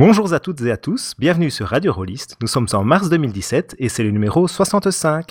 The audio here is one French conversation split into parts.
Bonjour à toutes et à tous, bienvenue sur Radio Rollist. Nous sommes en mars 2017 et c'est le numéro 65.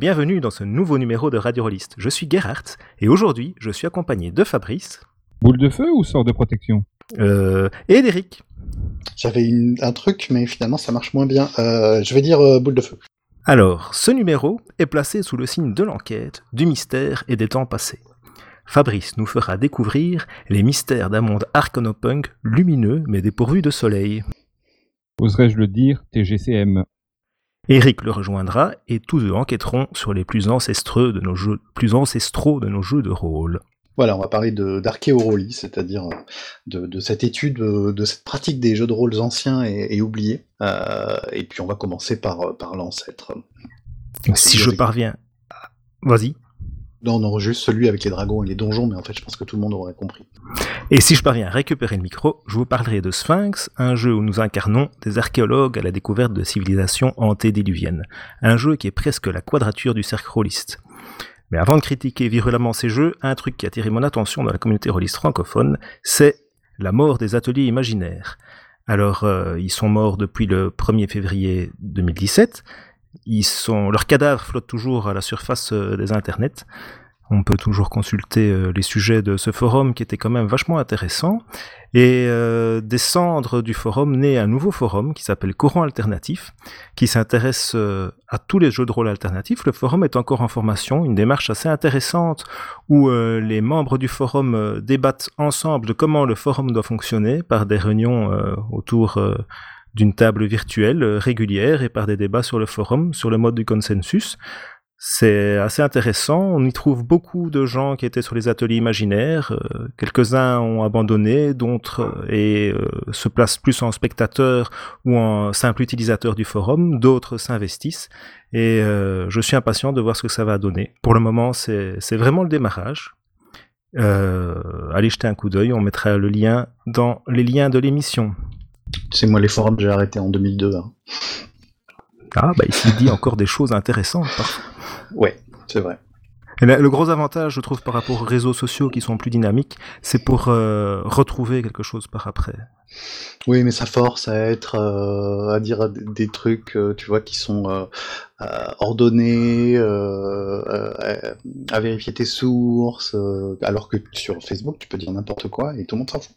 Bienvenue dans ce nouveau numéro de Radio Rollist. Je suis Gerhardt et aujourd'hui je suis accompagné de Fabrice. Boule de feu ou sort de protection euh, Et d'Eric. J'avais un truc mais finalement ça marche moins bien. Euh, je vais dire euh, boule de feu. Alors, ce numéro est placé sous le signe de l'enquête, du mystère et des temps passés. Fabrice nous fera découvrir les mystères d'un monde arcanopunk lumineux mais dépourvu de soleil. Oserais-je le dire, TGCM Eric le rejoindra et tous deux enquêteront sur les plus ancestreux de nos jeux, plus ancestraux de nos jeux de rôle. Voilà, on va parler d'archéorolie, c'est-à-dire euh, de, cette étude, euh, de cette pratique des jeux de rôle anciens et, oubliés. Euh, et puis on va commencer par, par l'ancêtre. Si je parviens... Vas-y. Non, non, juste celui avec les dragons et les donjons, mais en fait, je pense que tout le monde aurait compris. Et si je parviens à récupérer le micro, je vous parlerai de Sphinx, un jeu où nous incarnons des archéologues à la découverte de civilisations antédiluviennes. Un jeu qui est presque la quadrature du cercle rôliste. Mais avant de critiquer virulemment ces jeux, un truc qui a attiré mon attention dans la communauté rôliste francophone, c'est la mort des ateliers imaginaires. Alors, euh, ils sont morts depuis le 1er février 2017, ils sont, leurs cadavres flottent toujours à la surface euh, des internets. On peut toujours consulter euh, les sujets de ce forum qui était quand même vachement intéressant. Et euh, des cendres du forum naît un nouveau forum qui s'appelle Courant Alternatif, qui s'intéresse à tous les jeux de rôle alternatifs. Le forum est encore en formation, une démarche assez intéressante où les membres du forum débattent ensemble de comment le forum doit fonctionner par des réunions autour d'une table virtuelle euh, régulière et par des débats sur le forum, sur le mode du consensus. C'est assez intéressant. On y trouve beaucoup de gens qui étaient sur les ateliers imaginaires. Euh, quelques-uns ont abandonné, d'autres euh, et se placent plus en spectateur ou en simple utilisateur du forum. D'autres s'investissent. Et je suis impatient de voir ce que ça va donner. Pour le moment, c'est vraiment le démarrage. allez jeter un coup d'œil. On mettra le lien dans les liens de l'émission. C'est moi les forums, j'ai arrêté en 2002. Hein. Ah, bah il dit encore des choses intéressantes. Ouais, c'est vrai. Et le gros avantage, je trouve, par rapport aux réseaux sociaux qui sont plus dynamiques, c'est pour euh, retrouver quelque chose par après. Oui, mais ça force à être, euh, à dire des trucs, euh, tu vois, qui sont ordonnés, à vérifier tes sources, alors que sur Facebook, tu peux dire n'importe quoi et tout le monde s'en fout.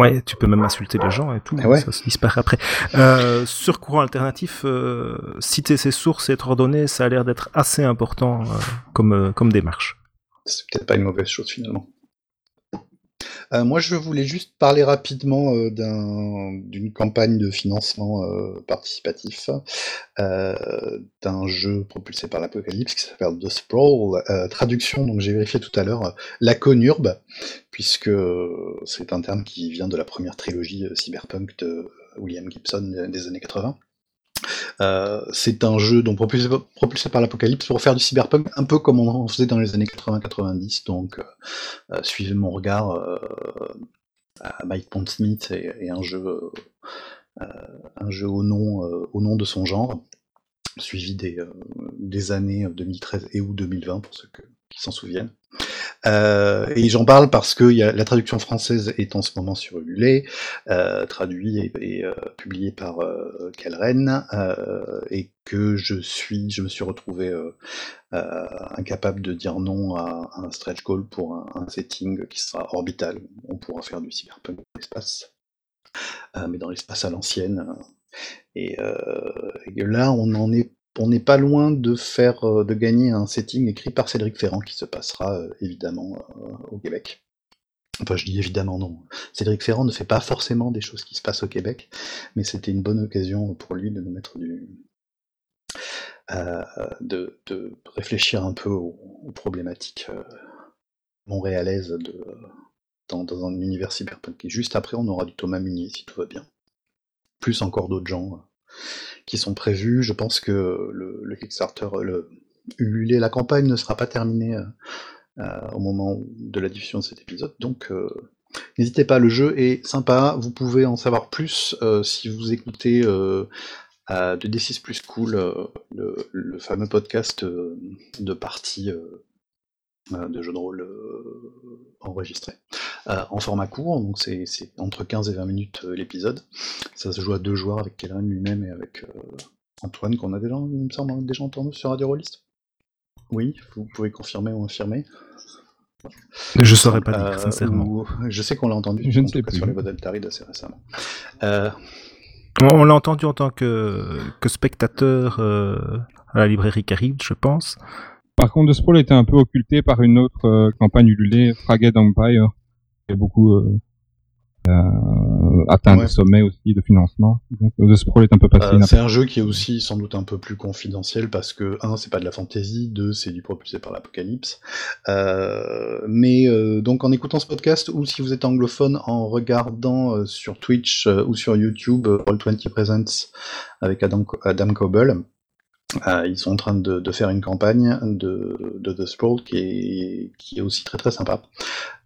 Ouais, tu peux même insulter les gens et tout, ah ça se disparaît après. Euh, sur courant alternatif, euh, citer ses sources et être ordonné, ça a l'air d'être assez important euh, comme, comme démarche. C'est peut-être pas une mauvaise chose finalement. Euh, moi, je voulais juste parler rapidement euh, d'une campagne de financement euh, participatif d'un jeu propulsé par l'Apocalypse qui s'appelle The Sprawl. traduction, donc j'ai vérifié tout à l'heure, la conurbe, puisque c'est un terme qui vient de la première trilogie cyberpunk de William Gibson des années 80. Euh, c'est un jeu donc propulsé, par l'Apocalypse pour faire du cyberpunk un peu comme on en faisait dans les années 80-90. Donc, euh, euh, suivez mon regard à Mike Pondsmith et, et, un jeu, un jeu au nom, au nom de son genre, suivi des, des années 2013 et ou 2020 pour ceux qui s'en souviennent. Euh, et j'en parle parce que la traduction française est en ce moment sur Ulule, euh, traduit et, euh, publié par euh, et que je suis, je me suis retrouvé incapable de dire non à, un stretch goal pour un, setting qui sera orbital. On pourra faire du cyberpunk dans l'espace, mais dans l'espace à l'ancienne. Et, et là, on en est on n'est pas loin de faire euh, de gagner un setting écrit par Cédric Ferrand qui se passera euh, évidemment euh, au Québec. Enfin, je dis évidemment non. Cédric Ferrand ne fait pas forcément des choses qui se passent au Québec, mais c'était une bonne occasion pour lui de nous mettre du, de, réfléchir un peu aux, problématiques montréalaises dans, un univers cyberpunk. Et juste après, on aura du Thomas Munier, si tout va bien. Plus encore d'autres gens qui sont prévus. Je pense que le, Kickstarter, le la campagne ne sera pas terminée au moment de la diffusion de cet épisode, donc N'hésitez pas, le jeu est sympa, vous pouvez en savoir plus euh, si vous écoutez euh, de D6 Plus Cool, euh, le, fameux podcast de partie de jeux de rôle enregistré en format court, donc c'est entre 15 et 20 minutes l'épisode. Ça se joue à deux joueurs avec Kellen lui-même et avec Antoine, qu'on a déjà, il me semble, déjà entendu sur Radio Rollist. Oui, vous pouvez confirmer ou infirmer. Je saurais pas dire, euh, sincèrement. je sais qu'on l'a entendu je ne sais plus. sur les Vodeltarid assez récemment. Euh, on l'a entendu en tant que, que spectateur euh, à la librairie Carib, je pense. Par contre, The Sprawl était un peu occulté par une autre campagne ululée, Fraged Empire, beaucoup euh, atteindre des sommets aussi de financement. Donc, The Sprawl est un peu passé. Euh, c'est un jeu qui est aussi sans doute un peu plus confidentiel parce que un, c'est pas de la fantasy, deux, c'est du propulsé par l'apocalypse. Euh, mais euh, donc en écoutant ce podcast ou si vous êtes anglophone en regardant sur Twitch ou sur YouTube Roll20 Presents avec Adam, Adam Coble. ils sont en train de, de faire une campagne de, de The Sprawl qui est, qui est aussi très très sympa.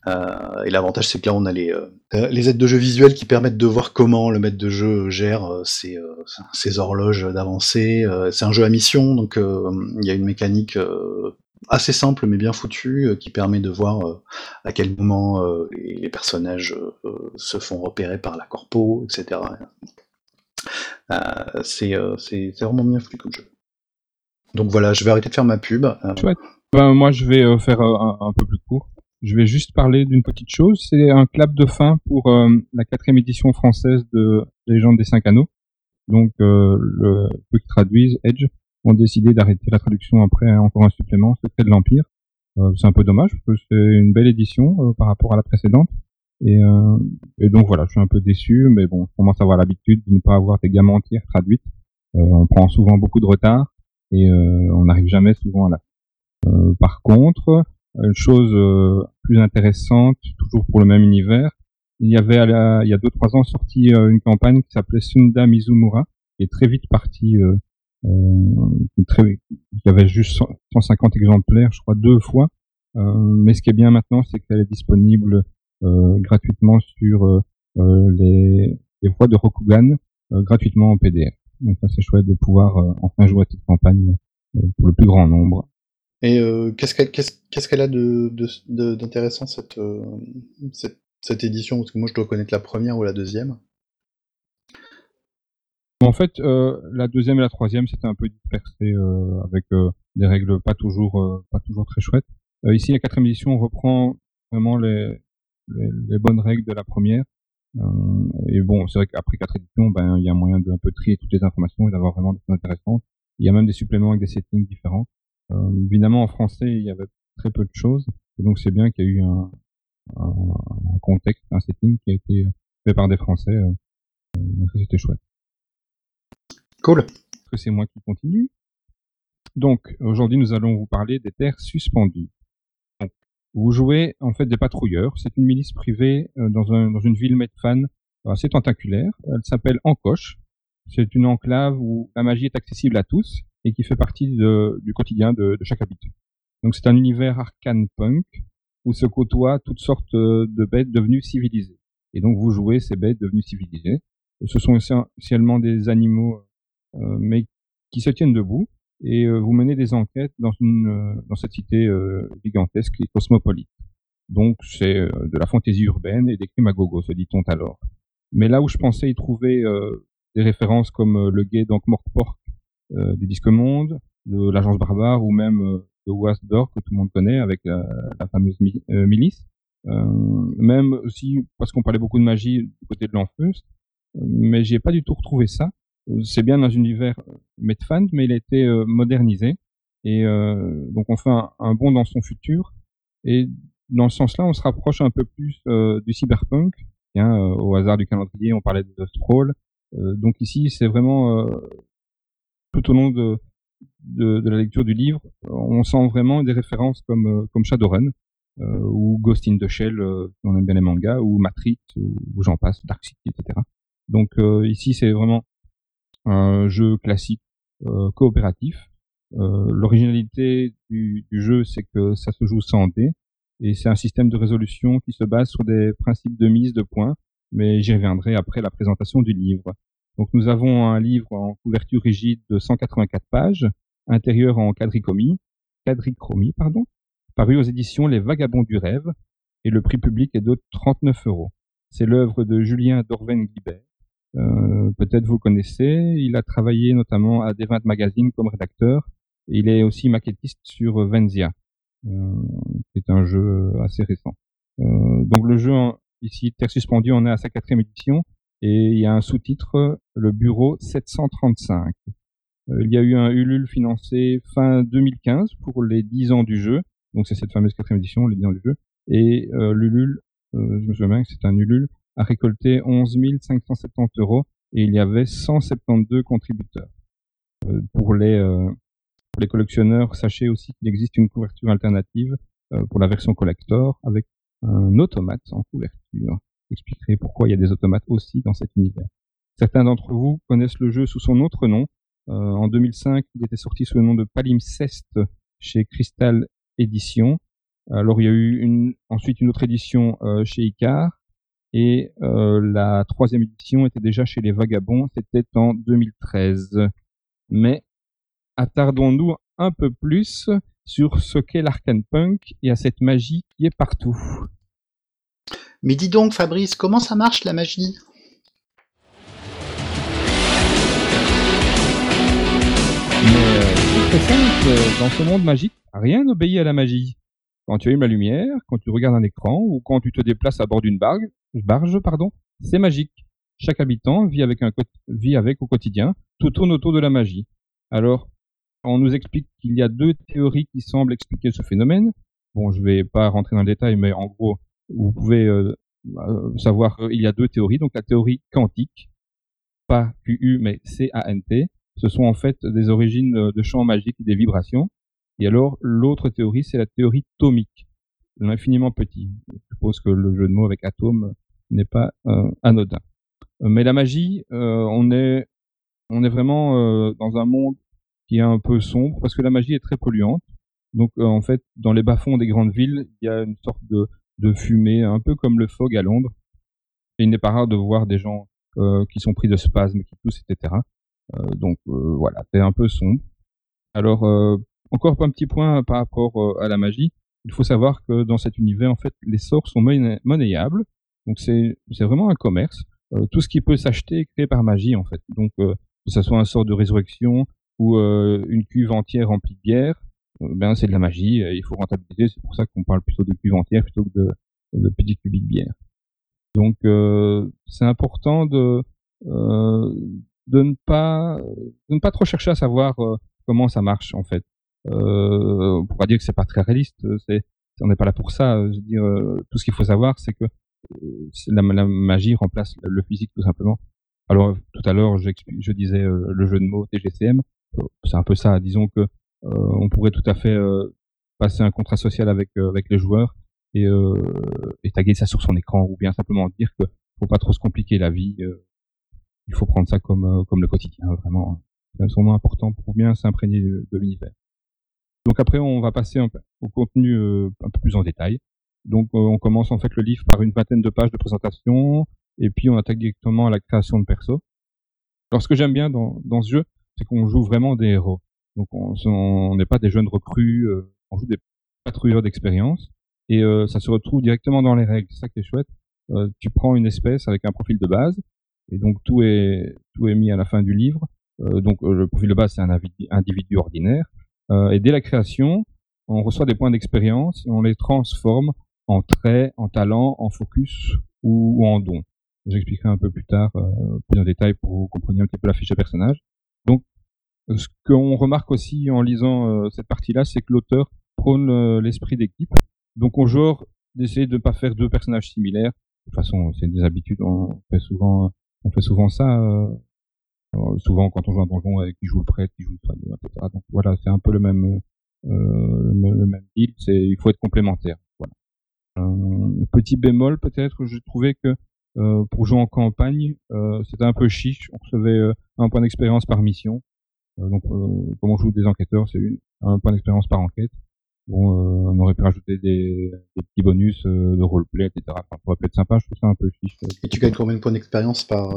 Euh, et l'avantage, c'est que là, on a les, euh, les aides de jeu visuelles qui permettent de voir comment le maître de jeu gère euh, ses, ses horloges d'avancée. c'est un jeu à mission, donc il y a une mécanique assez simple mais bien foutue qui permet de voir à quel moment les, personnages se font repérer par la corpo, etc. c'est vraiment bien foutu comme jeu. Donc voilà, je vais arrêter de faire ma pub. Ben, moi, je vais faire un peu plus court. Je vais juste parler d'une petite chose. C'est un clap de fin pour euh, la quatrième édition française de Légende des Cinq Anneaux. Donc, euh, le, ceux qui traduisent, Edge, ont décidé d'arrêter la traduction après encore un supplément, Secret de l'Empire. Euh, c'est un peu dommage, parce que c'est une belle édition par rapport à la précédente. Et, et, donc voilà, je suis un peu déçu, mais bon, je commence à avoir l'habitude de ne pas avoir des gammes entières traduites. on prend souvent beaucoup de retard et on n'arrive jamais souvent à la. par contre, une chose euh, plus intéressante, toujours pour le même univers, il y avait il y a deux trois ans sorti euh, une campagne qui s'appelait Sunda Mizumura, qui est très vite partie, euh, euh, très, il y avait juste 150 exemplaires, je crois, deux fois. mais ce qui est bien maintenant, c'est qu'elle est disponible gratuitement sur les, les voies de Rokugan, gratuitement en PDF. Donc ça c'est chouette de pouvoir enfin jouer à cette campagne pour le plus grand nombre. Et euh, qu'est-ce qu'elle a de, d'intéressant cette, euh, cette, édition? Parce que moi je dois connaître la première ou la deuxième. En fait, euh, la deuxième et la troisième c'était un peu dispersé avec des règles pas toujours pas toujours très chouettes. ici, la quatrième édition on reprend vraiment les, les, bonnes règles de la première. et bon, c'est vrai qu'après quatre éditions, ben il y a moyen d'un peu trier toutes les informations et d'avoir vraiment des choses intéressantes. Il y a même des suppléments avec des settings différents. Euh, évidemment, en français, il y avait très peu de choses. Et donc, c'est bien qu'il y ait eu un, un, contexte, un setting qui a été fait par des Français. Euh, donc, c'était chouette. Cool. Que c'est moi qui continue? Donc, aujourd'hui, nous allons vous parler des terres suspendues. vous jouez en fait des patrouilleurs. C'est une milice privée euh, dans, un, dans une ville Medfan assez tentaculaire. Elle s'appelle Encoche. C'est une enclave où la magie est accessible à tous et qui fait partie de, du quotidien de, de chaque habitant. Donc c'est un univers arcane punk où se côtoient toutes sortes de bêtes devenues civilisées. Et donc vous jouez ces bêtes devenues civilisées. Ce sont essentiellement des animaux, euh, mais qui se tiennent debout. Et euh, vous menez des enquêtes dans, une, euh, dans cette cité gigantesque et cosmopolite. Donc c'est de la fantaisie urbaine et des crimes se dit-on alors. Mais là où je pensais y trouver des références comme le guet donc Mortpork euh, du Disque Monde, de l'Agence Barbare ou même euh, de Wasdor que tout le monde connaît avec la, fameuse euh, milice. même aussi parce qu'on parlait beaucoup de magie du côté de l'Enfeust, mais j'ai pas du tout retrouvé ça. C'est bien dans un univers Medfand, mais il a été modernisé et donc on fait un, bond dans son futur et dans ce sens-là, on se rapproche un peu plus du cyberpunk. Tiens, au hasard du calendrier, on parlait de Stroll. donc ici, c'est vraiment tout au long de, la lecture du livre, on sent vraiment des références comme, comme Shadowrun, ou Ghost in the Shell, on aime bien les mangas, ou Matrix, ou, j'en passe, Dark City, etc. Donc ici, c'est vraiment un jeu classique coopératif. L'originalité du, du, jeu, c'est que ça se joue sans dés, et c'est un système de résolution qui se base sur des principes de mise de points, mais j'y reviendrai après la présentation du livre. Donc nous avons un livre en couverture rigide de 184 pages, intérieur en quadrichromie, quadrichromie pardon, paru aux éditions Les Vagabonds du Rêve, et le prix public est de 39 euros. C'est l'œuvre de Julien Dorven-Guibert. Euh, Peut-être vous connaissez, il a travaillé notamment à Devant Magazine comme rédacteur, et il est aussi maquettiste sur Venzia, euh, qui est un jeu assez récent. Euh, donc le jeu ici Terre suspendue, on est à sa quatrième édition, et il y a un sous-titre, le bureau 735. Euh, il y a eu un Ulule financé fin 2015 pour les 10 ans du jeu, donc c'est cette fameuse quatrième édition, les 10 ans du jeu, et euh, l'Ulule, euh, je me souviens que c'est un Ulule, a récolté 11 570 euros et il y avait 172 contributeurs. pour les pour les collectionneurs, sachez aussi qu'il existe une couverture alternative pour la version collector avec un automate en couverture expliquerai pourquoi il y a des automates aussi dans cet univers. Certains d'entre vous connaissent le jeu sous son autre nom. Euh, en 2005, il était sorti sous le nom de Palimpsest chez Crystal Edition. Alors il y a eu ensuite une autre édition euh, chez Icar et euh, la troisième édition était déjà chez les Vagabonds, c'était en 2013. Mais attardons-nous un peu plus sur ce qu'est l'arcane punk et à cette magie qui est partout. Mais dis donc, Fabrice, comment ça marche la magie? Euh, dans ce monde magique, rien n'obéit à la magie. Quand tu allumes la lumière, quand tu regardes un écran ou quand tu te déplaces à bord d'une barge, pardon, c'est magique. Chaque habitant vit avec, un, vit avec au quotidien, tout tourne autour de la magie. Alors, on nous explique qu'il y a deux théories qui semblent expliquer ce phénomène. Bon, je vais pas rentrer dans le détail, mais en gros, vous pouvez euh, euh, savoir qu'il y a deux théories. Donc la théorie quantique, pas QU mais CANT, ce sont en fait des origines euh, de champs magiques des vibrations. Et alors l'autre théorie, c'est la théorie tomique, l'infiniment petit. Je suppose que le jeu de mots avec atome n'est pas anodin. Mais la magie, on est on est vraiment dans un monde qui est un peu sombre parce que la magie est très polluante. Donc en fait, dans les bas-fonds des grandes villes, il y a une sorte de de fumée, un peu comme le fog à Londres. Et il n'est pas rare de voir des gens euh, qui sont pris de spasmes, qui toussent, etc. Euh, donc euh, voilà, c'est un peu sombre. Alors encore un petit point par rapport à la magie. Il faut savoir que dans cet univers, en fait, les sorts sont monnayables. Donc c'est vraiment un commerce. tout ce qui peut s'acheter est créé par magie, en fait. Donc que ce soit un sort de résurrection ou une cuve entière remplie de bière, euh, ben c'est de la magie, euh, il faut rentabiliser, c'est pour ça qu'on parle plutôt de cuve entière plutôt que de, de petits cubiques de bière. Donc euh, c'est important de de ne pas de ne pas trop chercher à savoir comment ça marche en fait. Euh, on pourra dire que c'est pas très réaliste, c'est on n'est pas là pour ça. Je veux dire, tout ce qu'il faut savoir, c'est que la, la, magie remplace le physique tout simplement. Alors tout à l'heure, je, disais le jeu de mots TGCM, c'est un peu ça. Disons que euh, on pourrait tout à fait euh, passer un contrat social avec euh, avec les joueurs et, et taguer ça sur son écran ou bien simplement dire que faut pas trop se compliquer la vie. il faut prendre ça comme comme le quotidien vraiment. C'est vraiment important pour bien s'imprégner de, l'univers. Donc après, on va passer au contenu un peu plus en détail. Donc on commence en fait le livre par une vingtaine de pages de présentation, et puis on attaque directement à la création de perso. Alors ce que j'aime bien dans, dans ce jeu, c'est qu'on joue vraiment des héros. Donc on n'est pas des jeunes recrues, euh, on joue des patrouilleurs d'expérience et euh, ça se retrouve directement dans les règles. C'est ça qui est chouette. Euh, tu prends une espèce avec un profil de base et donc tout est tout est mis à la fin du livre. donc le profil de base c'est un individu ordinaire et dès la création on reçoit des points d'expérience et on les transforme en traits, en talents, en focus ou, en dons. J'expliquerai un peu plus tard, plus en détail pour que vous compreniez un petit peu la fiche de personnage. Donc ce qu'on remarque aussi en lisant euh, cette partie-là, c'est que l'auteur prône euh, l'esprit d'équipe. Donc on genre d'essayer de ne pas faire deux personnages similaires. De toute façon, c'est des habitudes, on fait souvent, on fait souvent ça euh, souvent, quand on joue un donjon, avec qui joue le prêtre, qui joue le soigneur, etc. Donc voilà, c'est un peu le même, euh, le, même deal. C'est, il faut être complémentaire. Voilà. Euh, petit bémol peut-être, j'ai trouvé que euh, pour jouer en campagne, euh, c'était un peu chiche. On recevait euh, un point d'expérience par mission. Donc, comme on joue des enquêteurs, c'est un point d'expérience par enquête. Bon, on aurait pu rajouter des, des petits bonus de roleplay, etc. Enfin, ça pourrait être sympa. Je trouve ça un peu chiche. Et tu gagnes combien de points d'expérience par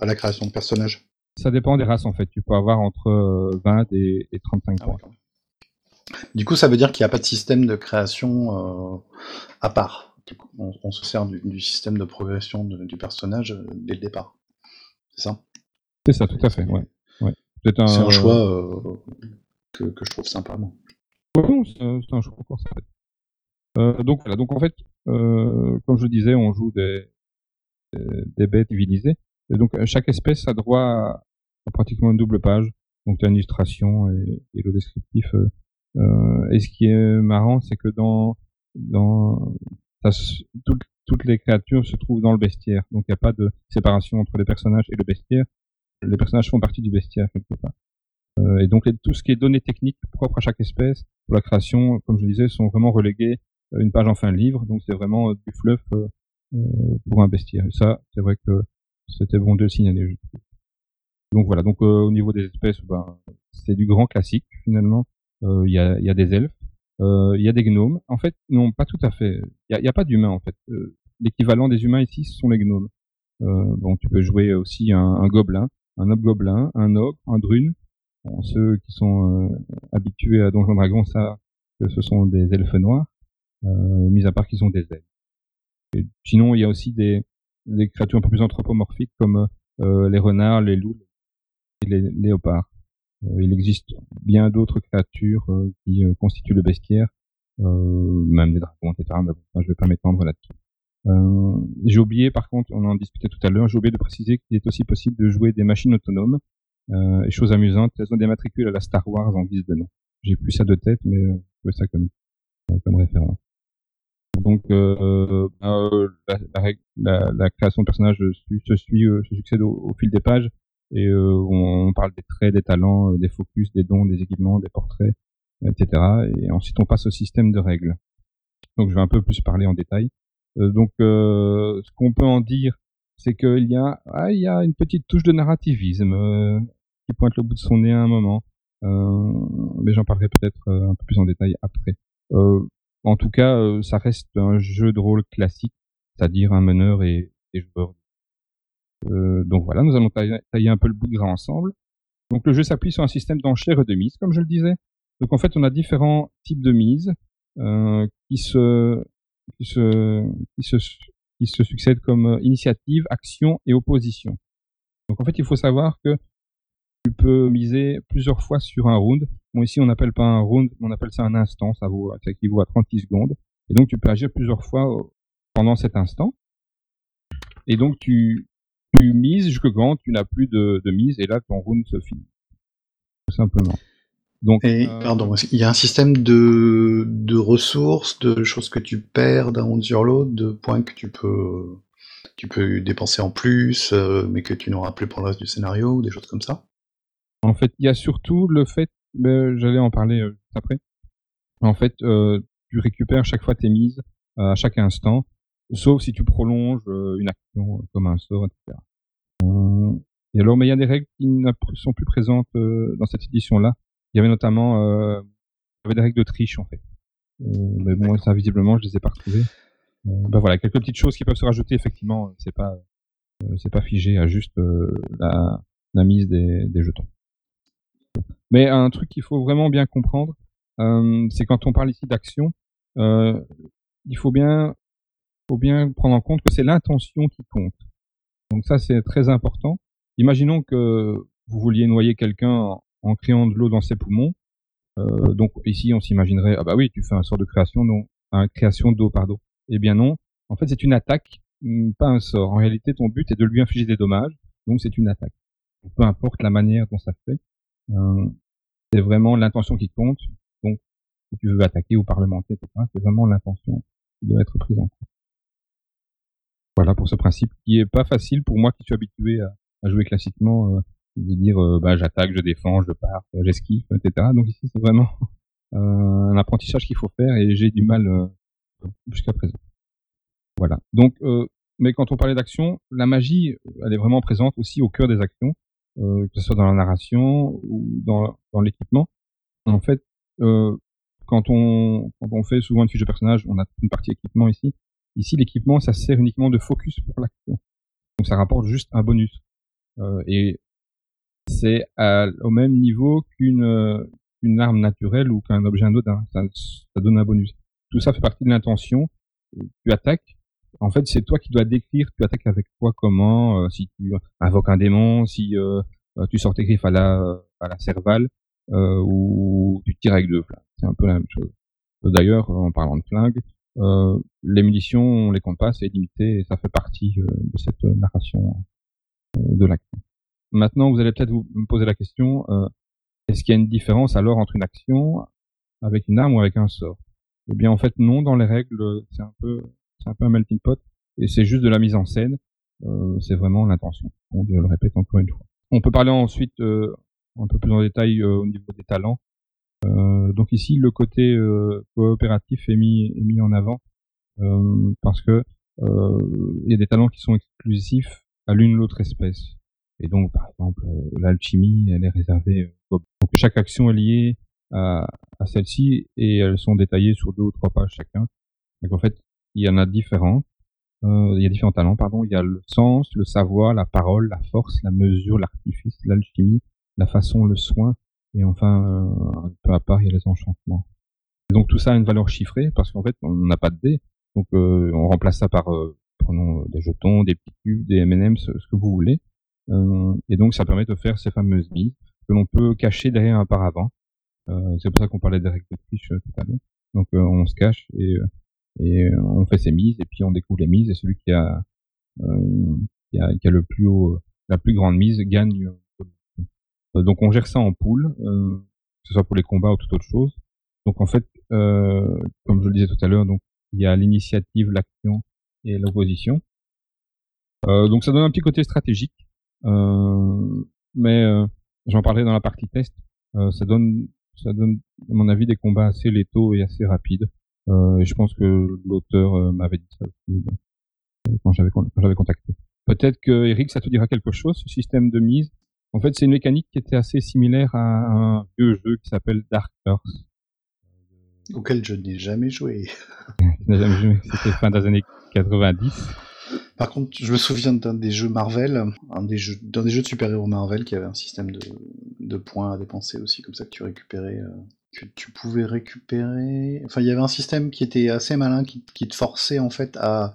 à la création de personnage Ça dépend des races en fait. Tu peux avoir entre 20 et, et 35 ah points. du coup, ça veut dire qu'il n'y a pas de système de création à part on, se sert du, système de progression du personnage euh, dès le départ. C'est ça? C'est ça, tout à fait, ouais. C'est un, choix euh, que, je trouve sympa, moi. c'est un choix encore sympa. Euh, donc voilà, donc en fait, comme je disais, on joue des, des, bêtes civilisées. Et donc chaque espèce a droit à, pratiquement une double page. Donc tu as une illustration et, le descriptif. et ce qui est marrant, c'est que dans dans toutes, les créatures se trouvent dans le bestiaire. Donc il n'y a pas de séparation entre les personnages et le bestiaire. Les personnages font partie du bestiaire quelque part. Euh, et donc tout ce qui est données techniques propres à chaque espèce pour la création, comme je disais, sont vraiment reléguées une page en fin de livre. Donc c'est vraiment euh, du fluff euh, pour un bestiaire. Et ça, c'est vrai que c'était bon de le signaler. Donc voilà. Donc au niveau des espèces, ben, c'est du grand classique finalement. Il y a, y a des elfes, euh, il y a des gnomes. En fait, non, pas tout à fait. Il n'y a, pas d'humains, en fait. Euh, l'équivalent des humains ici, ce sont les gnomes. Euh, bon, tu peux jouer aussi un, un gobelin, un hobgoblin, un ogre, un drune. ceux qui sont habitués à Donjons Dragons savent que ce sont des elfes noirs, mis à part qu'ils ont des ailes. sinon, il y a aussi des, créatures un peu plus anthropomorphiques comme les renards, les loups et les léopards. Euh, il existe bien d'autres créatures euh, qui euh, constituent le bestiaire, même des dragons, etc. Mais je vais pas m'étendre là-dessus. J'ai oublié, par contre, on en discutait tout à l'heure, j'ai oublié de préciser qu'il est aussi possible de jouer des machines autonomes. Euh, et chose amusante, elles ont des matricules à la Star Wars en guise de nom. J'ai plus ça de tête, mais euh, je trouvais ça comme, comme référence. Donc, euh, la, la, la, création de personnages se suit, se succède au, fil des pages et euh, on, parle des traits, des talents, euh, des focus, des dons, des équipements, des portraits, etc. Et ensuite on passe au système de règles. Donc je vais un peu plus parler en détail. Euh, donc ce qu'on peut en dire, c'est qu'il y a ah, y a une petite touche de narrativisme qui pointe le bout de son nez à un moment. mais j'en parlerai peut-être un peu plus en détail après. en tout cas, ça reste un jeu de rôle classique, c'est-à-dire un meneur et des joueurs euh, donc voilà, nous allons tailler, un peu le bout de gras ensemble. Donc le jeu s'appuie sur un système d'enchères de mise, comme je le disais. Donc en fait, on a différents types de mises euh, qui se qui se qui se qui se succèdent comme euh, initiative, action et opposition. Donc en fait, il faut savoir que tu peux miser plusieurs fois sur un round. Bon ici, on n'appelle pas un round, on appelle ça un instant. Ça vaut ça équivaut à 36 secondes. Et donc tu peux agir plusieurs fois pendant cet instant. Et donc tu tu mises jusque quand tu n'as plus de, de, mise et là ton round se finit. Tout simplement. Donc, et, euh, pardon, il y a un système de, de ressources, de choses que tu perds d'un round sur l'autre, de points que tu peux, tu peux dépenser en plus, euh, mais que tu n'auras plus pour le reste du scénario, ou des choses comme ça. En fait, il y a surtout le fait, j'allais en parler euh, après. En fait, tu récupères chaque fois tes mises à chaque instant sauf si tu prolonges une action comme un sort, etc. Et alors, mais il y a des règles qui ne sont plus présentes dans cette édition-là. Il y avait notamment euh, il y avait des règles de triche en fait. mais bon, ça visiblement, je les ai pas retrouvées. ben voilà, quelques petites choses qui peuvent se rajouter. Effectivement, c'est pas c'est pas figé à juste la, la mise des, des jetons. Mais un truc qu'il faut vraiment bien comprendre, euh, c'est quand on parle ici d'action, euh, il faut bien faut bien prendre en compte que c'est l'intention qui compte. Donc ça, c'est très important. Imaginons que vous vouliez noyer quelqu'un en, créant de l'eau dans ses poumons. Euh, donc ici, on s'imaginerait, ah bah oui, tu fais un sort de création, non, un création d'eau, pardon. Eh bien non. En fait, c'est une attaque, hmm, pas un sort. En réalité, ton but est de lui infliger des dommages, donc c'est une attaque. peu importe la manière dont ça se fait, euh, c'est vraiment l'intention qui compte. Donc, si tu veux attaquer ou parlementer, c'est vraiment l'intention qui doit être prise en compte. Voilà pour ce principe qui est pas facile pour moi qui suis habitué à, jouer classiquement. Euh, de dire euh, bah j'attaque, je défends, je pars, j'esquive, etc. Donc ici c'est vraiment euh, un apprentissage qu'il faut faire et j'ai du mal euh, jusqu'à présent. Voilà. Donc, mais quand on parlait d'action, la magie, elle est vraiment présente aussi au cœur des actions, que ce soit dans la narration ou dans, dans l'équipement. En fait, quand on quand on fait souvent une fiche de personnage, on a une partie équipement ici. Ici, l'équipement, ça sert uniquement de focus pour l'action. Donc ça rapporte juste un bonus. Euh, et c'est au même niveau qu'une euh, une arme naturelle ou qu'un objet anodin. Ça, ça donne un bonus. Tout ça fait partie de l'intention. Tu attaques. En fait, c'est toi qui dois décrire. Tu attaques avec quoi, comment, euh, si tu invoques un démon, si tu sors tes griffes à la à la cervale, ou tu tires avec deux flingues. C'est un peu la même chose. D'ailleurs, en parlant de flingues, euh, les munitions, on les compte pas, c'est limité et ça fait partie euh, de cette narration euh, de l'action. Maintenant, vous allez peut-être vous me poser la question est-ce qu'il y a une différence alors entre une action avec une arme ou avec un sort? Eh bien, en fait, non. Dans les règles, c'est un peu, c'est un peu un melting pot et c'est juste de la mise en scène. c'est vraiment l'intention. je le répète encore une fois. On peut parler ensuite un peu plus en détail au niveau des talents. Euh, donc ici, le côté euh, coopératif est mis, est mis en avant euh, parce que il y a des talents qui sont exclusifs à l'une ou l'autre espèce. Et donc, par exemple, l'alchimie, elle est réservée. Donc, chaque action est liée à, à celle-ci et elles sont détaillées sur deux ou trois pages chacun. Donc, en fait, il y en a différents. Euh, il y a différents talents, pardon. Il y a le sens, le savoir, la parole, la force, la mesure, l'artifice, l'alchimie, la façon, le soin, et enfin, euh, peu à part, il y a les enchantements. Donc tout ça a une valeur chiffrée parce qu'en fait, on n'a pas de dés. Donc euh, on remplace ça par euh, prenons des jetons, des petits cubes, des M&M, ce, que vous voulez. Et donc ça permet de faire ces fameuses mises que l'on peut cacher derrière un paravent. c'est pour ça qu'on parlait des règles de triche tout à l'heure. Donc on se cache et, et on fait ses mises et puis on découvre les mises et celui qui a, qui a, qui a le plus haut, la plus grande mise gagne euh, donc on gère ça en pool, euh, que ce soit pour les combats ou toute autre chose. Donc en fait, euh, comme je le disais tout à l'heure, donc il y a l'initiative, l'action et l'opposition. donc ça donne un petit côté stratégique, mais j'en parlerai dans la partie test. ça donne, ça donne, à mon avis, des combats assez létaux et assez rapides. et je pense que l'auteur m'avait dit ça aussi quand j'avais contacté. Peut-être que Eric, ça te dira quelque chose, ce système de mise? En fait, c'est une mécanique qui était assez similaire à un vieux jeu qui s'appelle Dark Horse. Auquel je n'ai jamais joué. C'était fin des années 90. Par contre, je me souviens d'un des jeux Marvel, d'un des jeux de super-héros Marvel qui avait un système de, points à dépenser aussi, comme ça que tu récupérais, euh, que tu pouvais récupérer. Enfin, il y avait un système qui était assez malin, qui, te forçait en fait à,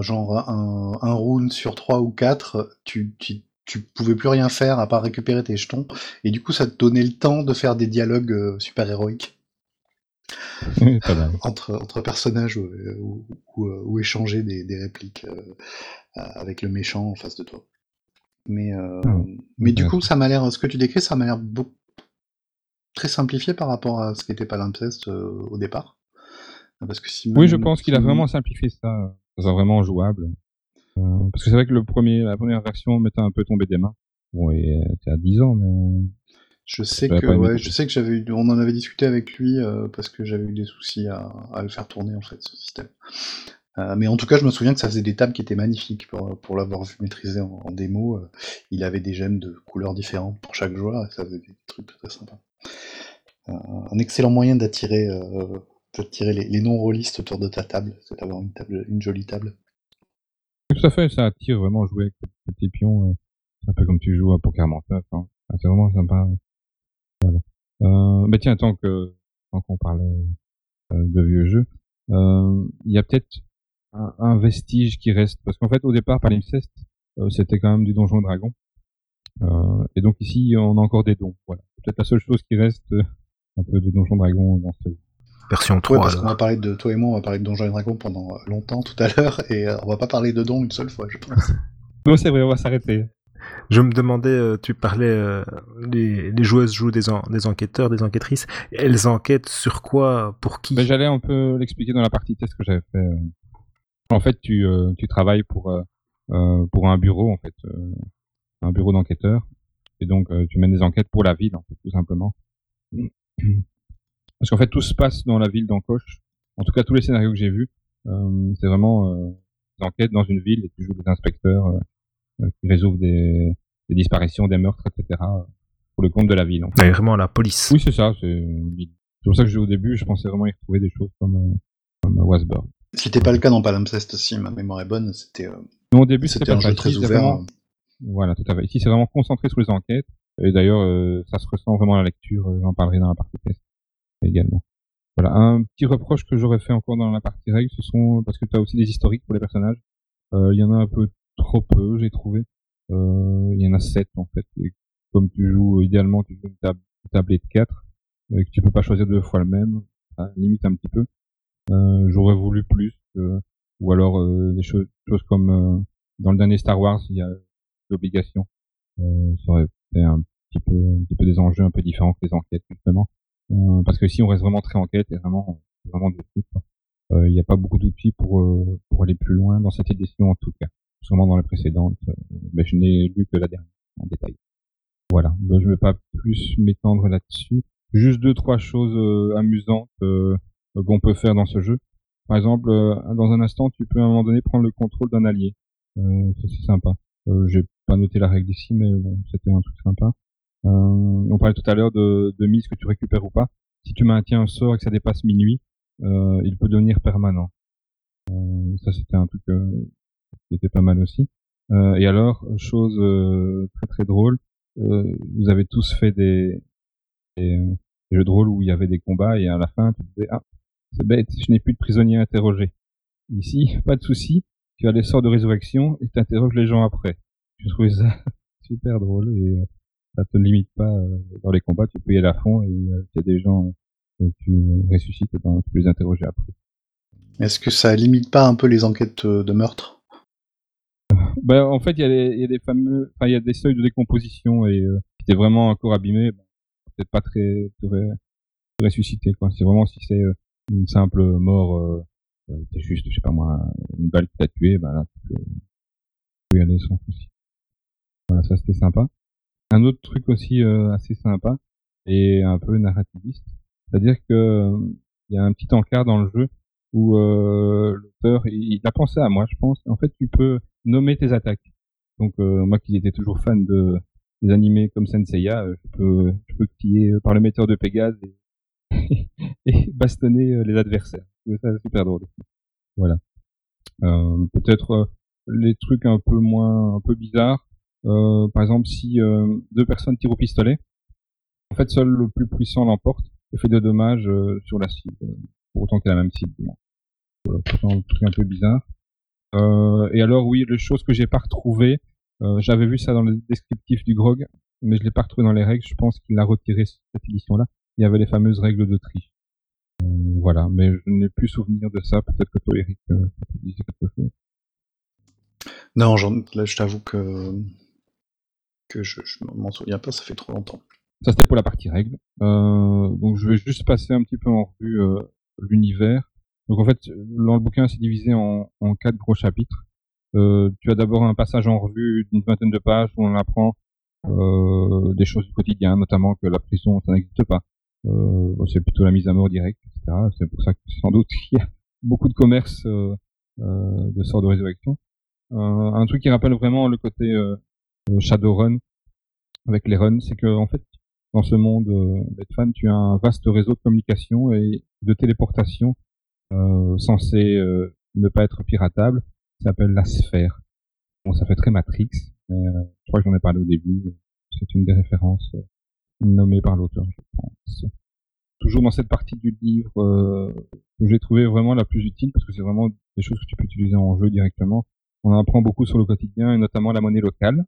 genre un, un round sur 3 ou 4, tu, tu tu pouvais plus rien faire à part récupérer tes jetons, et du coup ça te donnait le temps de faire des dialogues euh, super héroïques entre, entre personnages ou, ou, échanger des, des répliques euh, avec le méchant en face de toi. Mais, euh, ah mais du coup, ça m'a l'air, ce que tu décris, ça m'a l'air très simplifié par rapport à ce qu'était Palimpsest au départ. Parce que si oui, je pense qu'il a vraiment simplifié ça, ça vraiment jouable. Euh, parce que c'est vrai que le premier, la première version m'était un peu tombé des mains. Bon, et c'était à 10 ans, mais. Je sais que, ouais, je sais que j'avais eu, on en avait discuté avec lui euh, parce que j'avais eu des soucis à, à, le faire tourner en fait ce système. Euh, mais en tout cas, je me souviens que ça faisait des tables qui étaient magnifiques pour, pour l'avoir vu maîtriser en, démo. Euh, il avait des gemmes de couleurs différentes pour chaque joueur et ça faisait des trucs très sympas. un excellent moyen d'attirer, d'attirer les, les non-rollistes autour de ta table, c'est d'avoir une table, une jolie table. Tout à fait, ça attire vraiment jouer avec petits pions. C'est un peu comme tu joues à Poker. Hein. c'est vraiment sympa. Voilà. Euh, mais tiens, tant que tant qu'on parlait euh, de vieux jeux, euh, il y a peut-être un, un, vestige qui reste. Parce qu'en fait, au départ, Palimpsest, euh, c'était quand même du Donjon Dragon. Euh, et donc ici, on a encore des dons. Voilà. C'est peut-être la seule chose qui reste un peu de Donjon Dragon dans ce version 3. parce qu'on va parler de toi et moi, on va parler de Donjons et Dragons pendant longtemps tout à l'heure, et on va pas parler de dons une seule fois, je pense. non, c'est vrai, on va s'arrêter. Je me demandais, euh, tu parlais, euh, les, joueuses jouent des, enquêteurs, des enquêtrices. Elles enquêtent sur quoi, pour qui? Ben, J'allais un peu l'expliquer dans la partie test que j'avais fait. En fait, tu, travailles pour, un bureau, en fait, un bureau d'enquêteurs. Et donc, tu mènes des enquêtes pour la ville, en tout simplement. Parce qu'en fait, tout se passe dans la ville d'Encoche. En tout cas, tous les scénarios que j'ai vus, c'est vraiment des enquêtes dans une ville et tu joues des inspecteurs qui résolvent des, des disparitions, des meurtres, etc. pour le compte de la ville. En fait. vraiment la police. Oui, c'est ça. C'est pour ça que au début, je pensais vraiment y retrouver des choses comme, comme Wasburg. Ce qui n'était pas le cas dans Palimpsest aussi, ma mémoire est bonne. C'était. Euh... au début, c'était un jeu très ouvert. Vraiment... Voilà, tout à fait. Ici, c'est vraiment concentré sur les enquêtes. Et d'ailleurs, euh, ça se ressent vraiment à la lecture. Euh, j'en parlerai dans la partie test également. Voilà, un petit reproche que j'aurais fait encore dans la partie règle, ce sont parce que tu as aussi des historiques pour les personnages. Euh, il y en a un peu trop peu, j'ai trouvé. Il y en a sept en fait. Et comme tu joues idéalement, tu joues une, table, une tablette 4, et que tu peux pas choisir deux fois le même, ça limite un petit peu. Euh, j'aurais voulu plus, euh, ou alors euh, des choses, choses comme dans le dernier Star Wars, il y a l'obligation. ça aurait fait un petit peu, un petit peu des enjeux un peu différents que les enquêtes justement. parce que si on reste vraiment très enquête et vraiment, vraiment trucs, il n'y a pas beaucoup d'outils pour pour aller plus loin dans cette édition en tout cas. Sûrement dans la précédente, mais je n'ai lu que la dernière en détail. Voilà, ben, je ne vais pas plus m'étendre là-dessus. Juste deux trois choses amusantes euh, qu'on peut faire dans ce jeu. Par exemple, euh, dans un instant, tu peux à un moment donné prendre le contrôle d'un allié. Euh, ça c'est sympa. J'ai pas noté la règle ici, mais bon, c'était un truc sympa. on parlait tout à l'heure de, de mise que tu récupères ou pas. Si tu maintiens un sort et que ça dépasse minuit, il peut devenir permanent. ça c'était un truc qui était pas mal aussi. et alors, chose très très drôle, vous avez tous fait des, des, jeux de rôle où il y avait des combats et à la fin tu disais ah c'est bête, je n'ai plus de prisonniers interrogés. Ici, pas de souci, tu as les sorts de résurrection et tu interroges les gens après. Je trouvais ça super drôle et euh, ça te limite pas euh, dans les combats, tu peux y aller à fond et euh, il y a des gens que tu ressuscites, tu peux les interroger après. Est-ce que ça limite pas un peu les enquêtes de meurtre ben, en fait, il y, y a des fameux, enfin, il y a des seuils de décomposition et euh, si t'es vraiment encore abîmé, ben, peut-être pas très, très ressuscité quoi. C'est vraiment si c'est une simple mort, euh, euh, c'est juste, je sais pas moi, une balle qui t'a tué, bah là, tu peux, y aller sans souci. Voilà, ça c'était sympa. Un autre truc aussi euh, assez sympa et un peu narrativiste, c'est-à-dire que il y a un petit encart dans le jeu où l'auteur il, a pensé à moi, je pense. En fait, tu peux nommer tes attaques. Donc moi qui étais toujours fan de des animés comme Senseiya, je peux je peux par le metteur de Pégase et et bastonner euh, les adversaires. Super drôle. Voilà. Euh, peut-être euh, les trucs un peu moins, un peu bizarres. par exemple, si deux personnes tirent au pistolet, en fait, seul le plus puissant l'emporte et fait de dommages sur la cible, pour autant a la même cible. Voilà, un truc un peu bizarre. Et alors, oui, les choses que j'ai pas retrouvées, j'avais vu ça dans le descriptif du grog, mais je l'ai pas retrouvé dans les règles. Je pense qu'il l'a retiré cette édition-là il y avait les fameuses règles de tri. Euh, voilà, mais je n'ai plus souvenir de ça. Peut-être que toi, Eric, euh, tu disais quelque chose. Non, là, je t'avoue que que je, je m'en souviens pas. Ça fait trop longtemps. Ça c'était pour la partie règles. Euh, donc je vais juste passer un petit peu en revue euh, l'univers. Donc en fait, dans le bouquin, c'est divisé en, en quatre gros chapitres. Euh, tu as d'abord un passage en revue d'une vingtaine de pages où on apprend euh, des choses du quotidien, notamment que la prison, ça n'existe pas. Euh, c'est plutôt la mise à mort directe, etc. C'est pour ça que sans doute y a beaucoup de commerce euh, euh, de sorts de résurrection. un truc qui rappelle vraiment le côté Shadowrun avec les runs, c'est que en fait dans ce monde euh, tu as un vaste réseau de communication et de téléportation euh, censé ne pas être piratable. S'appelle la sphère. Bon, ça fait très Matrix. Mais, je crois que j'en ai parlé au début. C'est une des références nommé par l'auteur, je pense. Toujours dans cette partie du livre euh, que j'ai trouvé vraiment la plus utile parce que c'est vraiment des choses que tu peux utiliser en jeu directement. On apprend beaucoup sur le quotidien et notamment la monnaie locale.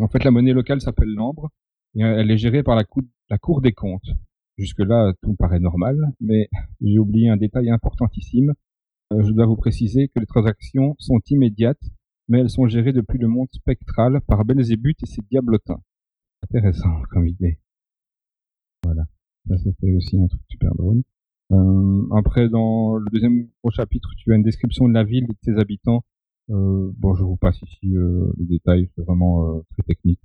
En fait, la monnaie locale s'appelle l'ambre et elle est gérée par la, la Cour des comptes. Jusque-là, tout paraît normal, mais j'ai oublié un détail importantissime. Euh, je dois vous préciser que les transactions sont immédiates, mais elles sont gérées depuis le monde spectral par Belzébuth et ses diablotins intéressant comme idée. Voilà. Ça, c'était aussi un truc super drôle. Euh, après, dans le deuxième gros chapitre, tu as une description de la ville et de ses habitants. Euh, bon, je vous passe ici euh, les détails, c'est vraiment euh, très technique.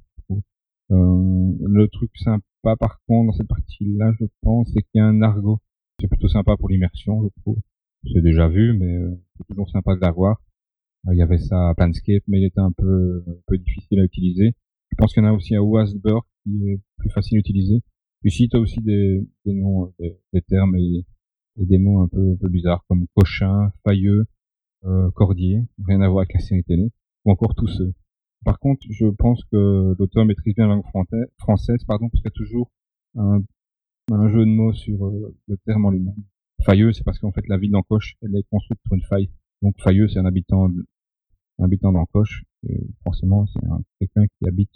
le truc sympa par contre dans cette partie-là, je pense, c'est qu'il y a un argot. C'est plutôt sympa pour l'immersion, je trouve. C'est déjà vu, mais c'est toujours sympa de l'avoir. Il y avait ça à Planscape, mais il était un peu, un peu difficile à utiliser. Je pense qu'il y en a aussi à Wasburg qui est plus facile à utiliser. Ici, tu as aussi des, des noms, des, termes et, des mots un peu, un peu bizarres comme cochin, failleux, euh, cordier, rien à voir avec la série télé, ou encore tous ceux. Par contre, je pense que l'auteur maîtrise bien la langue française, pardon, parce qu'il y a toujours un, un jeu de mots sur euh, le terme en lui-même. Failleux, c'est parce qu'en fait la ville d'Encoche, elle est construite sur une faille. Donc Failleux, c'est un habitant, d'Encoche. Forcément, c'est quelqu'un qui habite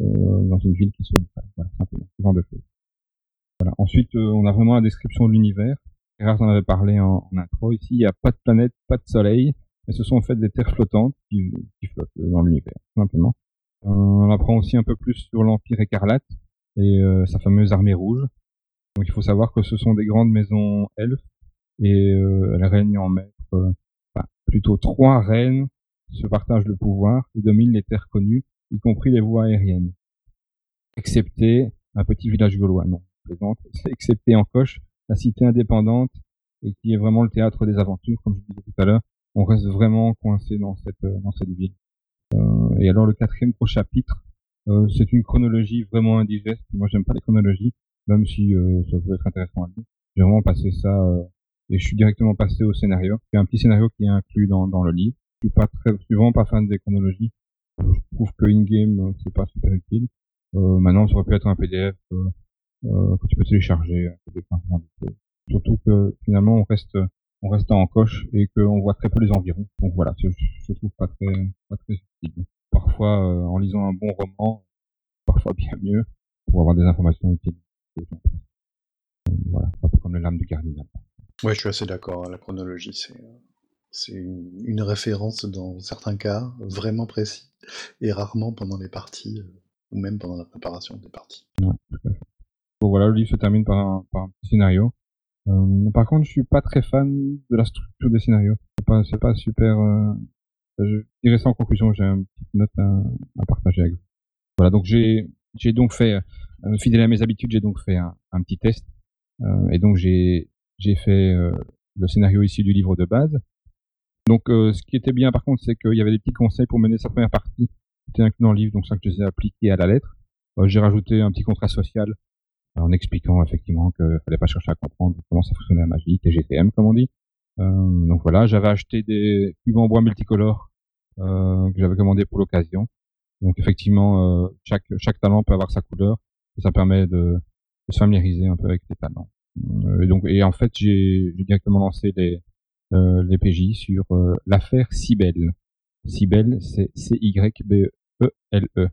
euh, dans une ville qui soit une faille. Voilà, simplement. Ensuite, euh, on a vraiment la description de l'univers. Gérard en avait parlé en, intro. Ici, il n'y a pas de planète, pas de soleil, mais ce sont en fait des terres flottantes qui, flottent dans l'univers, simplement. Euh, on apprend aussi un peu plus sur l'Empire écarlate et euh, sa fameuse armée rouge. Donc il faut savoir que ce sont des grandes maisons elfes et euh, elles règnent en maître, enfin, plutôt trois reines se partagent le pouvoir et dominent les terres connues, y compris les voies aériennes, excepté un petit village gaulois. Non, présente, excepté en coche, la cité indépendante et qui est vraiment le théâtre des aventures, comme je disais tout à l'heure. On reste vraiment coincé dans cette euh, dans cette ville. Euh, et alors le quatrième pro chapitre, euh, c'est une chronologie vraiment indigeste. Moi, j'aime pas les chronologies, même si euh, ça peut être intéressant à lire. J'ai vraiment passé ça euh, et je suis directement passé au scénario. Il y a un petit scénario qui est inclus dans, dans le livre. Je suis pas très, je suis vraiment pas fan des chronologies. Je trouve que in-game, c'est pas super utile. maintenant, ça aurait pu être un PDF euh, que tu peux télécharger. Euh, Surtout que finalement on reste on reste en coche et qu'on voit très peu les environs. Donc voilà, je, je trouve pas très pas très utile. Parfois euh, en lisant un bon roman, parfois bien mieux pour avoir des informations utiles. voilà, pas comme les lames du cardinal. Ouais, je suis assez d'accord. La chronologie, c'est c'est une, référence dans certains cas vraiment précis et rarement pendant les parties ou même pendant la préparation des parties. Ouais, tout à fait. Bon voilà, le livre se termine par un, par un petit scénario. Euh, par contre, je suis pas très fan de la structure des scénarios. C'est pas, c'est pas super. Euh... Je dirais ça en conclusion. J'ai une petite note à, partager avec vous. Voilà, donc j'ai, j'ai donc fait, euh, fidèle à mes habitudes, j'ai donc fait un, petit test. Euh, et donc j'ai, j'ai fait euh, le scénario ici du livre de base. Donc, ce qui était bien, par contre, c'est qu'il y avait des petits conseils pour mener sa première partie. C'était inclus dans le livre, donc ça que je les ai appliqués à la lettre. j'ai rajouté un petit contrat social en expliquant effectivement qu'il fallait pas chercher à comprendre comment ça fonctionnait la magie, TGTM comme on dit. Euh, donc voilà, j'avais acheté des cubes en bois multicolores euh, que j'avais commandé pour l'occasion. Donc effectivement, euh, chaque chaque talent peut avoir sa couleur et ça permet de, de se familiariser un peu avec les talents. Euh, et donc et en fait, j'ai directement lancé les euh, les PJ sur euh, l'affaire Cybelle. Cybelle, c'est C Y B E L E.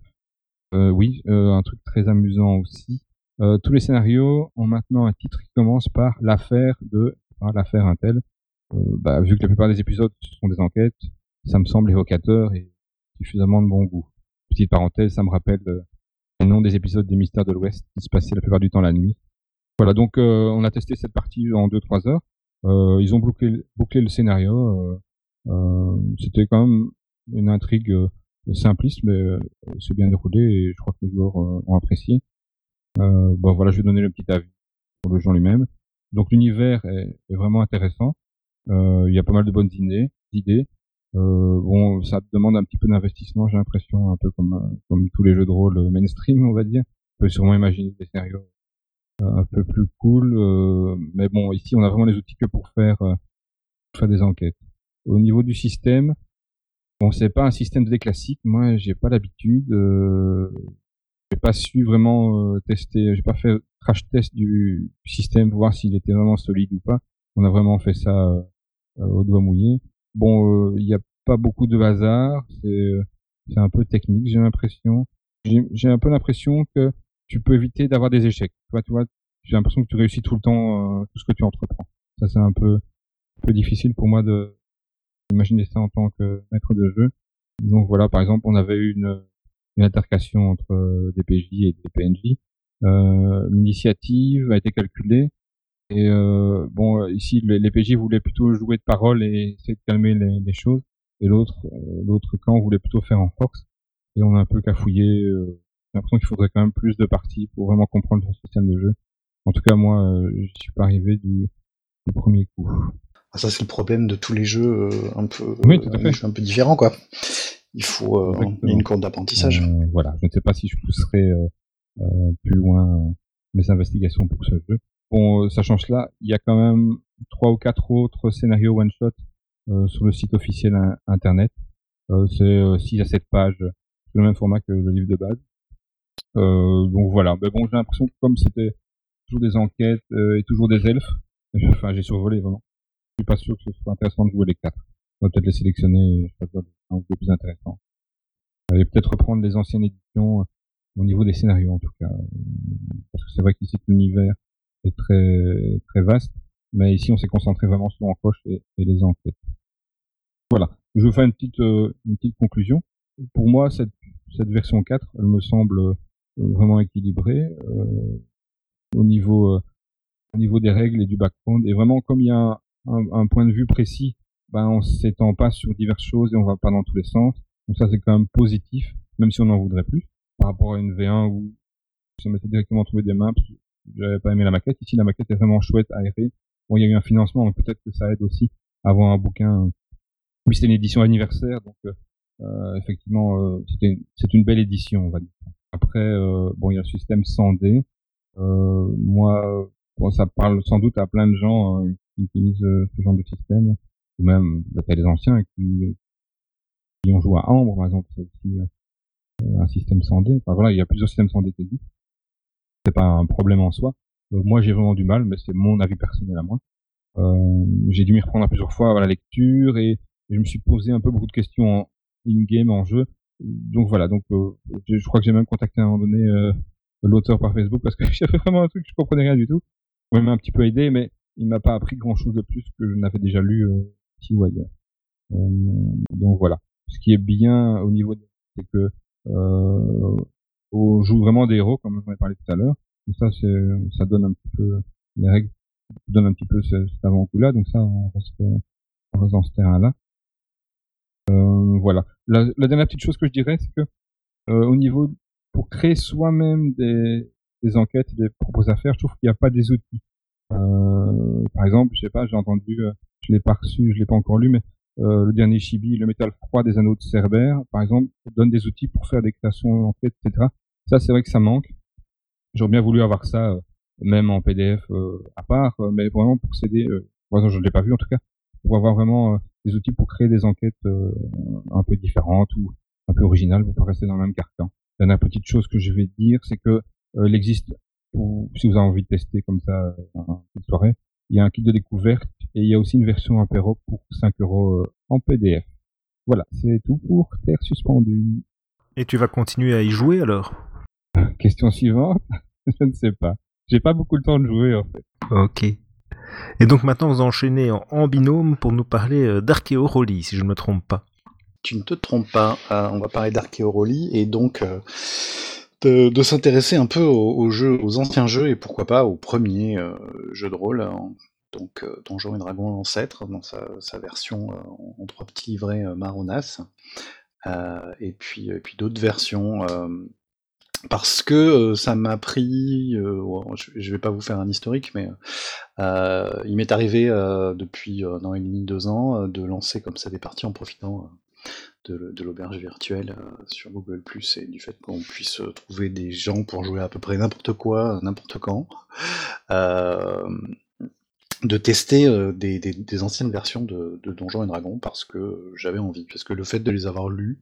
Oui, un truc très amusant aussi, euh, tous les scénarios ont maintenant un titre qui commence par l'affaire de par l'affaire Intel. Euh, bah, vu que la plupart des épisodes sont des enquêtes, ça me semble évocateur et suffisamment de bon goût. Petite parenthèse, ça me rappelle euh, le nom des épisodes des Mystères de l'Ouest qui se passaient la plupart du temps la nuit. Voilà, donc euh, on a testé cette partie en 2-3 heures. Euh, ils ont bouclé, bouclé le scénario. C'était quand même une intrigue simpliste, mais c'est bien déroulé et je crois que les joueurs ont apprécié. Euh, bon voilà, je vais donner le petit avis pour le jeu lui-même. Donc l'univers est, vraiment intéressant. Euh, il y a pas mal de bonnes idées. Euh, bon, ça demande un petit peu d'investissement, j'ai l'impression, un peu comme comme tous les jeux de rôle mainstream, on va dire. On peut sûrement imaginer des scénarios euh, un peu plus cool, euh, mais bon, ici on a vraiment les outils que pour faire euh, faire des enquêtes. Au niveau du système, bon, c'est pas un système de classique. Moi, j'ai pas l'habitude. Euh, j'ai pas su vraiment euh, tester, j'ai pas fait crash test du, système pour voir s'il était vraiment solide ou pas. On a vraiment fait ça euh, au doigt mouillé. Bon, il n'y a pas beaucoup de hasard, c'est c'est un peu technique, j'ai l'impression. J'ai un peu l'impression que tu peux éviter d'avoir des échecs. Tu vois, tu vois, j'ai l'impression que tu réussis tout le temps tout ce que tu entreprends. Ça c'est un peu un peu difficile pour moi de imaginer ça en tant que maître de jeu. Donc voilà, par exemple, on avait une une altercation entre euh, des PJ et des PNJ. Euh, L'initiative a été calculée et euh, bon, ici les, PJ voulaient plutôt jouer de parole et essayer de calmer les, les choses, et l'autre l'autre camp voulait plutôt faire en force. Et on a un peu cafouillé l'impression qu'il faudrait quand même plus de parties pour vraiment comprendre le système de jeu. En tout cas, moi, euh, je suis pas arrivé du, du premier coup. Ah, ça, c'est le problème de tous les jeux euh, un peu, Oui, tout à fait. euh, un peu différents, quoi. Il faut euh, une courbe d'apprentissage. Euh, voilà, je ne sais pas si je pousserai euh, euh, plus loin euh, mes investigations pour ce jeu. Bon, euh, sachant cela, il y a quand même trois ou quatre autres scénarios one shot euh, sur le site officiel in- internet. Euh, c'est 6 à 7 pages, c'est le même format que le livre de base. Euh, donc voilà, mais bon, j'ai l'impression que comme c'était toujours des enquêtes euh, et toujours des elfes, enfin j'ai survolé vraiment. Je suis pas sûr que ce soit intéressant de jouer les quatre. On va peut-être les sélectionner un ou deux plus intéressants. Et peut-être reprendre les anciennes éditions euh, au niveau des scénarios en tout cas. Parce que c'est vrai qu'ici l'univers est très très vaste, mais ici on s'est concentré vraiment sur l'encoche et, et les enquêtes. Voilà. Je vous fais une petite euh, une petite conclusion. Pour moi, cette cette version 4, elle me semble euh, vraiment équilibrée euh, au niveau au niveau des règles et du background. Et vraiment, comme il y a un, un point de vue précis, ben on s'étend pas sur diverses choses et on va pas dans tous les sens. Donc ça, c'est quand même positif, même si on en voudrait plus, par rapport à une V1 où ça m'était directement trouvé des maps. J'avais pas aimé la maquette. Ici, la maquette est vraiment chouette, aérée. Bon, il y a eu un financement, donc peut-être que ça aide aussi à avoir un bouquin. Oui, c'était une édition anniversaire, donc euh, euh, effectivement, euh, c'est une belle édition, on va dire. Après, euh, bon, il y a le système 100D. Euh, moi, bon, ça parle sans doute à plein de gens euh, qui utilisent euh, ce genre de système, ou même peut-être les anciens qui, qui ont joué à Ambre, par exemple, c'est aussi euh, un système 100D. Enfin voilà, il y a plusieurs systèmes 100D qui existent. C'est pas un problème en soi. Euh, moi, j'ai vraiment du mal, mais c'est mon avis personnel à moi. Euh, j'ai dû m'y reprendre à plusieurs fois à la lecture et, je me suis posé un peu beaucoup de questions en in-game, en jeu. Donc voilà, donc euh, je, je crois que j'ai même contacté à un moment donné euh, l'auteur par Facebook parce que j'avais vraiment un truc je comprenais rien du tout. Il m'a un petit peu aidé, mais il m'a pas appris grand chose de plus que je n'avais déjà lu euh, ou ailleurs. Euh, donc voilà. Ce qui est bien au niveau, c'est que euh, on joue vraiment des héros, comme j'en ai parlé tout à l'heure. Donc ça, c'est, ça donne un petit peu les règles, donnent un petit peu ce- cet avant-coup-là. Donc ça, on reste, on reste dans ce terrain-là. Euh, voilà. La, la dernière petite chose que je dirais, c'est que euh, au niveau pour créer soi-même des, des enquêtes, des propos à faire, je trouve qu'il n'y a pas des outils. Euh, par exemple, je sais pas, j'ai entendu, euh, je l'ai pas reçu, je l'ai pas encore lu, mais euh, le dernier Chibi, le métal froid des anneaux de Cerbère, par exemple, donne des outils pour faire des créations d'enquêtes, etc. Ça, c'est vrai que ça manque. J'aurais bien voulu avoir ça, euh, même en PDF euh, à part, mais vraiment pour s'aider. Je ne l'ai pas vu en tout cas, pour avoir vraiment des outils pour créer des enquêtes un peu différentes ou un peu originales pour pas rester dans le même carcan. La dernière petite chose que je vais dire, c'est que il existe, si vous avez envie de tester comme ça un- une soirée, il y a un kit de découverte et il y a aussi une version apéro pour 5 euros euh, en PDF. Voilà, c'est tout pour Terre suspendue. Et tu vas continuer à y jouer alors? Question suivante, je ne sais pas. J'ai pas beaucoup le temps de jouer en fait. Ok. Et donc maintenant vous enchaînez en, en binôme pour nous parler euh, d'Archéoroli, si je ne me trompe pas. Tu ne te trompes pas, euh, on va parler d'Archéoroli et donc euh, de, de s'intéresser un peu aux, aux jeux, aux anciens jeux et pourquoi pas au premier euh, jeu de rôle, en- donc euh, Donjons et Dragons l'ancêtre dans sa, version euh, en, trois petits livrets euh, marronasse, et puis, d'autres versions. parce que ça m'a pris, je, je vais pas vous faire un historique, mais il m'est arrivé depuis un an et demi, deux ans, de lancer comme ça des parties en profitant de, de l'auberge virtuelle sur Google et du fait qu'on puisse trouver des gens pour jouer à peu près n'importe quoi, n'importe quand. De tester euh, des, anciennes versions de, Donjons et Dragons parce que j'avais envie, parce que le fait de les avoir lus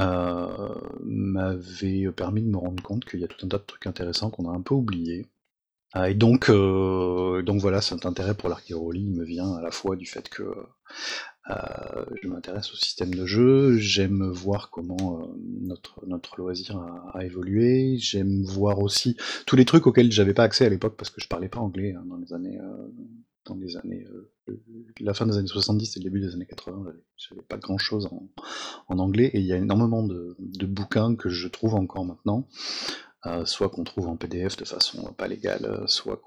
euh, m'avait permis de me rendre compte qu'il y a tout un tas de trucs intéressants qu'on a un peu oubliés. Ah, et donc, euh, donc voilà, cet intérêt pour l'archéologie me vient à la fois du fait que euh, je m'intéresse au système de jeu, j'aime voir comment euh, notre, notre loisir a, a évolué, j'aime voir aussi tous les trucs auxquels j'avais pas accès à l'époque parce que je parlais pas anglais hein, dans les années, euh, dans les années, euh, la fin des années 70 et le début des années 80, j'avais- pas grand chose en, en anglais et il y a énormément de, de bouquins que je trouve encore maintenant, soit qu'on trouve en PDF de façon pas légale, euh, soit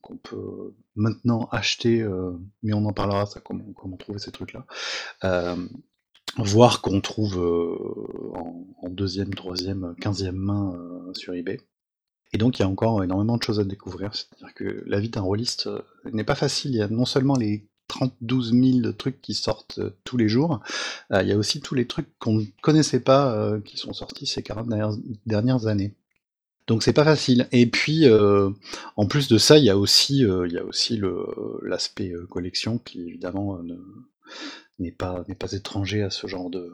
qu'on peut maintenant acheter, euh, mais on en parlera, ça, comment, trouver ces trucs-là. Euh, voire qu'on trouve en, deuxième, troisième, quinzième main sur eBay. Et donc il y a encore énormément de choses à découvrir. C'est-à-dire que la vie d'un rôliste n'est pas facile. Il y a non seulement les 32 000 trucs qui sortent tous les jours, il y a aussi tous les trucs qu'on ne connaissait pas qui sont sortis ces 40 dernières années. Donc c'est pas facile. Et puis euh, en plus de ça, il y a aussi, euh, il y a aussi l'aspect euh, collection qui évidemment n'est pas n'est pas étranger à ce genre de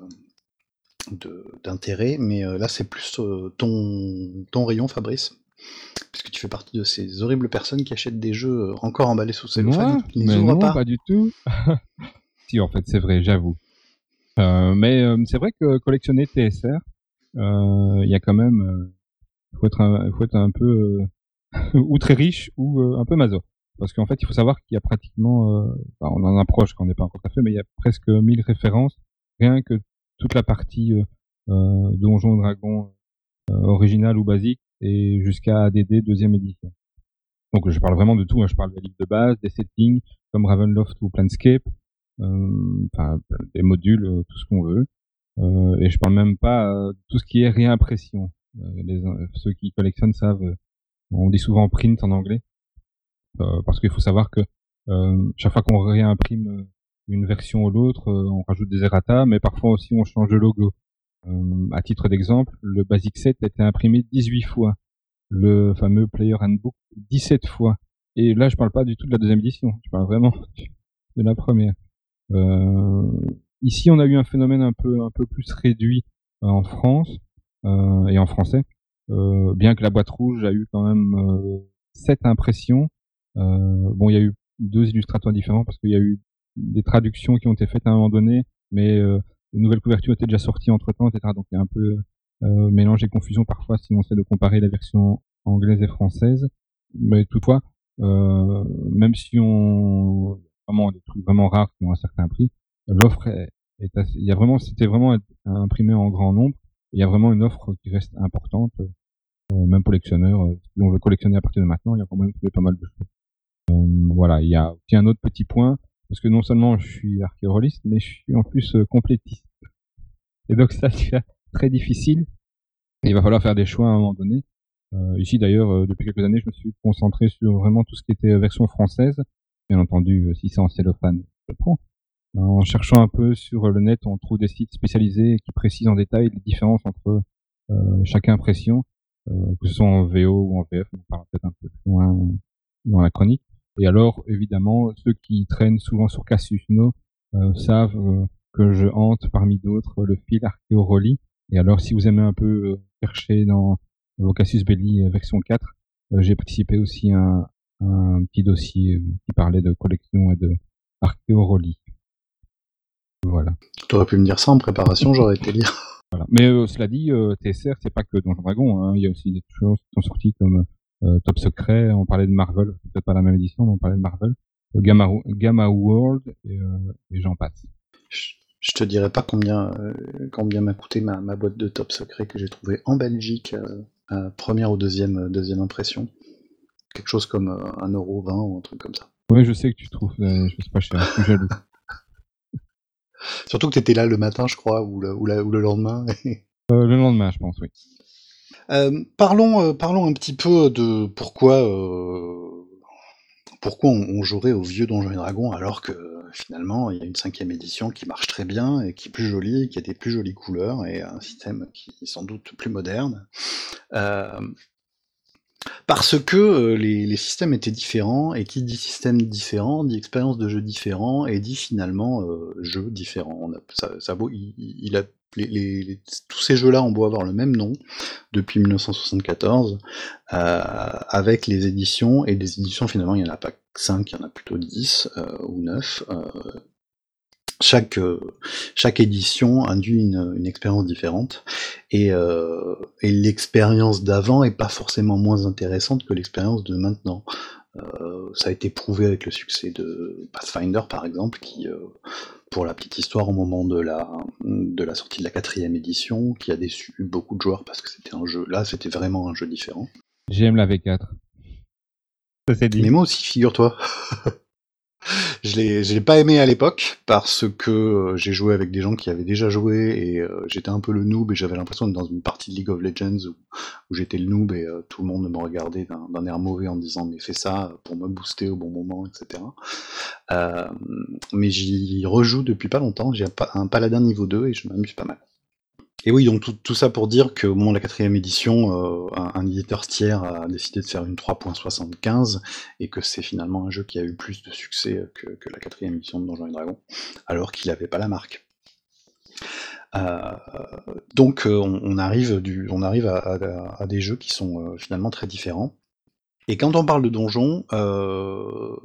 d'intérêt. Mais là, c'est plus ton ton rayon, Fabrice. Puisque tu fais partie de ces horribles personnes qui achètent des jeux encore emballés sous cellophane. mais non, pas. du tout. si, en fait, c'est vrai, j'avoue. mais c'est vrai que collectionner TSR, il y a quand même faut être un, faut être un peu euh, ou très riche ou euh, un peu maso. Parce qu'en fait, il faut savoir qu'il y a pratiquement, euh, on en approche quand on n'est pas encore à fait, mais il y a presque 1000 références, rien que toute la partie euh, Donjon Dragon original ou basique et jusqu'à ADD deuxième édition. Donc je parle vraiment de tout, hein. je parle des livres de base, des settings comme Ravenloft ou Planscape, enfin des modules, tout ce qu'on veut. et je parle même pas de tout ce qui est réimpression. Euh, les, ceux qui collectionnent savent, euh, on dit souvent print en anglais, euh, parce qu'il faut savoir que chaque fois qu'on réimprime une version ou l'autre, on rajoute des errata, mais parfois aussi on change de logo. à titre d'exemple, le Basic 7 a été imprimé 18 fois, le fameux Player Handbook 17 fois. Et là, je parle pas du tout de la deuxième édition, je parle vraiment de la première. Euh, ici, on a eu un phénomène un peu un peu plus réduit en France, euh, et en français. Euh, bien que la boîte rouge a eu quand même euh, sept impressions. bon, il y a eu deux illustrateurs différents parce qu'il y a eu des traductions qui ont été faites à un moment donné, mais une nouvelle couverture était déjà sortie entre temps, etc. Donc il y a un peu euh, mélange et confusion parfois si on essaie de comparer les versions anglaises et françaises. Mais toutefois, euh, même si on vraiment des trucs vraiment rares qui ont un certain prix, l'offre est, est assez, il y a vraiment c'était vraiment imprimé en grand nombre il y a vraiment une offre qui reste importante, euh, même pour les collectionneurs. Euh, si on veut collectionner à partir de maintenant, il y a quand même pas mal de choses. Euh, voilà, il y a aussi un autre petit point, parce que non seulement je suis archéologiste, mais je suis en plus complétiste. Et donc ça devient très difficile. il va falloir faire des choix à un moment donné. Euh, ici d'ailleurs, depuis quelques années, je me suis concentré sur vraiment tout ce qui était version française. Bien entendu, si c'est en cellophane, je prends. En cherchant un peu sur le net, on trouve des sites spécialisés qui précisent en détail les différences entre euh, chaque impression, euh, que ce soit en VO ou en VF, on parle peut-être un peu plus loin dans la chronique. Et alors, évidemment, ceux qui traînent souvent sur Cassius No euh, savent que je hante parmi d'autres le fil Archeoroli. Et alors, si vous aimez un peu chercher dans vos Cassius Belli version 4, j'ai participé aussi à un, petit dossier qui parlait de collection et de Archeoroli. Voilà. Tu aurais pu me dire ça en préparation, j'aurais été lire. Voilà. Mais euh, cela dit, euh, TSR, c'est pas que Donjon Dragon. Hein. Il y a aussi des choses qui sont sorties comme euh, Top Secret. On parlait de Marvel, peut-être pas la même édition, mais on parlait de Marvel. Euh, Gamma, Gamma World et, et j'en passe. Je, te dirais pas combien combien m'a coûté ma, ma, boîte de Top Secret que j'ai trouvé en Belgique, première ou deuxième deuxième impression. Quelque chose comme 1,20€ ou un truc comme ça. Oui, je sais que tu trouves, je sais pas je suis jaloux. Surtout que tu étais là le matin, je crois, ou le, ou ou le lendemain. euh, le lendemain, je pense, oui. Euh, parlons, euh, parlons un petit peu de pourquoi, pourquoi on, on, jouerait au vieux Donjons et Dragons alors que finalement il y a une cinquième édition qui marche très bien et qui est plus jolie, qui a des plus jolies couleurs et un système qui est sans doute plus moderne. Euh, parce que euh, les, systèmes étaient différents, et qui dit système différent, dit expérience de jeu différent, et dit finalement euh, jeu différent. ça, vaut, il, a, tous ces jeux-là ont beau avoir le même nom depuis 1974, euh, avec les éditions, et des éditions finalement il n'y en a pas 5, il y en a plutôt 10 ou 9, chaque, euh, chaque édition induit une, une expérience différente et, euh, et l'expérience d'avant est pas forcément moins intéressante que l'expérience de maintenant. Euh, ça a été prouvé avec le succès de Pathfinder par exemple, qui, euh, pour la petite histoire, au moment de la, de la sortie de la quatrième édition, qui a déçu beaucoup de joueurs parce que c'était un jeu, là c'était vraiment un jeu différent. J'aime la V4. Ça dit. Mais moi aussi, figure-toi. je l'ai, je l'ai pas aimé à l'époque parce que euh, j'ai joué avec des gens qui avaient déjà joué et euh, j'étais un peu le noob et j'avais l'impression d'être dans une partie de League of Legends où, j'étais le noob et euh, tout le monde me regardait d'un, air mauvais en disant mais fais ça pour me booster au bon moment, etc. Mais j'y rejoue depuis pas longtemps. J'ai un paladin niveau 2 et je m'amuse pas mal. Et oui, donc tout, ça pour dire qu'au moment de la quatrième édition, euh, un, éditeur tiers a décidé de faire une 3.75 et que c'est finalement un jeu qui a eu plus de succès que, la quatrième édition de Donjons et Dragons, alors qu'il n'avait pas la marque. Euh, donc euh, on, arrive, on arrive à, des jeux qui sont finalement très différents. Et quand on parle de donjons, euh,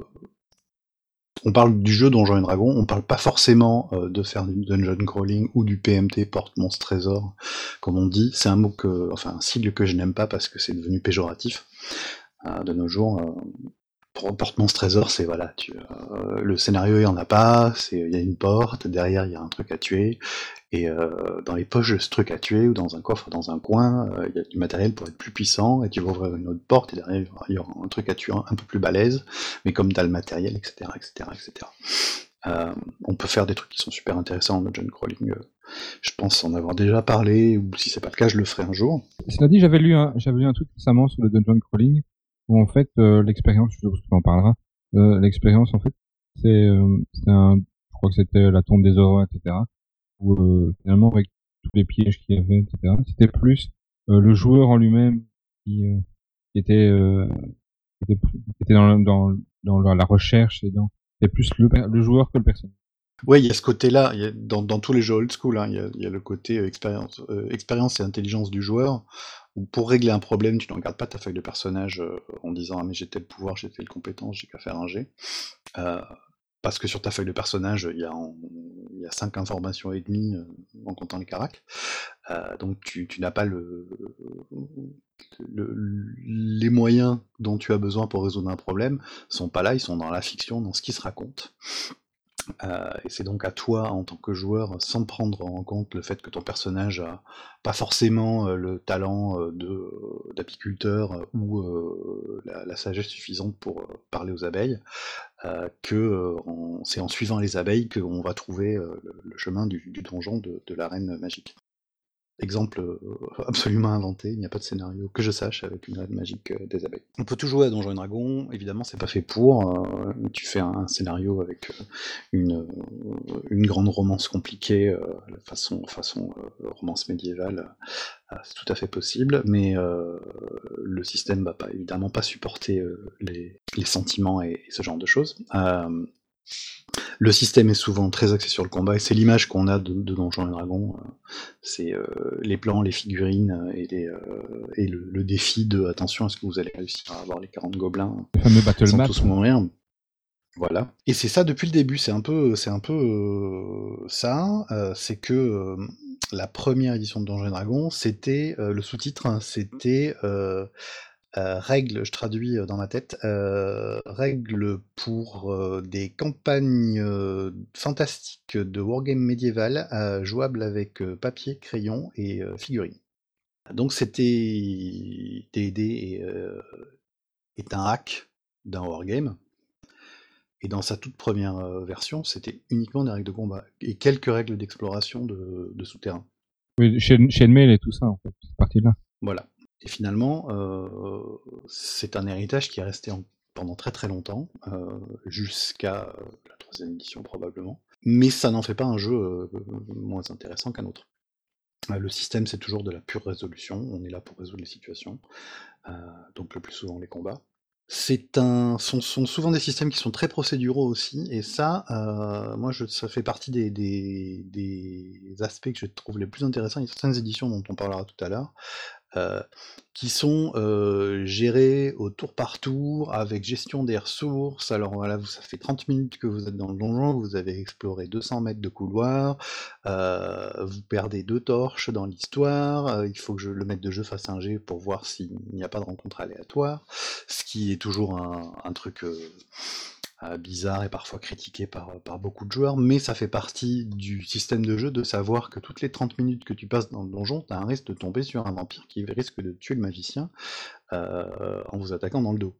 on parle du jeu Donjons et Dragons, on parle pas forcément euh, de faire du dungeon crawling ou du PMT porte monstre trésor, comme on dit. C'est un mot que, enfin un sigle que je n'aime pas parce que c'est devenu péjoratif euh, de nos jours. Porte monstre trésor, c'est voilà, tu, euh, le scénario il y en a pas, c'est il y a une porte, derrière il y a un truc à tuer, et euh, dans les poches de ce truc à tuer ou dans un coffre dans un coin, euh, il y a du matériel pour être plus puissant, et tu vas ouvrir une autre porte et derrière il y aura un truc à tuer un, peu plus balèze, mais comme t'as le matériel, etc., etc., etc. On peut faire des trucs qui sont super intéressants en dungeon crawling. je pense en avoir déjà parlé, ou si c'est pas le cas, je le ferai un jour. Cela dit, j'avais lu un, j'avais lu un truc récemment sur le dungeon crawling où en fait euh, l'expérience, je suppose que tu en parleras, euh, l'expérience en fait, c'est, euh, c'est un, je crois que c'était la tombe des horreurs, etc. Où finalement avec tous les pièges qu'il y avait, etc. C'était plus le joueur en lui-même qui, qui était, qui était, était dans, dans, dans la recherche et dans, c'était plus le, le joueur que le personnage. Ouais, il y a ce côté-là, y dans, dans tous les jeux old school, hein, il, y a, il y a le côté expérience, euh, expérience et intelligence du joueur, où pour régler un problème, tu ne regardes pas ta feuille de personnage euh, en disant ah mais j'ai tel pouvoir, j'ai telle compétence, j'ai qu'à faire un G. Euh, parce que sur ta feuille de personnage, il y a, en- cinq informations et demie euh, en comptant les caracs. Donc tu, n'as pas le- les moyens dont tu as besoin pour résoudre un problème sont pas là, ils sont dans la fiction, dans ce qui se raconte. Euh, et c'est donc à toi, en tant que joueur, sans prendre en compte le fait que ton personnage a pas forcément euh, le talent euh, d'apiculteur ou la, sagesse suffisante pour parler aux abeilles, que c'est en suivant les abeilles qu'on va trouver le, chemin du, du donjon de, de la reine magique. Exemple euh, absolument inventé, il n'y a pas de scénario que je sache avec une reine magique euh, des abeilles. On peut tout jouer à Donjons et Dragons, évidemment c'est pas fait pour, euh, tu fais un, scénario avec une, une grande romance compliquée, euh, façon, façon romance médiévale, c'est tout à fait possible, mais le système va pas, évidemment pas supporter les, les sentiments et ce genre de choses. Le système est souvent très axé sur le combat, et c'est l'image qu'on a de, de Donjons et Dragons. euh, C'est euh, les plans, les figurines euh, et, les, euh, et le, le défi de attention, est-ce que vous allez réussir à avoir les 40 gobelins Le fameux battle sans map. tous mourir? Voilà. Et c'est ça depuis le début. C'est un peu, c'est un peu euh, ça. euh, c'est que euh, la première édition de Donjons et Dragons, c'était le sous-titre, hein, c'était euh, règles. Je traduis euh, dans ma tête. euh, règles pour euh, des campagnes euh, fantastiques de wargame médiéval jouables avec papier, crayon et figurines. Donc c'était D&D est, un hack d'un wargame. Et dans sa toute première version, c'était uniquement des règles de combat et quelques règles d'exploration de, de souterrain. Oui, chaîne, chaînemail et tout ça, en fait, cette partie-là. Voilà. Et finalement, euh, c'est un héritage qui est resté en- pendant très très longtemps, euh, jusqu'à la troisième édition probablement. Mais ça n'en fait pas un jeu euh, moins intéressant qu'un autre. Le système, c'est toujours de la pure résolution. On est là pour résoudre les situations, donc le plus souvent les combats. C'est un, sont, sont souvent des systèmes qui sont très procéduraux aussi, et ça, moi, je, ça fait partie des aspects que je trouve les plus intéressants. Il y a certaines éditions dont on parlera tout à l'heure, euh, qui sont euh, gérées au tour par tour, avec gestion des ressources. Alors voilà, ça fait 30 minutes que vous êtes dans le donjon, vous avez exploré 200 mètres de couloir, euh, vous perdez deux torches dans l'histoire, il faut que je, le maître de jeu fasse un jet pour voir s'il n'y a pas de rencontre aléatoire, ce qui est toujours un, truc bizarre et parfois critiqué par, par beaucoup de joueurs, mais ça fait partie du système de jeu de savoir que toutes les 30 minutes que tu passes dans le donjon, tu as un risque de tomber sur un vampire qui risque de tuer le magicien euh, en vous attaquant dans le dos.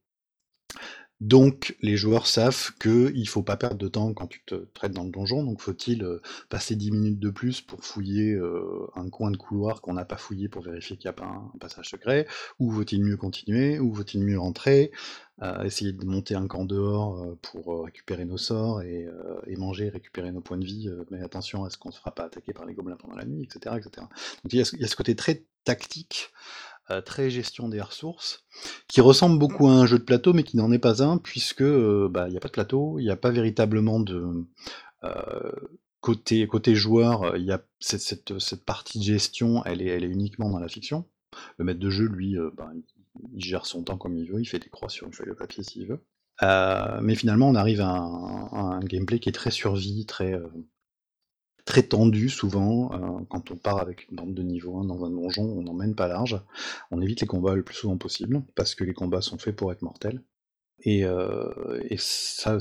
Donc, les joueurs savent qu'il ne faut pas perdre de temps quand tu te traites dans le donjon, donc faut-il euh, passer 10 minutes de plus pour fouiller euh, un coin de couloir qu'on n'a pas fouillé pour vérifier qu'il n'y a pas un, passage secret, ou vaut-il mieux continuer, ou vaut-il mieux rentrer, euh, essayer de monter un camp dehors pour récupérer nos sorts et, manger, récupérer nos points de vie, mais attention à ce qu'on ne se fera pas attaquer par les gobelins pendant la nuit, etc. etc. Donc il y, a ce côté très tactique très gestion des ressources, qui ressemble beaucoup à un jeu de plateau, mais qui n'en est pas un, puisque euh, bah, il n'y a pas de plateau, il n'y a pas véritablement de euh, côté, côté joueur, il y a cette, cette, partie de gestion, elle est, elle est uniquement dans la fiction. Le maître de jeu, lui, bah, il gère son temps comme il veut, il fait des croix sur une feuille de papier s'il veut. mais finalement, on arrive à un, gameplay qui est très survie, très, très tendu souvent. Euh, quand on part avec une bande de niveau 1 dans un donjon, on n'emmène pas large. On évite les combats le plus souvent possible, parce que les combats sont faits pour être mortels. Et, euh, ça,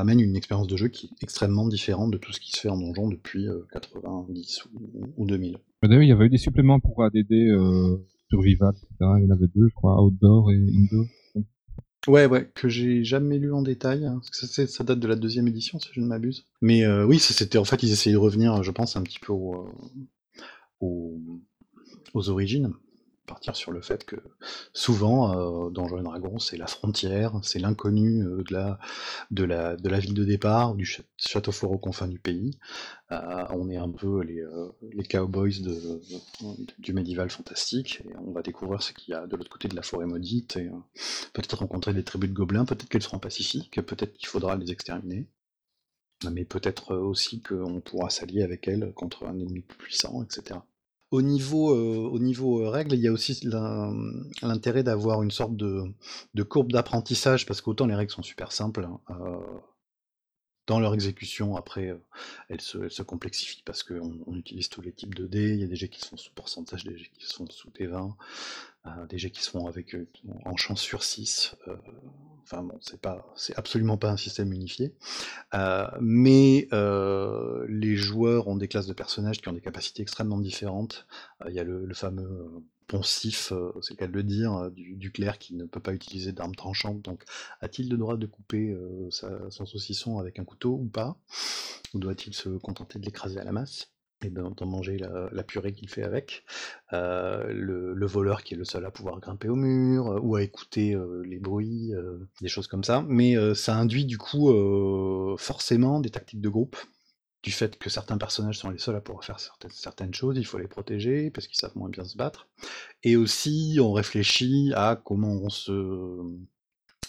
amène une expérience de jeu qui est extrêmement différente de tout ce qui se fait en donjon depuis 90 euh, ou, 2000. D'ailleurs, il y avait eu des suppléments pour ADD etc. Il y en avait deux, je crois, Outdoor et Indoor. Ouais, ouais, que j'ai jamais lu en détail. Hein, ça, date de la deuxième édition, si je ne m'abuse. Mais euh, oui, c'était en fait, ils essayaient de revenir, je pense, un petit peu euh, aux origines partir sur le fait que souvent, euh, Donjons et Dragons, c'est la frontière, c'est l'inconnu euh, de, la, ville de départ, du château fort aux confins du pays. Euh, on est un peu les, euh, cowboys du médiéval fantastique, et on va découvrir ce qu'il y a de l'autre côté de la forêt maudite, et peut-être rencontrer des tribus de gobelins, peut-être qu'elles seront pacifiques, peut-être qu'il faudra les exterminer. Mais peut-être aussi qu'on pourra s'allier avec elles contre un ennemi plus puissant, etc. Au niveau, euh, au niveau euh, règles, il y a aussi l'intérêt d'avoir une sorte de, courbe d'apprentissage, parce qu'autant les règles sont super simples, hein, euh, dans leur exécution, après, elles se, complexifient parce qu'on utilise tous les types de dés. Il y a des jets qui sont sous pourcentage, des jets qui sont sous T20, des jets qui sont avec en chance sur 6. enfin bon, c'est pas, c'est absolument pas un système unifié. mais les joueurs ont des classes de personnages qui ont des capacités extrêmement différentes. Il y a le, fameux poncif, c'est le cas de le dire, du, clerc qui ne peut pas utiliser d'armes tranchantes. Donc, a-t-il le droit de couper son saucisson avec un couteau ou pas? Ou doit-il se contenter de l'écraser à la masse? Et d'en manger la, purée qu'il fait avec. le, voleur qui est le seul à pouvoir grimper au mur, ou à écouter les bruits, des choses comme ça. Mais ça induit du coup forcément des tactiques de groupe du fait que certains personnages sont les seuls à pouvoir faire certaines, choses, il faut les protéger parce qu'ils savent moins bien se battre. Et aussi, on réfléchit à comment on se.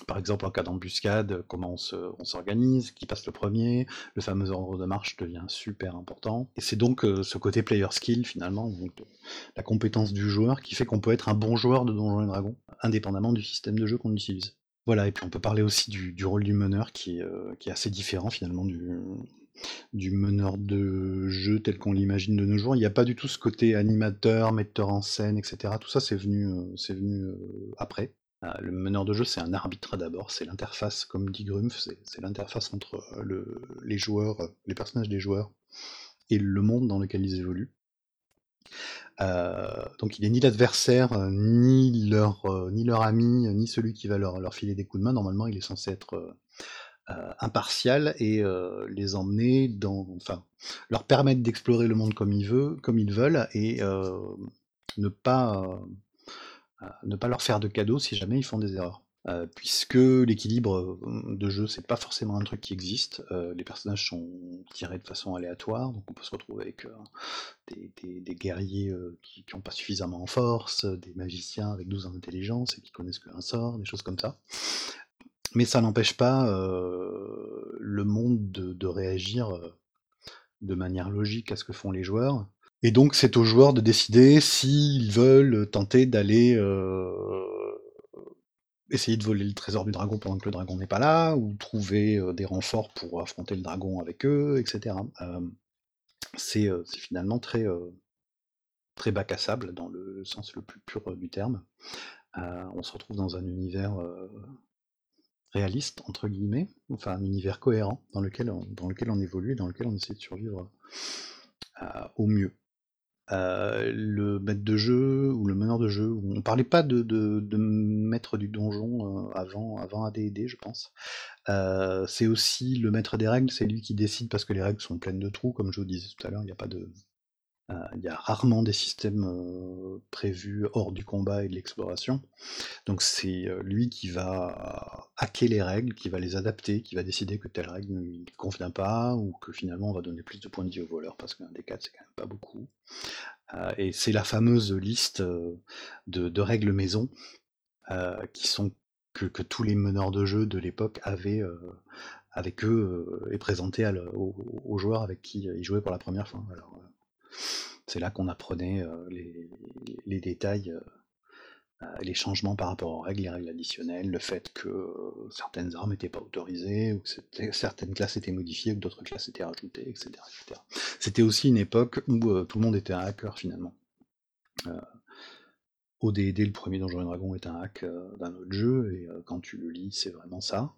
Par exemple, en cas d'embuscade, comment on s'organise, qui passe le premier, le fameux ordre de marche devient super important. Et c'est donc euh, ce côté player skill, finalement, donc la compétence du joueur, qui fait qu'on peut être un bon joueur de Donjons et Dragons, indépendamment du système de jeu qu'on utilise. Voilà, et puis on peut parler aussi du, rôle du meneur qui, euh, est assez différent finalement du, meneur de jeu tel qu'on l'imagine de nos jours. Il n'y a pas du tout ce côté animateur, metteur en scène, etc. Tout ça, c'est venu, euh, c'est venu euh, après. Euh, le meneur de jeu, c'est un arbitre d'abord, c'est l'interface, comme dit Grumpf, c'est l'interface entre les joueurs, les personnages des joueurs et le monde dans lequel ils évoluent. donc il n'est ni l'adversaire, ni leur, ni ami, ni celui qui va leur, filer des coups de main. Normalement, il est censé être euh, impartial et euh, les emmener dans, enfin, leur permettre d'explorer le monde comme ils veulent, comme ils veulent et euh, ne pas ne pas leur faire de cadeaux si jamais ils font des erreurs. puisque l'équilibre de jeu, c'est pas forcément un truc qui existe. les personnages sont tirés de façon aléatoire, donc on peut se retrouver avec des, guerriers qui n'ont pas suffisamment en force, des magiciens avec 12 ans d'intelligence et qui connaissent qu'un sort, des choses comme ça. Mais ça n'empêche pas le monde de, réagir de manière logique à ce que font les joueurs. Et donc c'est aux joueurs de décider s'ils veulent tenter d'aller essayer de voler le trésor du dragon pendant que le dragon n'est pas là, ou trouver des renforts pour affronter le dragon avec eux, etc. c'est finalement très, très bac à sable dans le sens le plus pur du terme. on se retrouve dans un univers réaliste, entre guillemets, enfin un univers cohérent dans lequel on, dans lequel on évolue et dans lequel on essaie de survivre euh, au mieux. Le maître de jeu ou le meneur de jeu, on parlait pas de, maître du donjon avant, avant AD&D, je pense. c'est aussi le maître des règles, c'est lui qui décide parce que les règles sont pleines de trous, comme je vous disais tout à l'heure, il n'y a pas de, euh, il y a rarement des systèmes prévus hors du combat et de l'exploration. Donc c'est lui qui va hacker les règles, qui va les adapter, qui va décider que telle règle ne convient pas, ou que finalement on va donner plus de points de vie au voleur, parce qu'un des quatre c'est quand même pas beaucoup. et c'est la fameuse liste de, règles maison qui sont que, tous les meneurs de jeu de l'époque avaient avec eux et présentaient aux, joueurs avec qui ils jouaient pour la première fois. C'est là qu'on apprenait euh, les, détails, euh, euh, les changements par rapport aux règles, les règles additionnelles, le fait que certaines armes n'étaient pas autorisées, ou que certaines classes étaient modifiées, ou que d'autres classes étaient rajoutées, etc. C'était aussi une époque où tout le monde était un hacker finalement. ODD, le premier Donjon Dragon, est un hack d'un autre jeu, et quand tu le lis, c'est vraiment ça.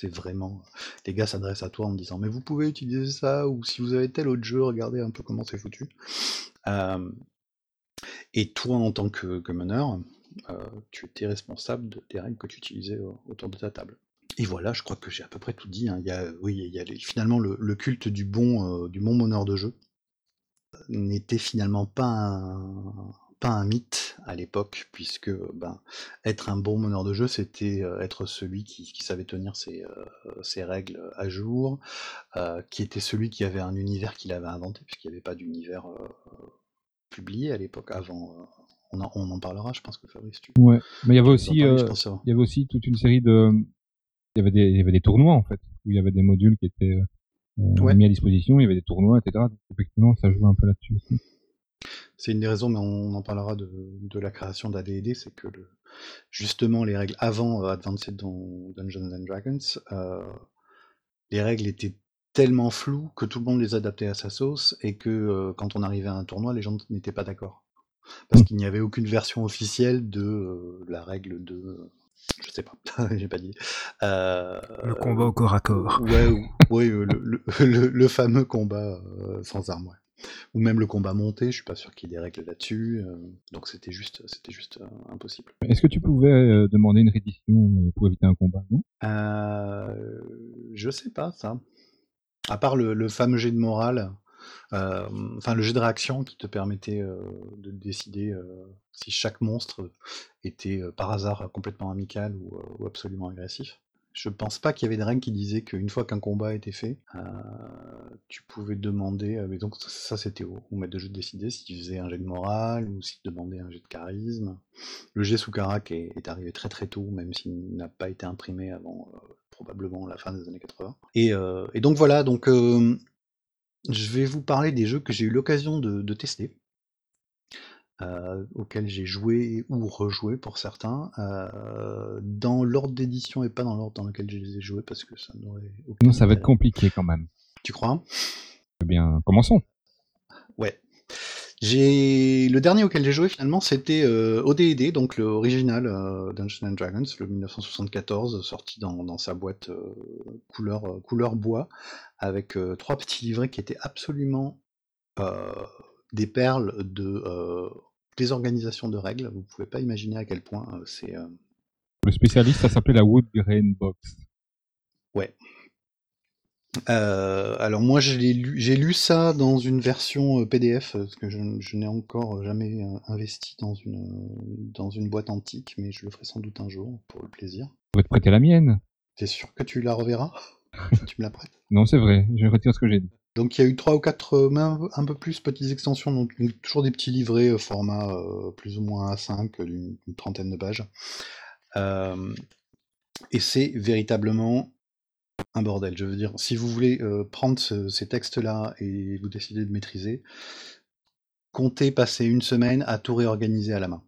C'est vraiment. Les gars s'adressent à toi en disant Mais vous pouvez utiliser ça, ou si vous avez tel autre jeu, regardez un peu comment c'est foutu. Euh, et toi, en tant que, meneur, euh, tu étais responsable des règles que tu utilisais autour de ta table. Et voilà, je crois que j'ai à peu près tout dit. Hein. Il y a, oui, il y a finalement le, culte du bon, euh, du bon meneur de jeu n'était finalement pas un, pas un mythe à l'époque, puisque ben, être un bon meneur de jeu, c'était euh, être celui qui, savait tenir ses, euh, règles à jour, euh, qui était celui qui avait un univers qu'il avait inventé, puisqu'il n'y avait pas d'univers publié à l'époque avant. On en, on en, parlera, je pense que Fabrice. Tu, ouais, mais il y avait aussi, il y avait aussi toute une série de, il y avait des, il y avait des tournois en fait, où il y avait des modules qui étaient mis à disposition, il y avait des tournois, etc. Donc, effectivement, ça jouait un peu là-dessus aussi. C'est une des raisons, mais on en parlera de, la création d'AD&D, c'est que justement les règles avant euh, Advanced Dungeons and Dragons, euh, les règles étaient tellement floues que tout le monde les adaptait à sa sauce et que euh, quand on arrivait à un tournoi, les gens n'étaient pas d'accord. Parce qu'il n'y avait aucune version officielle de la règle de je sais pas, j'ai pas dit. le combat au corps à corps. Ouais, le, fameux combat sans armes, ouais ou même le combat monté, je suis pas sûr qu'il y ait des règles là-dessus, euh, donc c'était juste, c'était juste euh, impossible. Est-ce que tu pouvais euh, demander une reddition pour éviter un combat non? Je sais pas ça. À part le, fameux jet de morale, enfin le jet de réaction qui te permettait de décider si chaque monstre était par hasard complètement amical ou absolument agressif. Je pense pas qu'il y avait des règles qui disaient qu'une fois qu'un combat était fait, euh, tu pouvais demander. Euh, mais donc ça c'était au, maître de jeu de décider s'il faisait un jet de morale ou s'il demandait un jet de charisme. Le jet sous carac est, arrivé très très tôt, même s'il n'a pas été imprimé avant euh, probablement la fin des années 80. Et, donc voilà, donc je vais vous parler des jeux que j'ai eu l'occasion de tester. Euh, auxquels j'ai joué ou rejoué pour certains, euh, dans l'ordre d'édition et pas dans l'ordre dans lequel je les ai joués parce que ça n'aurait aucun Non, ça va être compliqué quand même. Tu crois? Eh bien, commençons. Ouais. J'ai le dernier auquel j'ai joué finalement, c'était euh, ODD, donc l'original euh, Dungeons and Dragons, le 1974, sorti dans, dans sa boîte euh, couleur couleur bois, avec trois petits livrets qui étaient absolument des perles de des organisations de règles. Vous pouvez pas imaginer à quel point euh, c'est. Euh, Le spécialiste, ça s'appelait la Wood Grain Box. Ouais. Euh, alors moi j'ai lu, lu ça dans une version PDF parce que je, n'ai encore jamais investi dans une dans une boîte antique, mais je le ferai sans doute un jour pour le plaisir. Je vais te prêter la mienne. T'es sûr que tu la reverras? Tu me la prêtes? Non, c'est vrai. Je retire ce que j'ai dit. Donc il y a eu trois ou quatre, euh, même un peu plus, petites extensions, donc toujours des petits livrets euh, format euh, plus ou moins A5 d'une trentaine de pages. et c'est véritablement un bordel. Je veux dire, si vous voulez prendre ces textes-là et vous décidez de maîtriser, comptez passer une semaine à tout réorganiser à la main.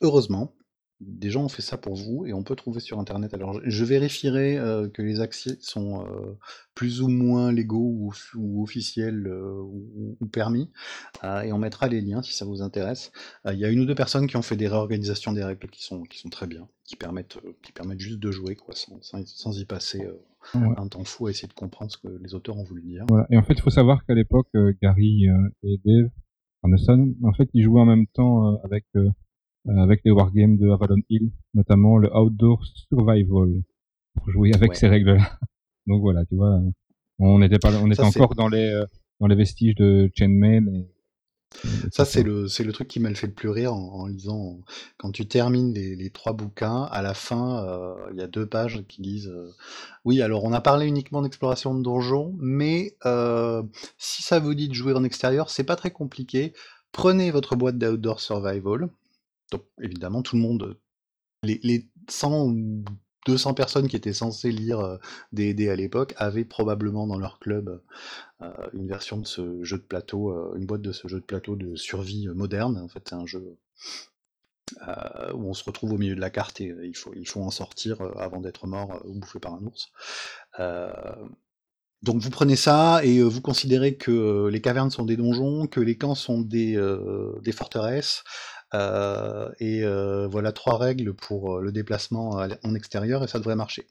Heureusement, des gens ont fait ça pour vous et on peut trouver sur internet. Alors je vérifierai euh, que les accès sont euh, plus ou moins légaux ou, officiels euh, ou, permis et on mettra les liens si ça vous intéresse. Il y a une ou deux personnes qui ont fait des réorganisations des règles qui sont, qui sont très bien, qui permettent, qui permettent juste de jouer quoi, sans, sans, y passer un temps fou à essayer de comprendre ce que les auteurs ont voulu dire. Et en fait, il faut savoir qu'à l'époque, Gary et Dave Arneson. En fait, il jouait en même temps avec avec les wargames de Avalon Hill, notamment le Outdoor Survival, pour jouer avec ces règles-là. Donc voilà, tu vois, on n'était pas, on était encore dans les dans les vestiges de Chainmail. Et ça, c'est le, c'est le truc qui m'a fait le plus rire en, lisant. Quand tu termines les, trois bouquins, à la fin, euh, il y a deux pages qui disent euh, Oui, alors on a parlé uniquement d'exploration de donjons, mais euh, si ça vous dit de jouer en extérieur, c'est pas très compliqué. Prenez votre boîte d'outdoor survival. Donc, évidemment, tout le monde, les, les 100 200 personnes qui étaient censées lire D&D à l'époque avaient probablement dans leur club une version de ce jeu de plateau, une boîte de ce jeu de plateau de survie moderne. En fait, c'est un jeu où on se retrouve au milieu de la carte et il faut, il faut en sortir avant d'être mort ou bouffé par un ours. donc vous prenez ça et vous considérez que les cavernes sont des donjons, que les camps sont des, forteresses, euh, et euh, voilà trois règles pour euh, le déplacement en extérieur et ça devrait marcher.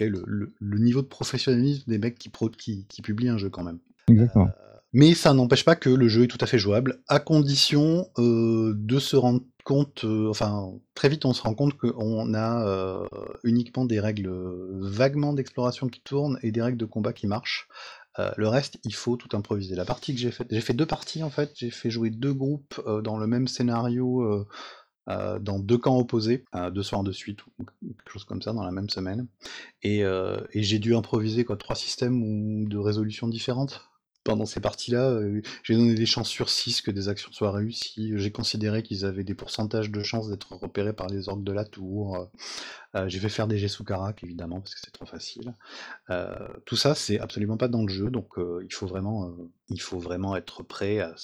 Et le, niveau de professionnalisme des mecs qui, qui, publient un jeu quand même. Exactement. mais ça n'empêche pas que le jeu est tout à fait jouable, à condition de se rendre compte, enfin très vite on se rend compte qu'on a uniquement des règles vaguement d'exploration qui tournent et des règles de combat qui marchent. Euh, le reste, il faut tout improviser. La partie que j'ai faite, j'ai fait deux parties en fait. J'ai fait jouer deux groupes euh, dans le même scénario, euh, dans deux camps opposés, deux soirs de suite ou quelque chose comme ça dans la même semaine. Et, et j'ai dû improviser quoi, trois systèmes de résolution différentes pendant ces parties-là, euh, j'ai donné des chances sur 6 que des actions soient réussies. J'ai considéré qu'ils avaient des pourcentages de chances d'être repérés par les orques de la tour. Euh, euh, j'ai fait faire des jets sous carac, évidemment, parce que c'est trop facile. tout ça, c'est absolument pas dans le jeu, donc il, faut vraiment, il faut vraiment être prêt à,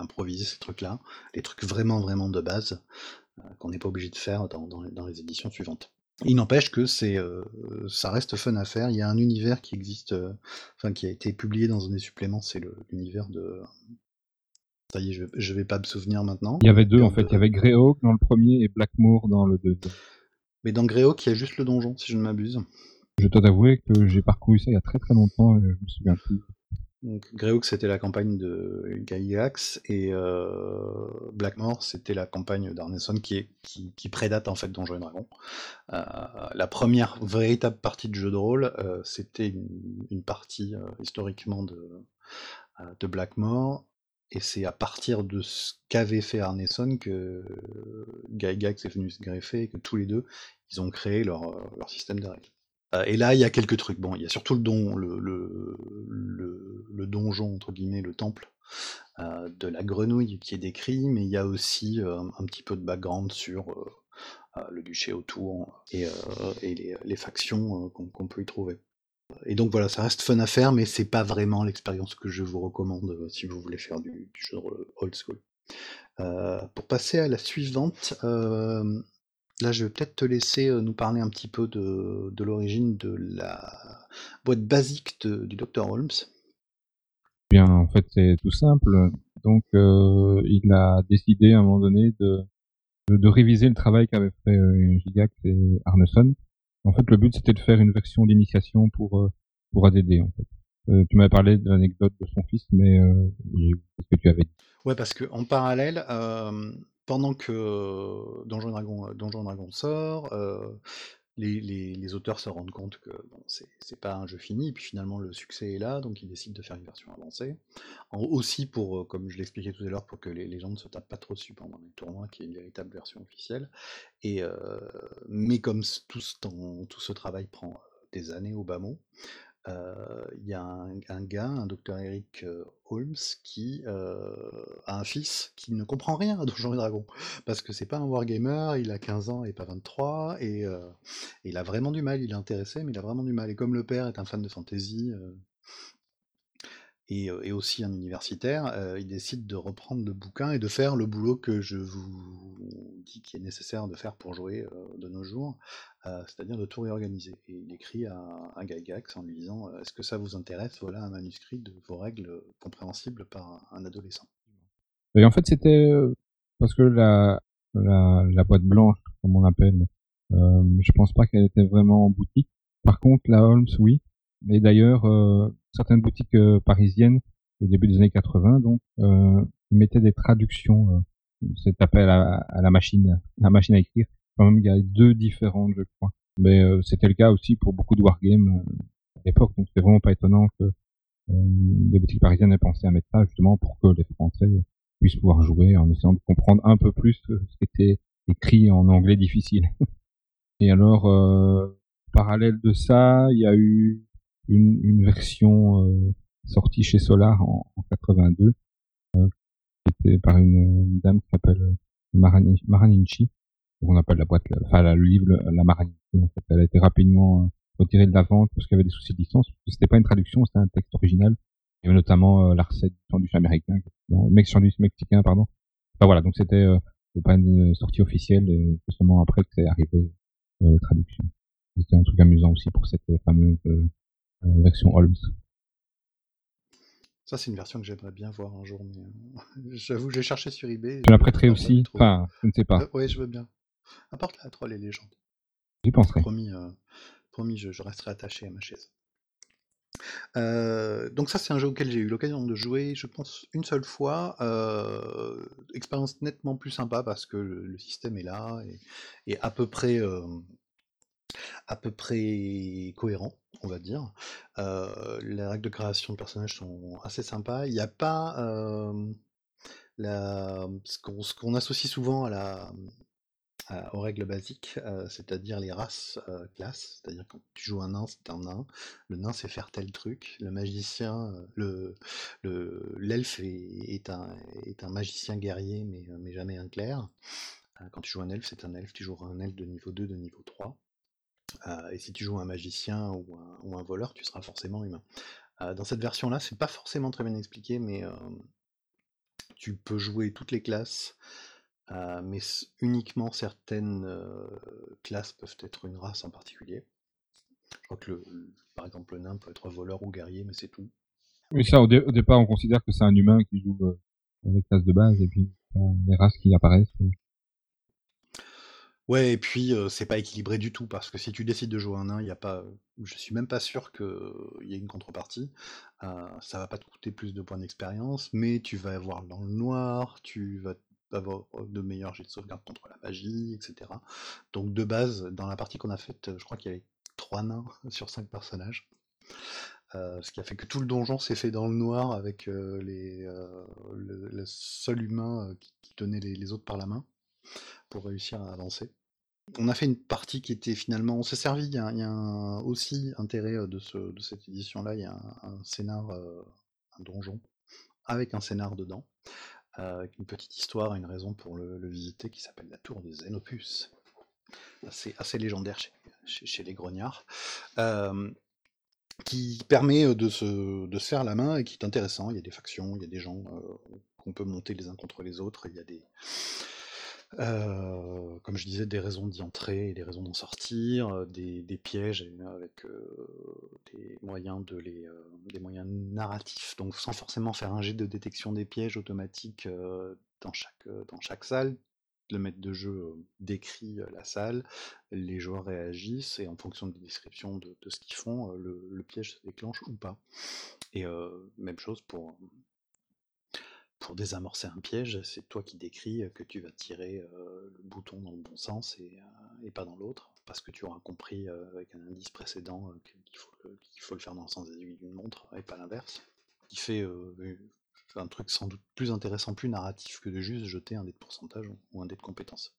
improviser ces trucs-là, les trucs vraiment, vraiment de base, qu'on n'est pas obligé de faire dans les éditions suivantes. Il n'empêche que c'est, euh, ça reste fun à faire. Il y a un univers qui existe, euh, enfin qui a été publié dans un des suppléments, c'est l'univers de. Ça y est, je, je vais pas me souvenir maintenant. Il y avait deux en fait, il y avait Greyhawk dans le premier et Blackmoor dans le deuxième. Mais dans Greyhawk, il y a juste le donjon, si je ne m'abuse. Je dois t'avouer que j'ai parcouru ça il y a très très longtemps et je me souviens plus. Donc Greyhawk c'était la campagne de Gaillax et euh, Blackmore c'était la campagne d'Arneson qui, prédate en fait Donjons et Dragons. Euh, la première véritable partie de jeu de rôle euh, c'était une, partie historiquement de, Blackmore et c'est à partir de ce qu'avait fait Arneson que Gygax est venu se greffer et que tous les deux ils ont créé leur système de règles. Euh, et là, il y a quelques trucs. Bon, il y a surtout le don, le, le, donjon entre guillemets, le temple euh, de la grenouille qui est décrit, mais il y a aussi euh, un petit peu de background sur le duché autour et, les, factions qu'on peut y trouver. Et donc voilà, ça reste fun à faire, mais c'est pas vraiment l'expérience que je vous recommande si vous voulez faire du, du jeu old school. pour passer à la suivante, Là, je vais peut-être te laisser nous parler un petit peu de, l'origine de la boîte basique du Dr Holmes. Bien, en fait, c'est tout simple. Donc, il a décidé à un moment donné de, de, réviser le travail qu'avaient fait Gigax et Arneson. En fait, le but, c'était de faire une version d'initiation pour, pour ADD, en fait. tu m'avais parlé de l'anecdote de son fils, mais qu'est-ce que tu avais dit Ouais, parce qu'en parallèle, pendant que Donjon Dragon, Dragon sort, les, auteurs se rendent compte que bon, c'est pas un jeu fini, puis finalement le succès est là, donc ils décident de faire une version avancée. aussi pour, comme je l'expliquais tout à l'heure, pour que les, gens ne se tapent pas trop dessus pendant les tournois, qui est une véritable version officielle. Et, mais comme tout ce, tout ce travail prend des années au bas mot, il y a un, gars, un docteur Eric Holmes, qui a un fils qui ne comprend rien à Donjons et Dragons, parce que c'est pas un wargamer, il a 15 ans et pas 23, et, il a vraiment du mal, il est intéressé, mais il a vraiment du mal. Et comme le père est un fan de fantasy, et, aussi un universitaire, il décide de reprendre le bouquin et de faire le boulot que je vous dis qu'il est nécessaire de faire pour jouer de nos jours, c'est-à-dire de tout réorganiser. Et il écrit à, à Gygax en lui disant Est-ce que ça vous intéresse? Voilà un manuscrit de vos règles compréhensibles par un adolescent. Et en fait, c'était parce que la, la, boîte blanche, comme on l'appelle, je pense pas qu'elle était vraiment en boutique. Par contre, la Holmes, oui. Et d'ailleurs, certaines boutiques parisiennes au début des années 80, donc ils mettaient des traductions, cet appel à, à, la machine, la machine à écrire. Quand même, il y a deux différentes, je crois. Mais c'était le cas aussi pour beaucoup de wargames à l'époque, donc c'est vraiment pas étonnant que les boutiques parisiennes aient pensé à mettre ça justement pour que les Français puissent pouvoir jouer en essayant de comprendre un peu plus ce qui était écrit en anglais difficile. Et alors, euh, parallèle de ça, il y a eu une, une version euh, sortie chez Solar en, en 82, euh, qui était par une, dame qui s'appelle euh, Maraninchi. On appelle la boîte, enfin le livre la Maraninchi. Elle a été rapidement euh, retirée de la vente parce qu'il y avait des soucis de licence. C'était pas une traduction, c'était un texte original. Il y avait notamment euh, la recette du sandwich américain, non, le mec sandwich mexicain, pardon. Enfin voilà, donc c'était pas une sortie officielle, et seulement après que c'est arrivé euh, la traduction. C'était un truc amusant aussi pour cette fameuse euh, version Holmes. Ça, c'est une version que j'aimerais bien voir un jour, mais j'avoue, j'ai cherché sur eBay. Je la prêterai aussi? Enfin, je ne sais pas. oui, je veux bien. Apporte la troll et légendes. J'y penserai. Promis, promis je, je, resterai attaché à ma chaise. Euh, donc ça, c'est un jeu auquel j'ai eu l'occasion de jouer, je pense, une seule fois. Euh, expérience nettement plus sympa parce que le, système est là et, à peu près à peu près cohérent, on va dire. Euh, les règles de création de personnages sont assez sympas. Il n'y a pas la, ce qu'on associe souvent à la, aux règles basiques, c'est-à-dire les races classes, c'est-à-dire quand tu joues un nain, c'est un nain, le nain sait faire tel truc, le magicien, le l'elfe est, un, est un magicien guerrier, mais, mais jamais un clerc. quand tu joues un elfe, c'est un elfe, tu joueras un elfe de niveau 2, de niveau 3. Et si tu joues un magicien ou un, voleur, tu seras forcément humain. dans cette version-là, c'est pas forcément très bien expliqué, mais tu peux jouer toutes les classes, mais uniquement certaines classes peuvent être une race en particulier. Je crois que, par exemple, le nain peut être voleur ou guerrier, mais c'est tout. Oui, ça, au, départ, on considère que c'est un humain qui joue euh, les classes de base, et puis les races qui apparaissent. Ouais, et puis c'est pas équilibré du tout parce que si tu décides de jouer un nain, il y a pas, je suis même pas sûr qu'il y ait une contrepartie. ça va pas te coûter plus de points d'expérience, mais tu vas avoir dans le noir, tu vas avoir de meilleurs jets de sauvegarde contre la magie, etc. Donc de base, dans la partie qu'on a faite, je crois qu'il y avait 3 nains sur 5 personnages. Ce qui a fait que tout le donjon s'est fait dans le noir avec les, euh, le, seul humain qui, tenait les, autres par la main pour réussir à avancer. On a fait une partie qui était finalement, on s'est servi, il y a, aussi intérêt de, ce, de cette édition-là, il y a un, un scénar, un donjon avec un scénar dedans avec une petite histoire une raison pour le, visiter qui s'appelle la tour de Xenopus. C'est assez légendaire chez, les grognards. qui permet de se, de faire la main et qui est intéressant. Il y a des factions, il y a des gens qu'on peut monter les uns contre les autres, il y a des, comme je disais, des raisons d'y entrer et des raisons d'en sortir, des, pièges avec des moyens de les, des moyens narratifs, donc sans forcément faire un jet de détection des pièges automatique dans chaque dans chaque salle. Le maître de jeu décrit la salle, les joueurs réagissent et en fonction des descriptions de, ce qu'ils font, le, piège se déclenche ou pas. Et même chose pour pour désamorcer un piège, c'est toi qui décris que tu vas tirer le bouton dans le bon sens et, pas dans l'autre, parce que tu auras compris avec un indice précédent qu'il faut, le faire dans le sens des aiguilles d'une montre et pas l'inverse. Qui fait un truc sans doute plus intéressant, plus narratif que de juste jeter un dé de pourcentage ou un dé de compétence.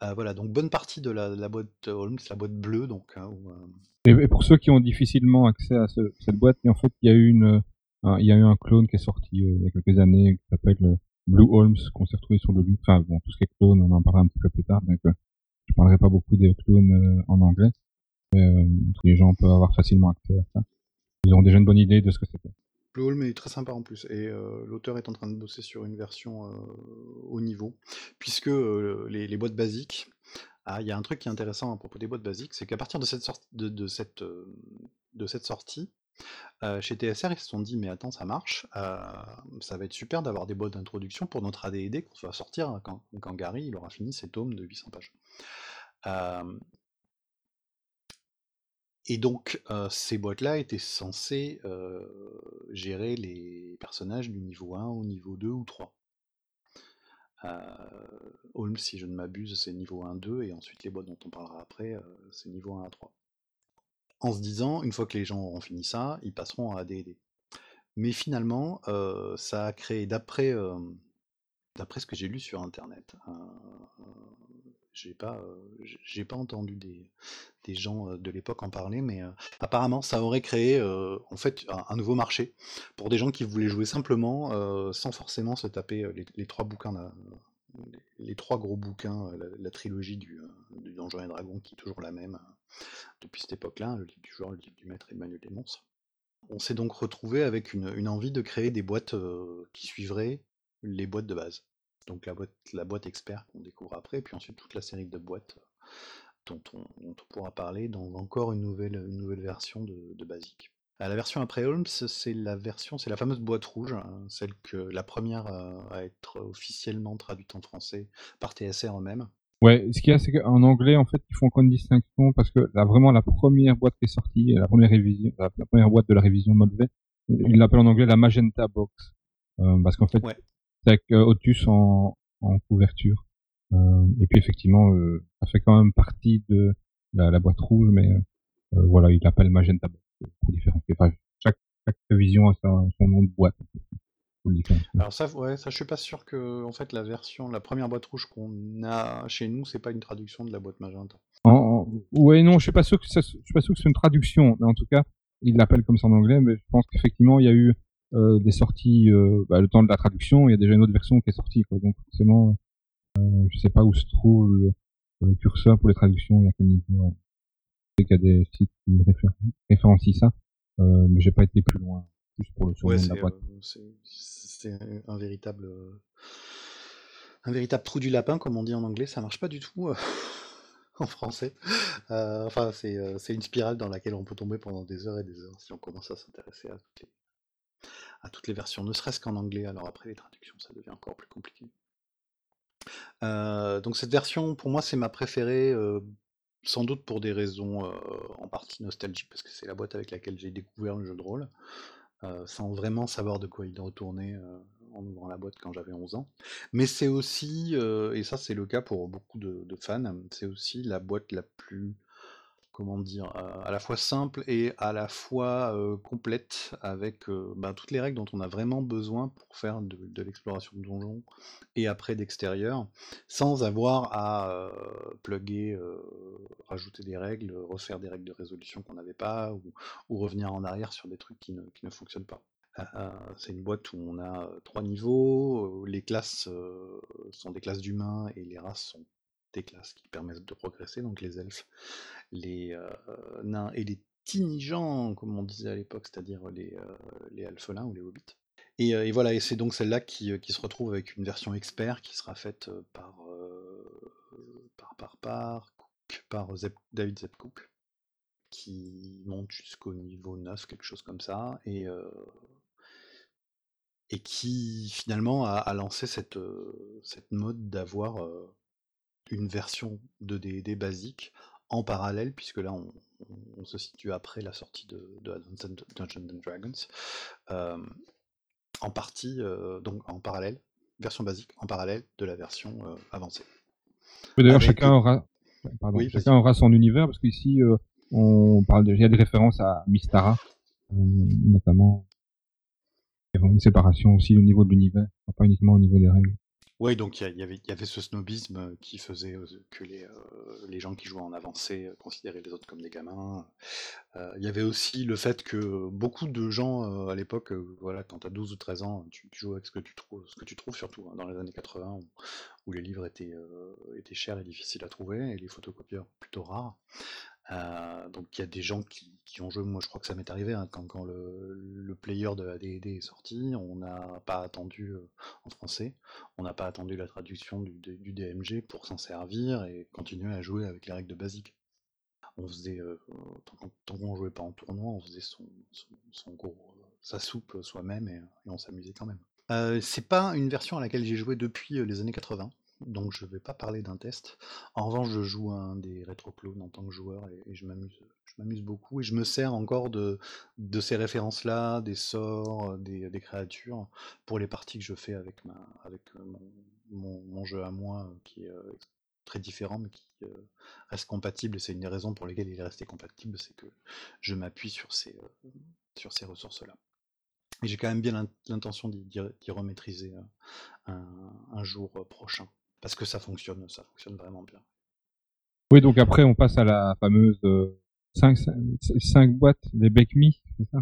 voilà, donc bonne partie de la, boîte Holmes, la boîte bleue. Donc, hein, et, pour ceux qui ont difficilement accès à cette boîte, en fait, il y a eu une, il y a eu un clone qui est sorti euh, il y a quelques années qui s'appelle euh, Blue Holmes qu'on s'est retrouvé sur le livre. Enfin bon, tout ce qui est clone, on en parlera un petit peu plus tard, donc euh, je parlerai pas beaucoup des clones en anglais. Mais les gens peuvent avoir facilement accès à ça. Ils ont déjà une bonne idée de ce que c'est. Blue Holmes est très sympa en plus, et l'auteur est en train de bosser sur une version haut niveau, puisque les, boîtes basiques, ah, il y a un truc qui est intéressant à propos des boîtes basiques, c'est qu'à partir de cette sortie, chez TSR, ils se sont dit: «Mais attends, ça marche, ça va être super d'avoir des boîtes d'introduction pour notre AD&D qu'on va sortir quand Gary, il aura fini ses tomes de 800 pages». et donc ces boîtes-là étaient censées, gérer les personnages du niveau 1 au niveau 2 ou 3. Holmes, si je ne m'abuse, c'est niveau 1-2, et ensuite les boîtes dont on parlera après, c'est niveau 1 à 3. En se disant, une fois que les gens auront fini ça, ils passeront à AD&D. Mais finalement, ça a créé, d'après ce que j'ai lu sur internet, j'ai pas, entendu des, gens de l'époque en parler, mais apparemment ça aurait créé en fait un, nouveau marché pour des gens qui voulaient jouer simplement sans forcément se taper les, trois bouquins, les, trois gros bouquins, la, trilogie du, du, et Dragon qui est toujours la même depuis cette époque-là, le livre du joueur, le livre du maître et le des monstres. On s'est donc retrouvé avec une, envie de créer des boîtes qui suivraient les boîtes de base. Donc la boîte, expert qu'on découvre après, puis ensuite toute la série de boîtes dont on, pourra parler dans encore une nouvelle, version de, de Basic. Euh, la version après Holmes, c'est la version, c'est la fameuse boîte rouge, hein, celle que la première à être officiellement traduite en français par TSR eux-mêmes. Ouais, ce qu'il y a, c'est qu'en anglais, en fait, ils font encore une distinction parce que là, vraiment, la première boîte qui est sortie, la première révision, la, première boîte de la révision Molvet, ils l'appellent en anglais la Magenta Box. Euh, parce qu'en fait, c'est avec euh, Otus en, en couverture. Euh, et puis effectivement, euh, ça fait quand même partie de la, la boîte rouge, mais euh, voilà, il l'appelle Magenta pour différents. Enfin, chaque, chaque vision a son, son nom de boîte. Alors ça, ouais, ça, je suis pas sûr que, en fait, la version, la première boîte rouge qu'on a chez nous, c'est pas une traduction de la boîte magenta. En, ouais, non, je suis pas sûr que ça, je suis pas sûr que c'est une traduction. Mais en tout cas, il l'appelle comme ça en anglais, mais je pense qu'effectivement, il y a eu euh, des sorties, euh, bah, le temps de la traduction, il y a déjà une autre version qui est sortie, quoi. Donc forcément, euh, je sais pas où se trouve le, curseur pour les traductions, il y a qu'il y a des sites qui référencient ça, euh, mais j'ai pas été plus loin. Juste pour le ouais, de la boîte. c'est un véritable un véritable trou du lapin, comme on dit en anglais, ça marche pas du tout en français. Euh, enfin, c'est une spirale dans laquelle on peut tomber pendant des heures et des heures si on commence à s'intéresser à toutes les, à toutes les versions, ne serait-ce qu'en anglais, alors après les traductions ça devient encore plus compliqué. Euh, donc cette version, pour moi, c'est ma préférée, euh, sans doute pour des raisons euh, en partie nostalgiques, parce que c'est la boîte avec laquelle j'ai découvert le jeu de rôle, sans vraiment savoir de quoi il retournait en ouvrant la boîte quand j'avais 11 ans. Mais c'est aussi, et ça c'est le cas pour beaucoup de fans, c'est aussi la boîte la plus comment dire, à la fois simple et à la fois complète avec ben, toutes les règles dont on a vraiment besoin pour faire de, l'exploration de donjons et après d'extérieur, sans avoir à plugger, rajouter des règles, refaire des règles de résolution qu'on n'avait pas ou, revenir en arrière sur des trucs qui ne, qui ne fonctionnent pas. c'est une boîte où on a trois niveaux, les classes sont des classes d'humains et les races sont des classes qui permettent de progresser, donc les elfes, les euh, nains et les tinigeants, comme on disait à l'époque, c'est-à-dire les, euh, les alphelins ou les hobbits. Et, euh, voilà, et c'est donc celle-là qui, qui, se retrouve avec une version expert qui sera faite par, par, par, par, par David Zepcook, qui monte jusqu'au niveau 9, quelque chose comme ça, et, et qui finalement a, a lancé cette, cette mode d'avoir une version de D&D basique en parallèle, puisque là on, se situe après la sortie de, de Dungeons and Dragons, euh, en partie, euh, donc en parallèle, version basique, en parallèle de la version euh, avancée. D'ailleurs, chacun aura, chacun aura son univers, parce qu'ici on parle il y a des références à Mystara, notamment. Il y a une séparation aussi au niveau de l'univers, pas uniquement au niveau des règles. Oui, donc il y, avait, ce snobisme qui faisait que les, les gens qui jouaient en avancée considéraient les autres comme des gamins. Il y avait aussi le fait que beaucoup de gens à l'époque, voilà, quand tu as 12 ou 13 ans, tu, joues avec ce que tu trouves, ce que tu trouves surtout hein, dans les années 80 où, où les livres étaient, étaient chers et difficiles à trouver et les photocopieurs plutôt rares. Euh, donc il y a des gens qui, ont joué, moi je crois que ça m'est arrivé, hein, quand, le, player de AD&D est sorti, on n'a pas attendu euh, en français, on n'a pas attendu la traduction du, DMG pour s'en servir et continuer à jouer avec les règles de basique. On faisait, euh, tant, qu'on jouait pas en tournoi, on faisait son, sa soupe soi-même et, et, on s'amusait quand même. c'est pas une version à laquelle j'ai joué depuis les années 80 donc je ne vais pas parler d'un test. En revanche, je joue un des rétro-clones en tant que joueur et, je m'amuse beaucoup et je me sers encore de, ces références-là, des sorts, des, créatures, pour les parties que je fais avec, avec mon, jeu à moi qui est très différent, mais qui reste compatible. Et c'est une des raisons pour lesquelles il est resté compatible, c'est que je m'appuie sur ces, ressources-là. Et j'ai quand même bien l'intention d'y remaîtriser un, jour prochain. Parce que ça fonctionne, ça fonctionne vraiment bien. Oui, donc après, on passe à la fameuse 5, 5, boîtes des Me, c'est ça?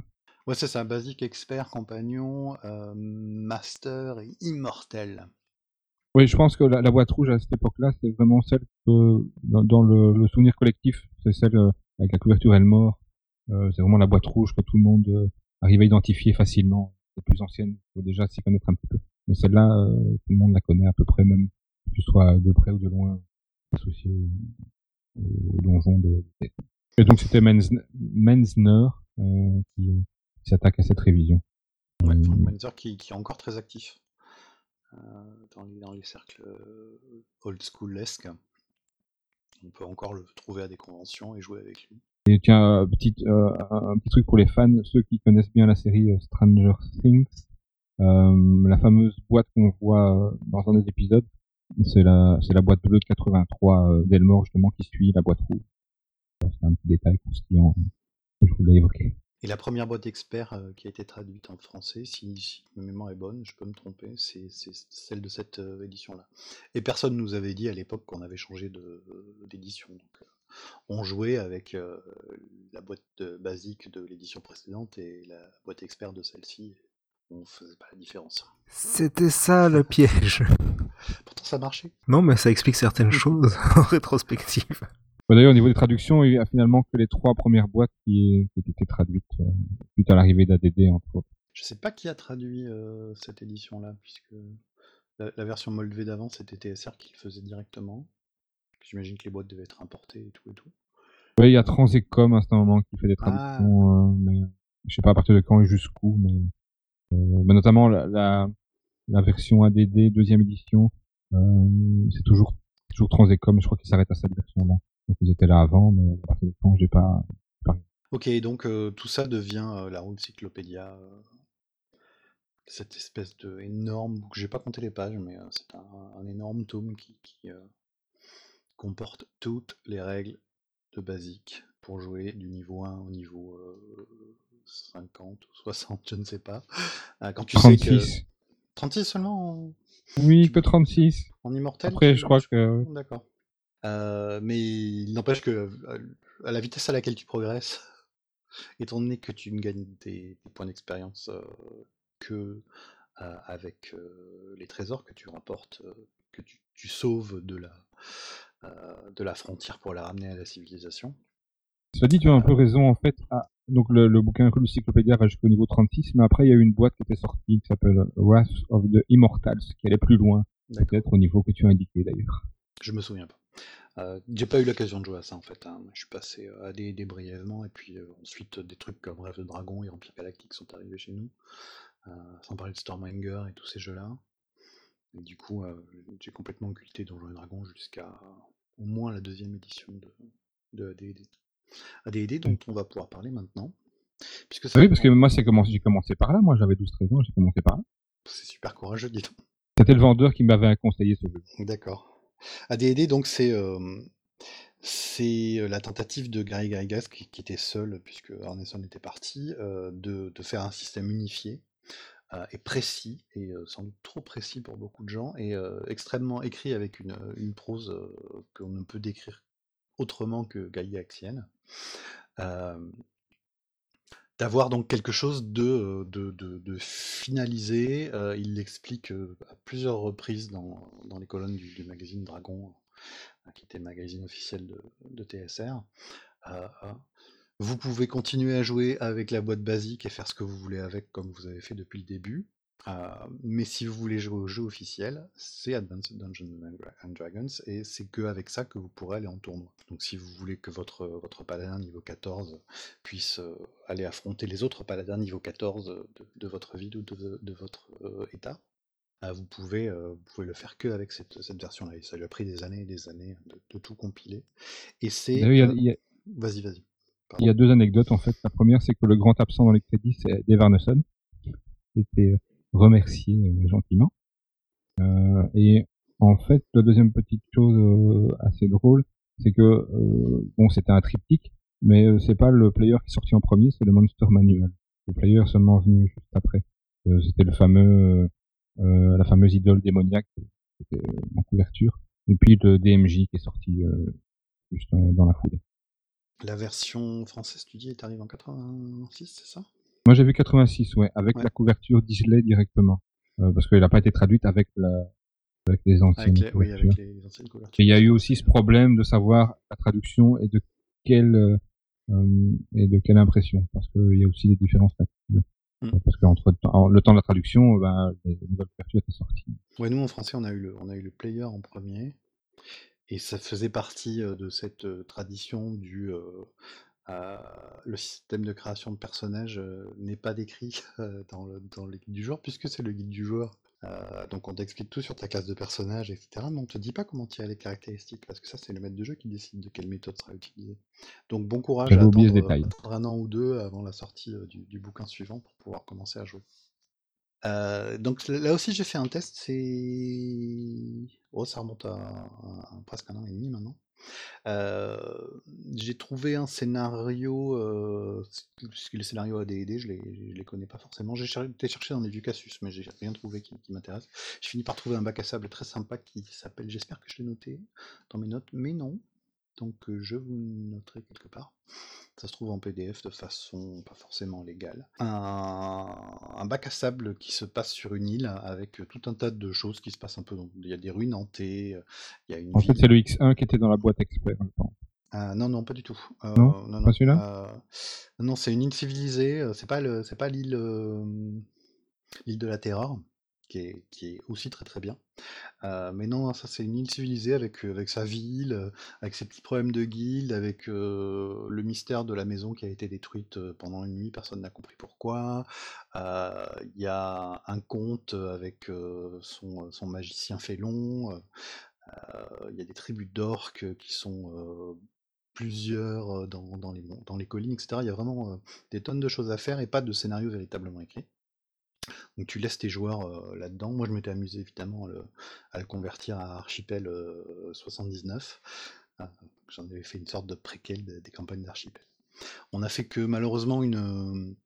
Ouais, c'est ça, basique, expert, compagnon, master et immortel. Oui, je pense que la, boîte rouge à cette époque-là, c'est vraiment celle que, dans, le, souvenir collectif, c'est celle euh, avec la couverture elle mort. Euh, c'est vraiment la boîte rouge que tout le monde euh, arrive à identifier facilement. Les plus anciennes, il faut déjà s'y connaître un petit peu. Mais celle-là, tout le monde la connaît à peu près, même que tu sois de près ou de loin associé au, donjon de. Et donc c'était Menzner qui, s'attaque à cette révision. Ouais, Menzner qui, qui est encore très actif. Euh, dans les, dans, les, cercles euh, old school-esque. On peut encore le trouver à des conventions et jouer avec lui. Et tiens, petit, euh, un petit truc pour les fans, ceux qui connaissent bien la série Stranger Things, la fameuse boîte qu'on voit dans un des épisodes, c'est la, c'est la boîte bleue de 83 d'Elmore justement qui suit la boîte rouge. C'est un petit détail croustillant que je voulais évoquer. Et la première boîte d'experts euh, qui a été traduite en français, si, ma mémoire est bonne, je peux me tromper, c'est celle de cette euh, édition-là. Et personne nous avait dit à l'époque qu'on avait changé d'édition. Donc, euh, on jouait avec la boîte basique de l'édition précédente et la boîte expert de celle-ci. On faisait pas la différence. C'était ça le piège. Pourtant ça marchait. Non, mais ça explique certaines choses en rétrospective. D'ailleurs, au niveau des traductions, il y a finalement que les trois premières boîtes qui, qui étaient traduites euh, suite à l'arrivée d'ADD, entre autres. Je sais pas qui a traduit euh, cette édition-là, puisque la, version Moldv d'avant, c'était TSR qui le faisait directement. J'imagine que les boîtes devaient être importées et tout et tout. Oui, il y a Transecom à ce moment qui fait des ah. traductions, euh, mais je sais pas à partir de quand et jusqu'où, mais, mais notamment la, la, la, version ADD deuxième édition, c'est toujours toujours Transecom. Je crois qu'il s'arrête à cette version-là. Donc ils étaient là avant, mais à partir du temps, j'ai pas, Ok, donc euh, tout ça devient euh, la route cyclopédia. Euh, cette espèce de énorme boucle. J'ai pas compté les pages, mais c'est un, énorme tome qui, comporte toutes les règles de basique pour jouer du niveau 1 au niveau 50 ou 60, je ne sais pas. quand tu 36. sais que 36 seulement Oui, que 36. En immortel Après, je crois que. D'accord. Euh, mais il n'empêche que euh, à la vitesse à laquelle tu progresses, étant donné que tu ne gagnes des, points d'expérience euh, que avec les trésors que tu remportes, que tu, sauves de la, de la frontière pour la ramener à la civilisation. Cela dit, tu as un peu raison en fait. Ah, donc le, le bouquin de Cyclopédia va jusqu'au niveau 36, mais après il y a eu une boîte qui était sortie qui s'appelle Wrath of the Immortals, qui allait plus loin, peut-être au niveau que tu as indiqué d'ailleurs. Je me souviens pas. Euh, j'ai pas eu l'occasion de jouer à ça en fait. Hein. Je suis passé euh, à des, brièvement et puis euh, ensuite des trucs comme Rêve de Dragon et Empire Galactique sont arrivés chez nous, sans parler de Stormhanger et tous ces jeux-là. Et du coup, j'ai complètement occulté Donjons et Dragons jusqu'à au moins la deuxième édition de, de AD&D. AD&D dont on va pouvoir parler maintenant. Puisque oui, parce que moi j'ai commencé par là, moi j'avais 12-13 ans, j'ai commencé par là. C'est super courageux, dis donc. C'était le vendeur qui m'avait conseillé ce jeu. D'accord. AD&D donc c'est, c'est, la tentative de Gary qui qui était seul puisque Arneson était parti, de de faire un système unifié, et précis et sans doute trop précis pour beaucoup de gens et extrêmement écrit avec une, une prose, qu'on ne peut décrire autrement que Gygaxienne. D'avoir donc quelque chose de, finalisé. il l'explique à plusieurs reprises dans, les colonnes du, magazine Dragon, qui était le magazine officiel de TSR. Vous pouvez continuer à jouer avec la boîte basique et faire ce que vous voulez avec, comme vous avez fait depuis le début. Euh, mais si vous voulez jouer au jeu officiel, c'est Advanced Dungeons and Dragons, et c'est que avec ça que vous pourrez aller en tournoi. Donc si vous voulez que votre, votre paladin niveau 14 puisse euh, aller affronter les autres paladins niveau 14 de, votre ville ou de, votre euh, état, vous, pouvez, vous pouvez le faire que avec cette, cette version-là. Et ça lui a pris des années et des années de, tout compiler. Et c'est... Vas-y, vas-y. Il y a deux anecdotes en fait. La première, c'est que le grand absent dans les crédits, c'est Dave Arneson, qui était remercier euh, gentiment. Euh, et En fait, la deuxième petite chose euh, assez drôle, c'est que bon, c'était un triptyque, mais c'est pas le player qui est sorti en premier, c'est le Monster Manual. Le player seulement venu juste après. c'était le fameux, la fameuse idole démoniaque qui était en couverture, et puis le DMJ qui est sorti juste dans la foulée. La version française, tu dis, est arrivée en 86, c'est ça? Moi j'ai vu 86, ouais, avec la couverture Disney directement. parce qu'elle n'a pas été traduite avec la, avec les anciennes couvertures. Et il y a eu aussi ce problème de savoir la traduction et de quelle euh, et de quelle impression, parce qu'il y a aussi des différences là-dessus. Mm. Parce qu'entre le temps de la traduction, ben, les nouvelles couvertures étaient sorties. Ouais, nous en français, on a eu le, on a eu le player en premier, et ça faisait partie euh, de cette euh, tradition du le système de création de personnages n'est pas décrit dans le, dans le guide du joueur, puisque c'est le guide du joueur euh, donc on t'explique tout sur ta classe de personnage, etc. Mais on te dit pas comment tirer les caractéristiques, parce que ça c'est le maître de jeu qui décide de quelle méthode sera utilisée. Donc bon courage à attendre, un an ou deux avant la sortie euh, du, bouquin suivant pour pouvoir commencer à jouer. Euh, donc là aussi j'ai fait un test, c'est... Oh ça remonte à presque un an et demi maintenant. J'ai trouvé un scénario, puisque les scénarios AD&D, je les, les connais pas forcément. J'ai été chercher dans les vieux Casus, mais j'ai rien trouvé qui, qui m'intéresse. J'ai fini par trouver un bac à sable très sympa qui s'appelle, j'espère que je l'ai noté dans mes notes, mais non. Donc je vous noterai quelque part. Ça se trouve en PDF de façon pas forcément légale. Un, bac à sable qui se passe sur une île avec tout un tas de choses qui se passent un peu. Donc, il y a des ruines hantées. Il y a une en fait, c'est le X1 qui était dans la boîte exprès. Euh, non, non, pas du tout. Euh, non, non, pas celui-là euh, Non, c'est une île civilisée. C'est pas le, c'est pas l'île, l'île de la Terreur qui est, aussi très très bien. Euh, mais non, ça c'est une île civilisée avec, euh, avec sa ville, euh, avec ses petits problèmes de guilde, avec le mystère de la maison qui a été détruite pendant une nuit, personne n'a compris pourquoi. Il y a un conte avec son, magicien félon. Il y a des tribus d'orques qui sont plusieurs dans, dans, les, dans les collines, etc. Il y a vraiment des tonnes de choses à faire et pas de scénario véritablement écrit. Donc tu laisses tes joueurs là-dedans. Moi, je m'étais amusé évidemment à le, convertir à Archipel 79. Ah, j'en avais fait une sorte de préquel des campagnes d'Archipel. On a fait que malheureusement une,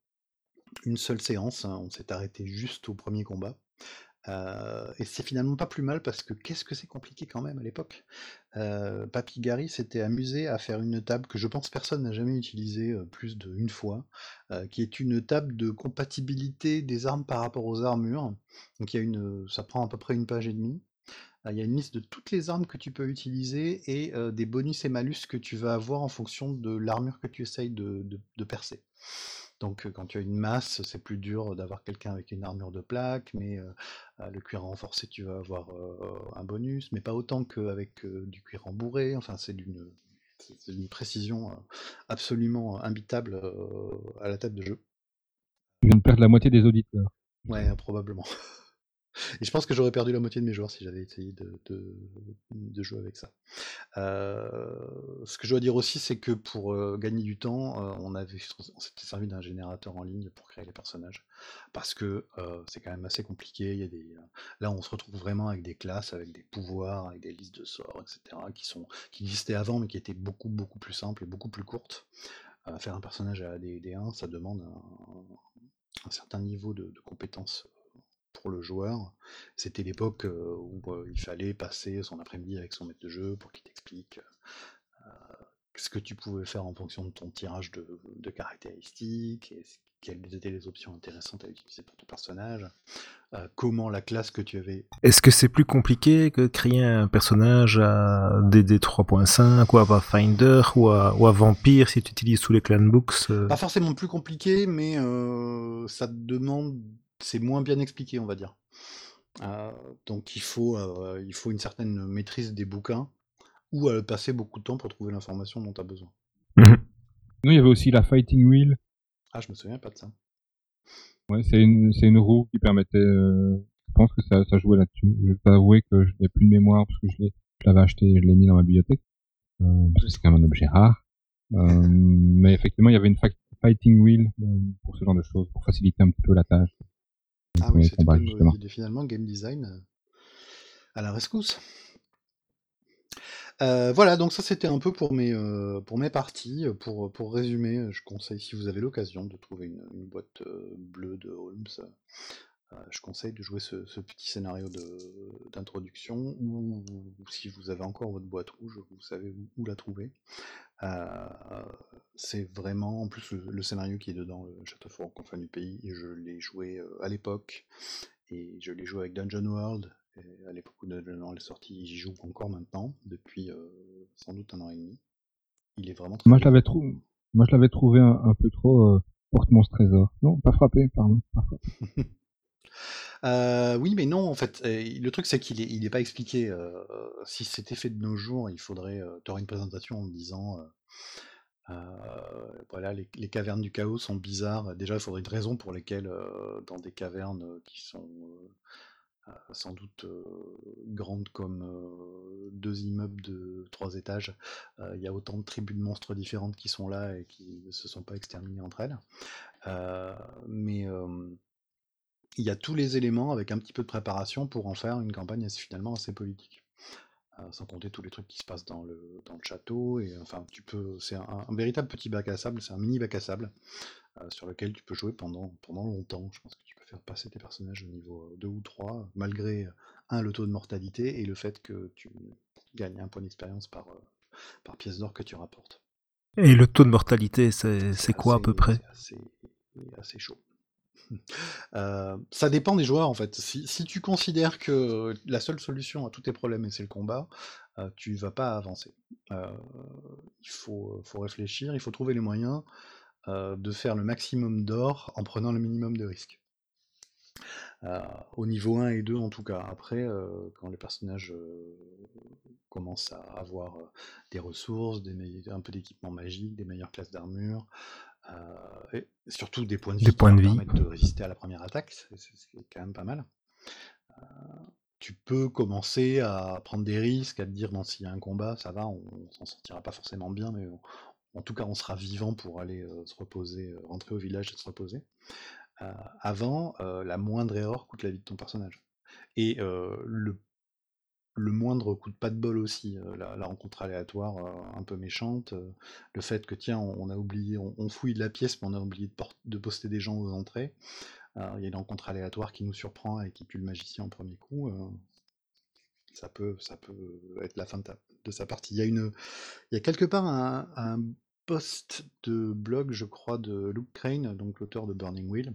une seule séance. Hein. On s'est arrêté juste au premier combat. Euh, et c'est finalement pas plus mal parce que qu'est-ce que c'est compliqué quand même à l'époque? Euh, Papy Gary s'était amusé à faire une table que je pense personne n'a jamais utilisée euh, plus d'une fois, qui est une table de compatibilité des armes par rapport aux armures. Donc il y a une, ça prend à peu près une page et demie. Il y a une liste de toutes les armes que tu peux utiliser et des bonus et malus que tu vas avoir en fonction de l'armure que tu essayes de percer. Donc quand tu as une masse, c'est plus dur d'avoir quelqu'un avec une armure de plaque, mais le cuir renforcé, tu vas avoir un bonus, mais pas autant qu'avec du cuir rembourré. Enfin, c'est d'une une précision absolument imbitable à la tête de jeu. Tu viens de perdre la moitié des auditeurs. Ouais, probablement. Et je pense que j'aurais perdu la moitié de mes joueurs si j'avais essayé de, de, jouer avec ça. Euh, ce que je dois dire aussi, c'est que pour euh, gagner du temps, euh, on, on s'était servi d'un générateur en ligne pour créer les personnages. Parce que c'est quand même assez compliqué. Il y a des, là, on se retrouve vraiment avec des classes, avec des pouvoirs, avec des listes de sorts, etc., qui, sont, qui existaient avant, mais qui étaient beaucoup, beaucoup plus simples et beaucoup plus courtes. faire un personnage à AD1, ça demande un, certain niveau de, de compétences pour le joueur. C'était l'époque où il fallait passer son après-midi avec son maître de jeu pour qu'il t'explique ce que tu pouvais faire en fonction de ton tirage de, caractéristiques, et quelles étaient les options intéressantes à utiliser pour ton personnage, comment la classe que tu avais. Est-ce que c'est plus compliqué que créer un personnage à DD 3.5 ou à Pathfinder ou à, ou à Vampire si tu utilises tous les clan books Pas forcément plus compliqué, mais ça demande c'est moins bien expliqué, on va dire. Euh, donc il faut, euh, il faut une certaine maîtrise des bouquins ou euh, passer beaucoup de temps pour trouver l'information dont tu as besoin. Mhm. il y avait aussi la Fighting Wheel. Ah, je me souviens pas de ça. Ouais, c'est une, c'est une roue qui permettait. je pense que ça, ça jouait là-dessus. Je vais avouer que je n'ai plus de mémoire parce que je, l'ai, l'avais acheté et je l'ai mis dans ma bibliothèque. parce que c'est quand même un objet rare. mais effectivement, il y avait une Fighting Wheel pour ce genre de choses, pour faciliter un petit peu la tâche. Ah oui, c'était une idée. Finalement, game design, À la rescousse. voilà, donc ça c'était un peu pour mes, pour mes parties. Pour, pour résumer, je conseille, si vous avez l'occasion de trouver une, une boîte bleue de Holmes, je conseille de jouer ce, petit scénario d'introduction, ou, si vous avez encore votre boîte rouge, vous savez où, la trouver. C'est vraiment, en plus, le, scénario qui est dedans, le Château Fort en confin du pays, je l'ai joué à l'époque, et je l'ai joué avec Dungeon World, et à l'époque où Dungeon World est sorti, j'y joue encore maintenant, depuis sans doute un an et demi. Il est vraiment très Moi, je l'avais trouvé. Moi, je l'avais trouvé un, peu trop porte-monstre trésor. Non, pas frappé, pardon. Pas frappé. Euh, oui, mais non, en fait, le truc c'est qu'il est, il est pas expliqué. si c'était fait de nos jours, il faudrait euh, une présentation en disant, voilà, les, cavernes du chaos sont bizarres. Déjà, il faudrait une raison pour lesquelles, dans des cavernes qui sont sans doute grandes comme deux immeubles de trois étages, il y a autant de tribus de monstres différentes qui sont là et qui ne se sont pas exterminées entre elles. mais il y a tous les éléments avec un petit peu de préparation pour en faire une campagne finalement assez politique. Euh, sans compter tous les trucs qui se passent dans le, dans le château. Et enfin, tu peux, c'est un, véritable petit bac à sable, c'est un mini bac à sable euh, sur lequel tu peux jouer pendant, pendant longtemps. Je pense que tu peux faire passer tes personnages au niveau 2 ou 3, malgré un le taux de mortalité et le fait que tu gagnes un point d'expérience par, euh, par pièce d'or que tu rapportes. Et le taux de mortalité, c'est quoi à peu près? C'est assez chaud. Euh, ça dépend des joueurs en fait. Si, tu considères que la seule solution à tous tes problèmes c'est le combat, euh, tu vas pas avancer. Euh, il faut, réfléchir, il faut trouver les moyens de faire le maximum d'or en prenant le minimum de risques. au niveau 1 et 2 en tout cas. Après, quand les personnages commencent à avoir des ressources, un peu d'équipement magique, des meilleures classes d'armure, euh, et surtout des points de vie qui points de vie. permettent de résister à la première attaque, c'est quand même pas mal. Euh, tu peux commencer à prendre des risques, à te dire bon s'il y a un combat, ça va, on, s'en sortira pas forcément bien, mais en tout cas on sera vivant pour aller euh, se reposer, rentrer au village et se reposer. avant, la moindre erreur coûte la vie de ton personnage. Et le le moindre coup de pas de bol aussi, la, rencontre aléatoire un peu méchante, le fait que tiens, on, a oublié, on, fouille de la pièce, mais on a oublié de, poster des gens aux entrées. il y a une rencontre aléatoire qui nous surprend et qui tue le magicien en premier coup. ça peut, ça peut être la fin de, sa partie. Il y a y a quelque part un, un post de blog, je crois, de Luke Crane, donc l'auteur de Burning Wheel,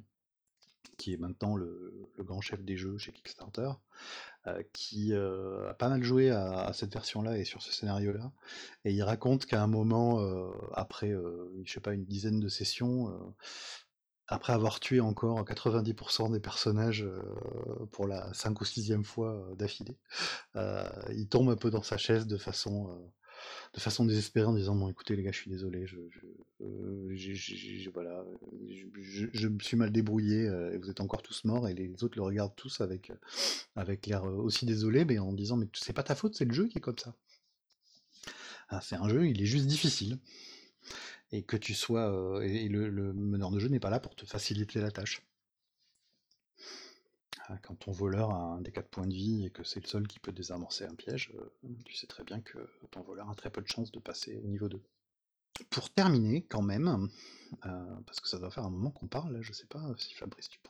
qui est maintenant le, grand chef des jeux chez Kickstarter, euh, qui euh, a pas mal joué à, cette version-là et sur ce scénario-là. Et il raconte qu'à un moment, euh, après, je sais pas, une dizaine de sessions, après avoir tué encore 90% des personnages pour la 5 ou 6 fois d'affilée, il tombe un peu dans sa chaise de façon de façon désespérée en disant bon écoutez les gars je suis désolé je, je, voilà je, me suis mal débrouillé et vous êtes encore tous morts et les autres le regardent tous avec avec l'air aussi désolé mais en disant mais c'est pas ta faute c'est le jeu qui est comme ça. Ah, c'est un jeu il est juste difficile. Et que tu sois et le, meneur de jeu n'est pas là pour te faciliter la tâche quand ton voleur a un des 4 points de vie et que c'est le seul qui peut désamorcer un piège, euh, tu sais très bien que ton voleur a très peu de chances de passer au niveau 2. Pour terminer, quand même, euh, parce que ça doit faire un moment qu'on parle, je sais pas si Fabrice, tu,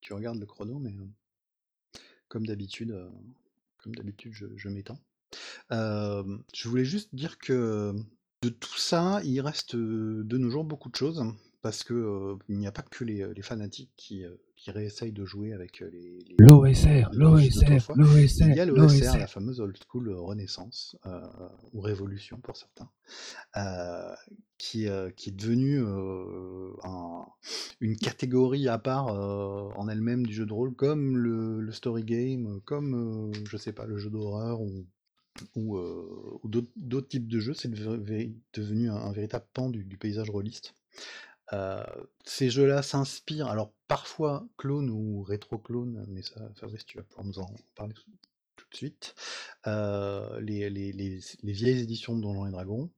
tu, regardes le chrono, mais euh, comme d'habitude, comme d'habitude, je, m'étends. je voulais juste dire que de tout ça, il reste de nos jours beaucoup de choses, parce que il n'y a pas que les fanatiques qui, qui réessaye de jouer avec euh, les. L'OSR, l'OSR, l'OSR. Il y a l'OSR, la fameuse old school euh, Renaissance, euh, ou Révolution pour certains, qui, qui, est devenue une catégorie à part en elle-même du jeu de rôle, comme le, story game, comme, je sais pas, le jeu d'horreur ou ou, d'autres types de jeux, c'est devenu un, véritable pan du, du paysage rôliste ces jeux-là s'inspirent, alors parfois clone ou rétro-clone, mais ça, Fabrice, tu vas pouvoir nous en parler tout, de suite. les, les, les, vieilles éditions de Donjons et Dragons,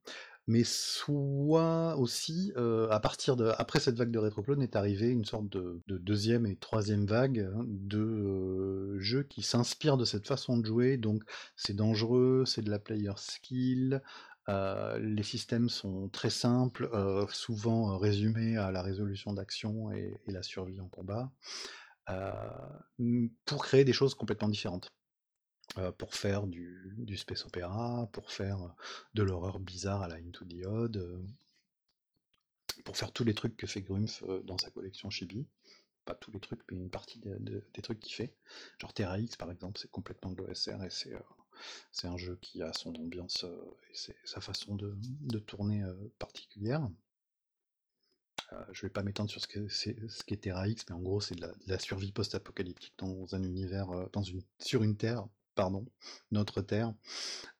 mais soit aussi, à partir de après cette vague de rétroclone est arrivée une sorte de de 2 et troisième vague, hein, de, jeux qui s'inspirent de cette façon de jouer, donc c'est dangereux, c'est de la player skill, les systèmes sont très simples, souvent, résumés à la résolution d'actions et la survie en combat, pour créer des choses complètement différentes. pour faire du space opéra, pour faire, de l'horreur bizarre à la Into the Odd, pour faire tous les trucs que fait Grumpf, dans sa collection Chibi. Pas tous les trucs, mais une partie des trucs qu'il fait. Genre Terra X par exemple, c'est complètement de l'OSR et c'est, c'est un jeu qui a son ambiance, et c'est sa façon de tourner, particulière. je vais pas m'étendre sur ce qu'est Terra X, mais en gros c'est de la survie post-apocalyptique dans un univers, dans une sur une Terre pardon, notre Terre,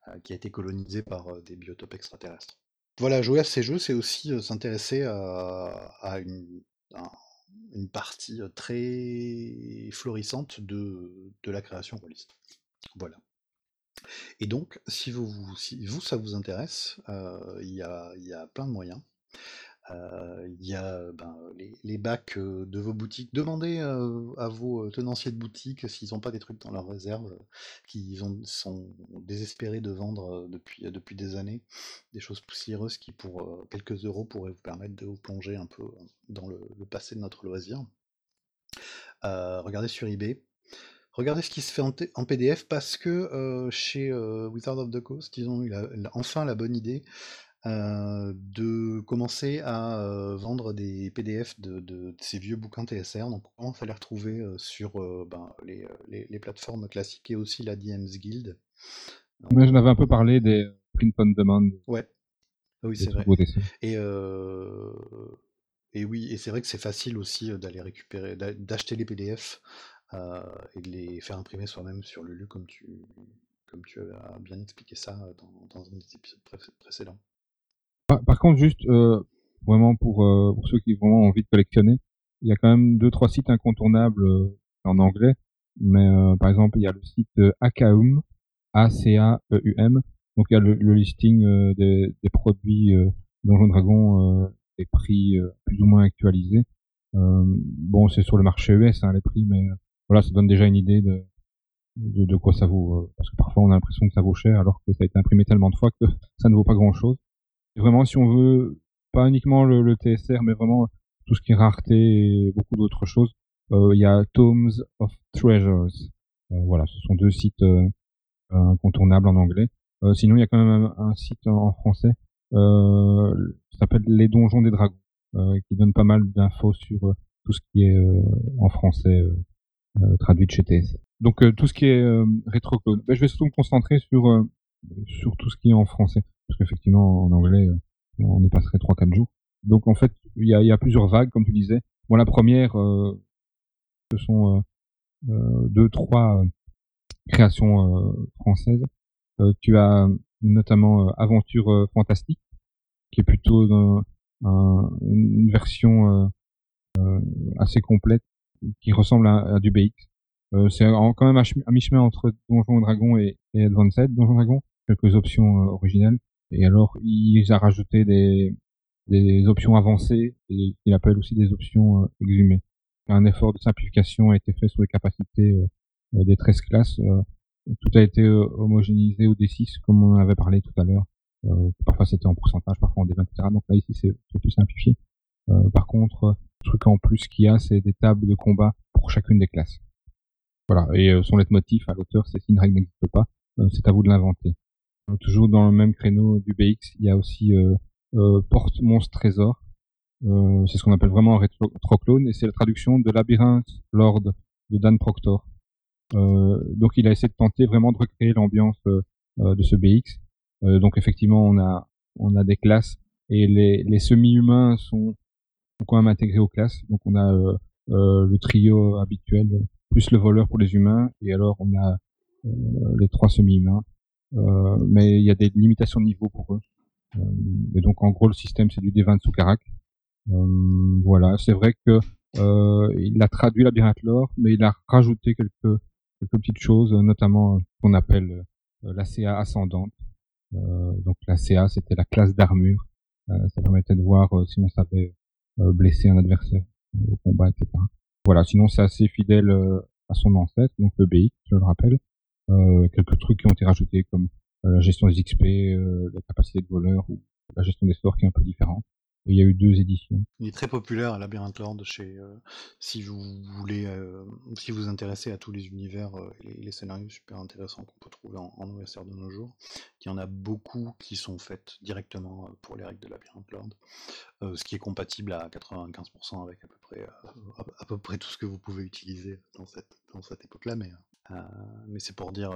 euh, qui a été colonisée par euh, des biotopes extraterrestres. Voilà, jouer à ces jeux, c'est aussi euh, s'intéresser à, une, partie très florissante de, la création rôliste. Voilà. Et donc, si vous, ça vous intéresse, il y, a, plein de moyens. Euh, il y a ben, les, bacs euh, de vos boutiques. Demandez euh, à vos tenanciers de boutique s'ils n'ont pas des trucs dans leur réserve qu'ils sont désespérés de vendre depuis, depuis des années. Des choses poussiéreuses qui, pour quelques euros, pourraient vous permettre de vous plonger un peu dans le, passé de notre loisir. regardez sur eBay. Regardez ce qui se fait en, PDF parce que chez Wizard of the Coast, ils ont eu enfin la bonne idée euh, de commencer à euh, vendre des PDF de, ces vieux bouquins TSR. Donc on va les retrouver euh, sur ben, les, plateformes classiques et aussi la DM's Guild. Moi, j'en avais un peu parlé des print on demand. Ouais. Ah oui, c'est vrai. Et, et oui, et c'est vrai que c'est facile aussi d'aller récupérer, d'acheter les PDF et de les faire imprimer soi-même sur Lulu, comme tu, comme tu as bien expliqué ça dans, dans un des épisodes précédents. Par, contre, juste euh, vraiment pour, euh, pour ceux qui ont envie de collectionner, il y a quand même deux trois sites incontournables euh, en anglais. Mais par exemple, il y a le site Acaum, A-C-A-E-U-M. Donc il y a le, listing des, des, produits Donjon Dragon, des prix plus ou moins actualisés. bon, c'est sur le marché US hein, les prix, mais voilà, ça donne déjà une idée de, de, de quoi ça vaut. parce que parfois on a l'impression que ça vaut cher alors que ça a été imprimé tellement de fois que ça ne vaut pas grand-chose vraiment, si on veut, pas uniquement le, TSR, mais vraiment tout ce qui est rareté et beaucoup d'autres choses, euh, il y a Tomes of Treasures. Euh, voilà, ce sont deux sites euh, incontournables en anglais. sinon, il y a quand même un, site en, français euh, s'appelle Les Donjons des Dragons, qui donne pas mal d'infos sur tout ce qui est en français traduit de chez TSR. Donc tout ce qui est rétroclone. Ben, je vais surtout me concentrer sur sur tout ce qui est en français parce qu'effectivement en anglais euh, on y passerait trois quatre jours. Donc en fait il y a, y a, plusieurs vagues comme tu disais. Bon la première euh, ce sont euh, deux trois créations françaises. tu as notamment Aventure fantastique qui est plutôt une version assez complète qui ressemble à, du BX. c'est quand même à, mi-chemin entre Donjon Dragon et, Advanced Donjon Dragon, quelques options originales. Et alors, il a rajouté des, des options avancées et il appelle aussi des options euh, exhumées. Un effort de simplification a été fait sur les capacités euh, euh, des 13 classes. tout a été homogénéisé au D6 comme on avait parlé tout à l'heure. parfois c'était en pourcentage, parfois en D20, etc. Donc là ici c'est plus simplifié. par contre, truc en plus qu'il y a, c'est des tables de combat pour chacune des classes. Voilà. Et son leitmotiv à l'auteur, c'est si une règle n'existe pas, c'est à vous de l'inventer. Toujours dans le même créneau du BX, il y a aussi euh, euh, Porte Monstre Trésor. Euh, c'est ce qu'on appelle vraiment un rétro-clone et c'est la traduction de Labyrinthe Lord de Dan Proctor. donc il a essayé de tenter vraiment de recréer l'ambiance de ce BX. donc effectivement on a on a des classes et les, les semi-humains sont, quand même intégrés aux classes. Donc on a le trio habituel plus le voleur pour les humains et alors on a les trois semi-humains euh, mais il y a des limitations de niveau pour eux. Euh, et donc en gros le système c'est du D20 sous carac. Euh, voilà, c'est vrai que il a traduit Labyrinthe Lore, mais il a rajouté quelques, quelques petites choses, notamment qu'on appelle la CA ascendante. donc la CA, c'était la classe d'armure. ça permettait de voir si on savait blesser un adversaire au combat, etc. Voilà, sinon c'est assez fidèle à son ancêtre, donc le BX, je le rappelle. quelques trucs qui ont été rajoutés comme la gestion des XP, la capacité de voleur ou la gestion des sorts qui est un peu différente il y a eu deux éditions. Il est très populaire à Labyrinth Lord chez euh, si vous voulez euh, si vous intéressez à tous les univers euh, et les, scénarios super intéressants qu'on peut trouver en, en, OSR de nos jours. Il y en a beaucoup qui sont faites directement pour les règles de Labyrinth Lord, ce qui est compatible à 95% avec à peu près à, peu près tout ce que vous pouvez utiliser dans cette dans cette époque-là, mais mais c'est pour dire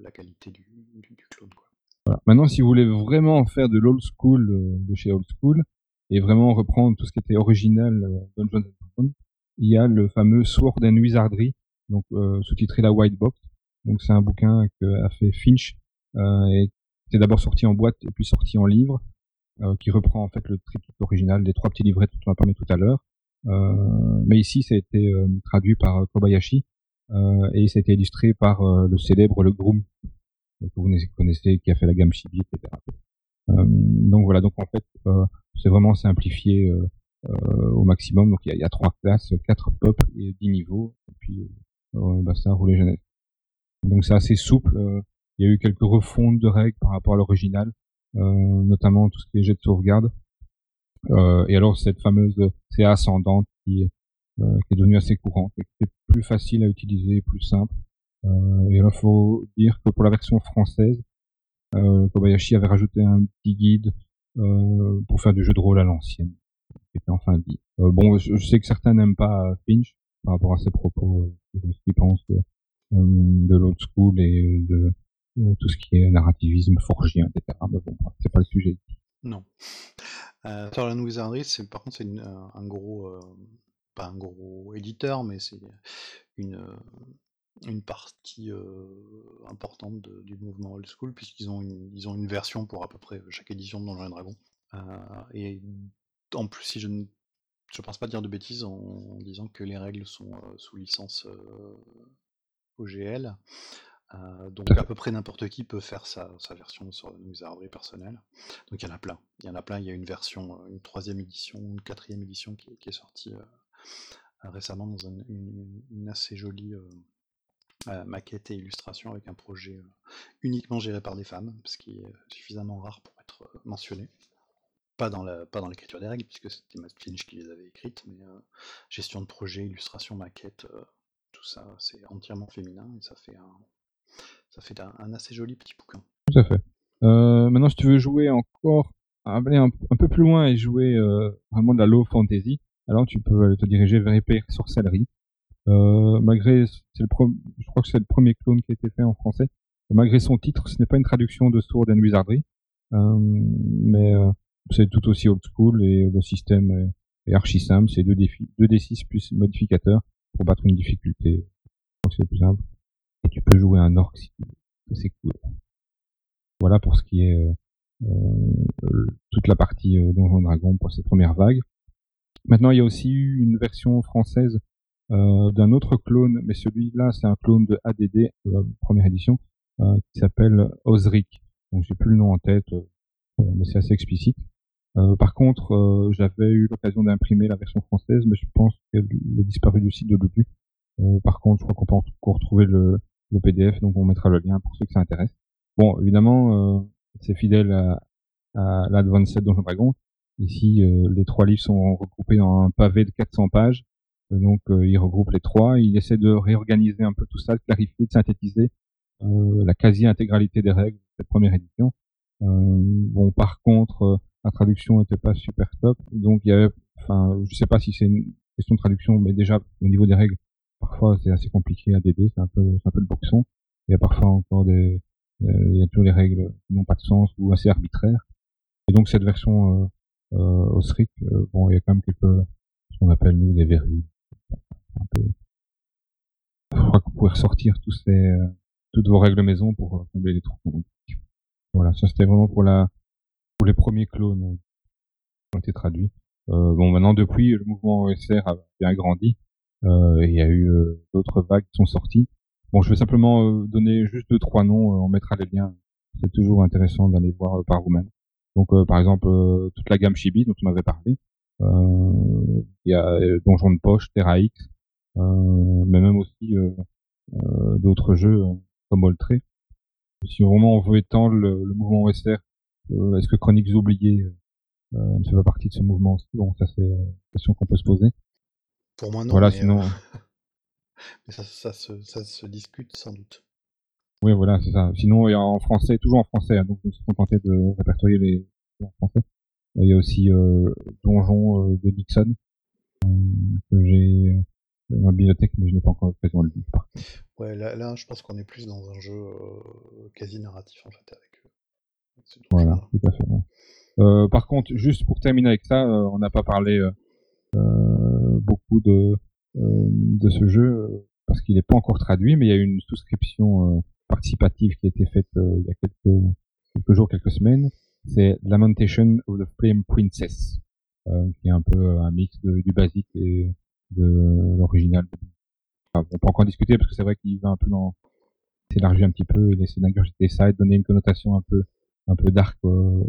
la qualité du, du, clone quoi. Voilà. Maintenant, si vous voulez vraiment faire de l'old school de chez old school, et vraiment reprendre tout ce qui était original euh, Dungeons il y a le fameux Sword and Wizardry, donc euh, sous-titré la White Box. Donc c'est un bouquin que a fait Finch euh, et qui d'abord sorti en boîte et puis sorti en livre, euh, qui reprend en fait le triptyque original des trois petits livrets dont on a parlé tout à l'heure. Euh, mais ici, ça a été euh, traduit par Kobayashi et ça a été illustré par le célèbre Le Groom, que vous connaissez, qui a fait la gamme Chibi, etc. donc voilà, donc en fait, c'est vraiment simplifié euh, euh, au maximum. Donc il y a, trois classes, quatre peuples et dix niveaux. Et puis euh, bah, ça roule jeunesse. Donc c'est assez souple. il y a eu quelques refontes de règles par rapport à l'original, notamment tout ce qui est jet de sauvegarde. et alors cette fameuse CA ascendante qui est, qui est devenue assez courante et qui est plus facile à utiliser, plus simple. et il faut dire que pour la version française, Kobayashi avait rajouté un petit guide euh, pour faire du jeu de rôle à l'ancienne. C'était enfin dit. Euh, bon, je, sais que certains n'aiment pas Finch par rapport à ses propos, euh, ce qu'ils pensent de, l'old school et de tout ce qui est narrativisme forgien, etc. Mais bon, c'est pas le sujet. Non. Euh, Thorland Wizardry, c'est par contre c'est un gros, pas un gros éditeur, mais c'est une une partie importante du mouvement old school, puisqu'ils ont, une, ont une version pour à peu près chaque édition de Donjons et Dragons. et en plus, si je ne je pense pas dire de bêtises en, disant que les règles sont sous licence OGL. donc à peu près n'importe qui peut faire sa, sa version sur Wizardry personnelle. Donc il y en a plein. Il y en a plein. Il y a une version, une troisième édition, une quatrième édition qui, est sortie récemment dans une, assez jolie maquette et illustration avec un projet euh, uniquement géré par des femmes, ce qui est euh, suffisamment rare pour être euh, mentionné. Pas dans, l'écriture des règles, puisque c'était Matt Finch qui les avait écrites, mais gestion de projet, illustration, maquette, tout ça, c'est entièrement féminin et ça fait un, ça fait un, assez joli petit bouquin. Tout à fait. maintenant, si tu veux jouer encore, aller un, peu plus loin et jouer vraiment de la low fantasy, alors tu peux te diriger vers Hyper Sorcellerie, euh, malgré, c'est le je crois que c'est le premier clone qui a été fait en français. Malgré son titre, ce n'est pas une traduction de Sword and Wizardry, euh, mais euh, c'est tout aussi old school et le système est, archi simple. C'est 2 défis, 2 d6 plus modificateur pour battre une difficulté. c'est le plus simple. Et tu peux jouer un orc si tu veux. C'est cool. Voilà pour ce qui est euh, toute la partie euh, Donjon Dragon pour cette première vague. Maintenant, il y a aussi eu une version française euh, d'un autre clone, mais celui-là c'est un clone de ADD, la première édition, euh, qui s'appelle Osric. Donc j'ai plus le nom en tête, euh, mais c'est assez explicite. par contre, j'avais eu l'occasion d'imprimer la version française, mais je pense qu'elle a disparu du site de l'OPU. par contre, je crois qu'on peut encore retrouver le, le, PDF, donc on mettra le lien pour ceux que ça intéresse. Bon, évidemment, c'est fidèle à, à l'Advanced Donjon Dragon. Ici, les trois livres sont regroupés dans un pavé de 400 pages donc euh, il regroupe les trois, il essaie de réorganiser un peu tout ça, de clarifier, de synthétiser euh, la quasi-intégralité des règles de cette première édition. Euh, bon, par contre, la traduction n'était pas super top, donc il y avait, enfin, je sais pas si c'est une question de traduction, mais déjà au niveau des règles, parfois c'est assez compliqué à DD, c'est un peu, c'est un peu le boxon. Il y a parfois encore des, il y a toujours les règles qui n'ont pas de sens ou assez arbitraires. Et donc cette version euh, euh, bon, il y a quand même quelques, ce qu'on appelle nous des verrues, je crois qu'on pourrait ressortir tous ces, euh, toutes vos règles maison pour combler les trous. Voilà, ça c'était vraiment pour la, pour les premiers clones qui ont été traduits. Euh, bon, maintenant depuis, le mouvement OSR a bien grandi. Euh, il y a eu euh, d'autres vagues qui sont sorties. Bon, je vais simplement donner juste deux trois noms. on mettra les liens c'est toujours intéressant d'aller voir par vous-même. Donc par exemple toute la gamme Chibi dont on avait parlé, il y a Donjon de poche, Terra X, mais même aussi d'autres jeux comme Oltré. Si vraiment on veut étendre le, le mouvement OSR, est-ce que Chroniques oubliées ne fait pas partie de ce mouvement aussi? Bon, ça c'est une question qu'on peut se poser. Pour moi non. Voilà, mais, sinon. mais ça, ça, se, ça se discute sans doute. Oui, voilà, c'est ça. Sinon, il y a en français, toujours en français, hein, donc je me suis contenté de répertorier les en français. Il y a aussi euh, Donjon euh, de Nixon, euh, que j'ai dans la bibliothèque, mais je n'ai pas encore l'occasion de le lire. Ouais, là, là, je pense qu'on est plus dans un jeu euh, quasi narratif, en fait, avec, ce Voilà, tout à fait. ouais. Euh, par contre, juste pour terminer avec ça, euh, on n'a pas parlé euh, beaucoup de, euh, de ce jeu parce qu'il n'est pas encore traduit, mais il y a eu une souscription euh, participative qui a été faite euh, il y a quelques, quelques jours, quelques semaines. C'est Lamentation of the Flame Princess, euh, qui est un peu euh, un mix de, du basique et de l'original. Enfin, on peut encore discuter parce que c'est vrai qu'il va un peu dans s'élargir un petit peu et laisser d'ingurgiter ça et donner une connotation un peu un peu dark au,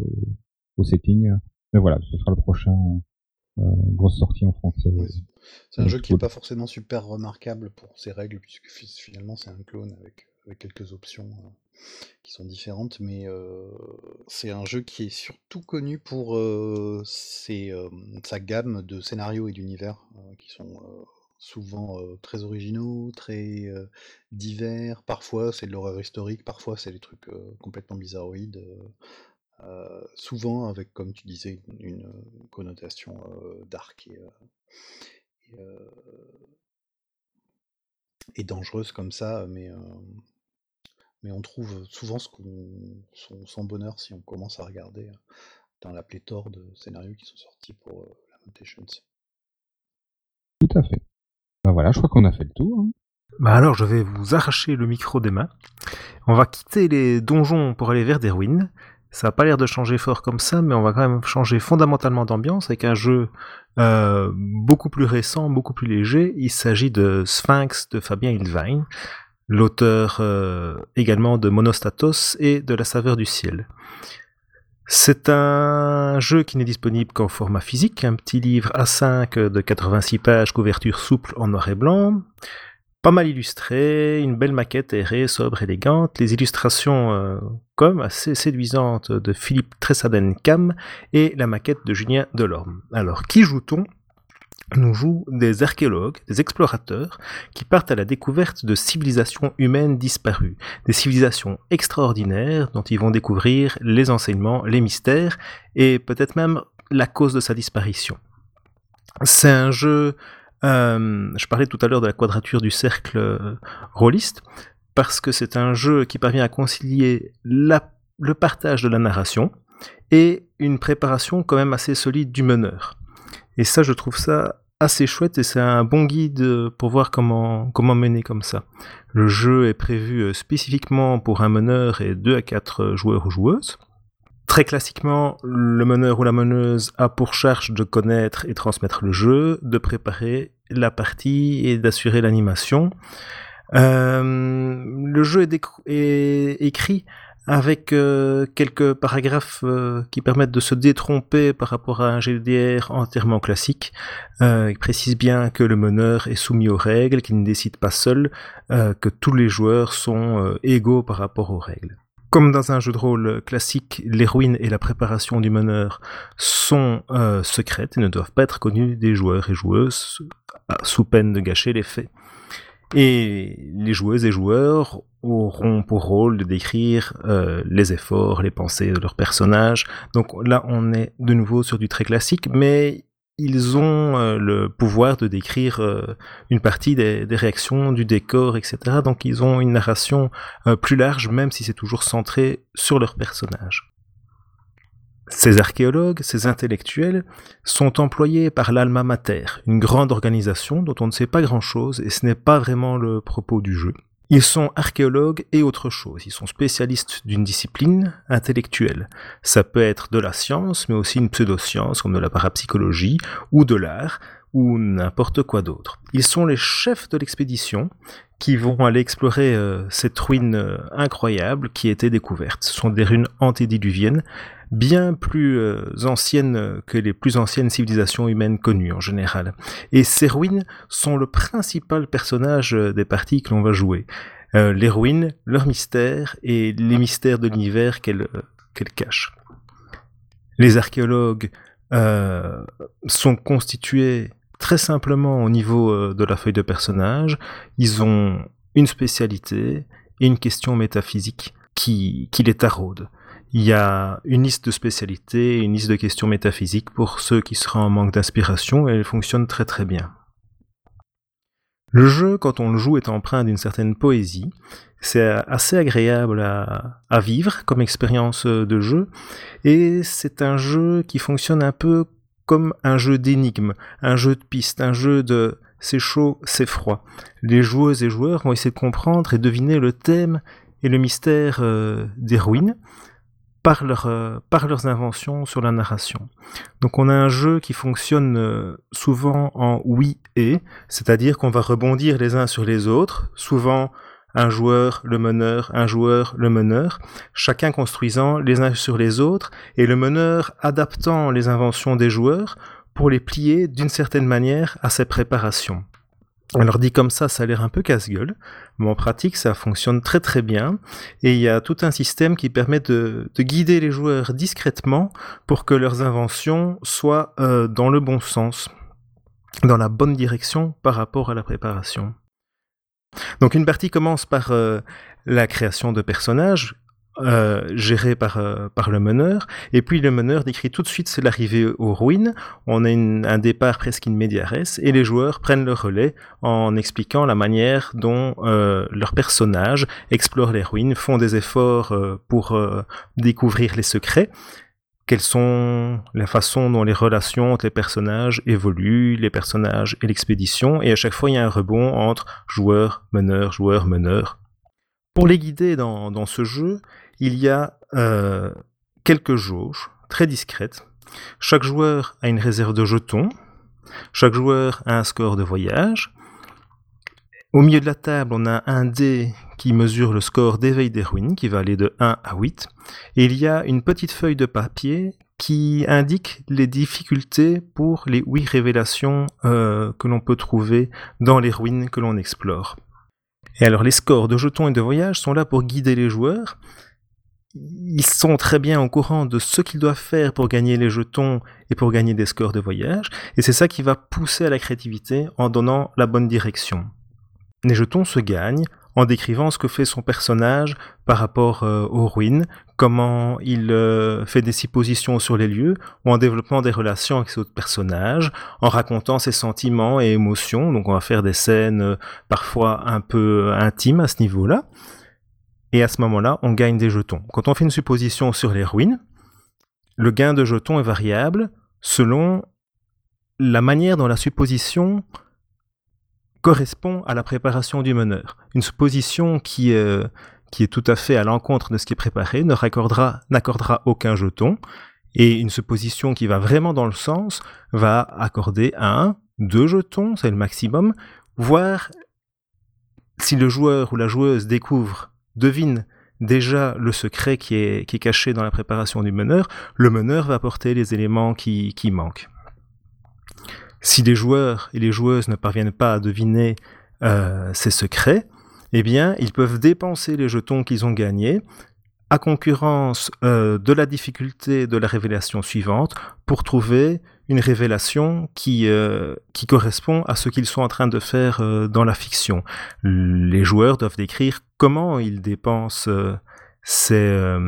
au setting. Mais voilà, ce sera le prochain euh, grosse sortie en français. Oui, c'est- un jeu qui n'est pas forcément super remarquable pour ses règles, puisque fi- finalement c'est un clone avec, avec quelques options qui sont différentes, mais c'est un jeu qui est surtout connu pour sa gamme de scénarios et d'univers euh, qui sont souvent très originaux, très divers. Parfois c'est de l'horreur historique, parfois c'est des trucs complètement bizarroïdes. souvent avec, comme tu disais, une, connotation dark et, et, dangereuse comme ça, mais, mais on trouve souvent ce qu'on, son, son bonheur si on commence à regarder euh, dans la pléthore de scénarios qui sont sortis pour euh, Lamentations. Tout à fait. Ben voilà, je crois qu'on a fait le tour. hein. Bah alors, je vais vous arracher le micro des mains. On va quitter les donjons pour aller vers des ruines. Ça n'a pas l'air de changer fort comme ça, mais on va quand même changer fondamentalement d'ambiance avec un jeu euh, beaucoup plus récent, beaucoup plus léger. Il s'agit de Sphinx de Fabien Hilvine, l'auteur euh, également de Monostatos et de La saveur du ciel. C'est un jeu qui n'est disponible qu'en format physique, un petit livre A5 de 86 pages, couverture souple en noir et blanc, pas mal illustré, une belle maquette aérée, sobre, élégante, les illustrations euh, comme assez séduisantes de Philippe Tressaden-Cam et la maquette de Julien Delorme. Alors, qui joue-t-on? Nous joue des archéologues, des explorateurs, qui partent à la découverte de civilisations humaines disparues, des civilisations extraordinaires dont ils vont découvrir les enseignements, les mystères, et peut-être même la cause de sa disparition. C'est un jeu, euh, je parlais tout à l'heure de la quadrature du cercle euh, rôliste, parce que c'est un jeu qui parvient à concilier le partage de la narration et une préparation quand même assez solide du meneur. Et ça, je trouve ça assez chouette et c'est un bon guide pour voir comment, comment mener comme ça. Le jeu est prévu euh, spécifiquement pour un meneur et 2 à 4 joueurs ou joueuses. Très classiquement, le meneur ou la meneuse a pour charge de connaître et transmettre le jeu, de préparer la partie et d'assurer l'animation. Euh, le jeu est, écrit avec euh, quelques paragraphes euh, qui permettent de se détromper par rapport à un GDR entièrement classique. Euh, il précise bien que le meneur est soumis aux règles, qu'il ne décide pas seul, que tous les joueurs sont égaux par rapport aux règles. Comme dans un jeu de rôle classique, ruines et la préparation du meneur sont secrètes et ne doivent pas être connues des joueurs et joueuses, sous peine de gâcher les faits. Et les joueuses et joueurs auront pour rôle de décrire euh, les efforts, les pensées de leurs personnages. Donc là, on est de nouveau sur du très classique, mais ils ont euh, le pouvoir de décrire euh, une partie des, réactions, du décor, etc. Donc ils ont une narration plus large, même si c'est toujours centré sur leurs personnages. Ces archéologues, ces intellectuels, sont employés par l'Alma Mater, une grande organisation dont on ne sait pas grand-chose et ce n'est pas vraiment le propos du jeu. Ils sont archéologues et autre chose. Ils sont spécialistes d'une discipline intellectuelle. Ça peut être de la science, mais aussi une pseudoscience comme de la parapsychologie ou de l'art, ou n'importe quoi d'autre. Ils sont les chefs de l'expédition qui vont aller explorer euh, cette ruine euh, incroyable qui a été découverte. Ce sont des ruines antédiluviennes, bien plus euh, anciennes que les plus anciennes civilisations humaines connues en général. Et ces ruines sont le principal personnage des parties que l'on va jouer. les ruines, leurs mystères et les mystères de l'univers qu'elles cachent. Les archéologues sont constitués très simplement au niveau euh, de la feuille de personnage, ils ont une spécialité et une question métaphysique qui, qui les taraude. Il y a une liste de spécialités une liste de questions métaphysiques pour ceux qui seraient en manque d'inspiration et elle fonctionne très très bien. Le jeu, quand on le joue, est empreint d'une certaine poésie. C'est assez agréable à, vivre comme expérience de jeu et c'est un jeu qui fonctionne un peu comme un jeu d'énigmes, un jeu de pistes, un jeu de c'est chaud, c'est froid. Les joueuses et joueurs vont essayer de comprendre et deviner le thème et le mystère euh, des ruines par, euh, par leurs inventions sur la narration. Donc on a un jeu qui fonctionne euh, souvent en oui et, c'est-à-dire qu'on va rebondir les uns sur les autres, souvent un joueur, le meneur, un joueur, le meneur, chacun construisant les uns sur les autres, et le meneur adaptant les inventions des joueurs pour les plier d'une certaine manière à ses préparations. Alors dit comme ça, ça a l'air un peu casse-gueule, en pratique, ça fonctionne très très bien, et il y a tout un système qui permet de, guider les joueurs discrètement pour que leurs inventions soient euh, dans le bon sens, dans la bonne direction par rapport à la préparation. Donc une partie commence par euh, la création de personnages euh, gérés par, euh, par le meneur, et puis le meneur décrit tout de suite l'arrivée aux ruines, on a un départ presque immédiat, et les joueurs prennent le relais en expliquant la manière dont leurs personnages explorent les ruines, font des efforts pour découvrir les secrets, quelles sont les façons dont les relations entre les personnages évoluent, les personnages et l'expédition, et à chaque fois il y a un rebond entre joueur, meneur, joueur, meneur. Pour les guider dans, ce jeu, il y a euh, quelques jauges très discrètes. Chaque joueur a une réserve de jetons, chaque joueur a un score de voyage, au milieu de la table, on a un dé qui mesure le score d'éveil des ruines, qui va aller de 1 à 8. Et il y a une petite feuille de papier qui indique les difficultés pour les 8 révélations euh, que l'on peut trouver dans les ruines que l'on explore. Et alors les scores de jetons et de voyage sont là pour guider les joueurs. Ils sont très bien au courant de ce qu'ils doivent faire pour gagner les jetons et pour gagner des scores de voyage. Et c'est ça qui va pousser à la créativité en donnant la bonne direction. Les jetons se gagnent en décrivant ce que fait son personnage par rapport euh, aux ruines, comment il euh, fait des suppositions sur les lieux, ou en développant des relations avec ses autres personnages, en racontant ses sentiments et émotions. Donc on va faire des scènes euh, parfois un peu intimes à ce niveau-là. Et à ce moment-là, on gagne des jetons. Quand on fait une supposition sur les ruines, le gain de jetons est variable selon la manière dont la supposition correspond à la préparation du meneur. Une supposition qui, euh, qui est tout à fait à l'encontre de ce qui est préparé ne raccordera, n'accordera aucun jeton, et une supposition qui va vraiment dans le sens va accorder un, deux jetons, c'est le maximum, voire si le joueur ou la joueuse découvre, devine déjà le secret qui est, caché dans la préparation du meneur, le meneur va apporter les éléments qui, qui manquent. Si les joueurs et les joueuses ne parviennent pas à deviner euh, ces secrets, eh bien, ils peuvent dépenser les jetons qu'ils ont gagnés à concurrence euh, de la difficulté de la révélation suivante pour trouver une révélation qui, euh, qui correspond à ce qu'ils sont en train de faire dans la fiction. Les joueurs doivent décrire comment ils dépensent ces,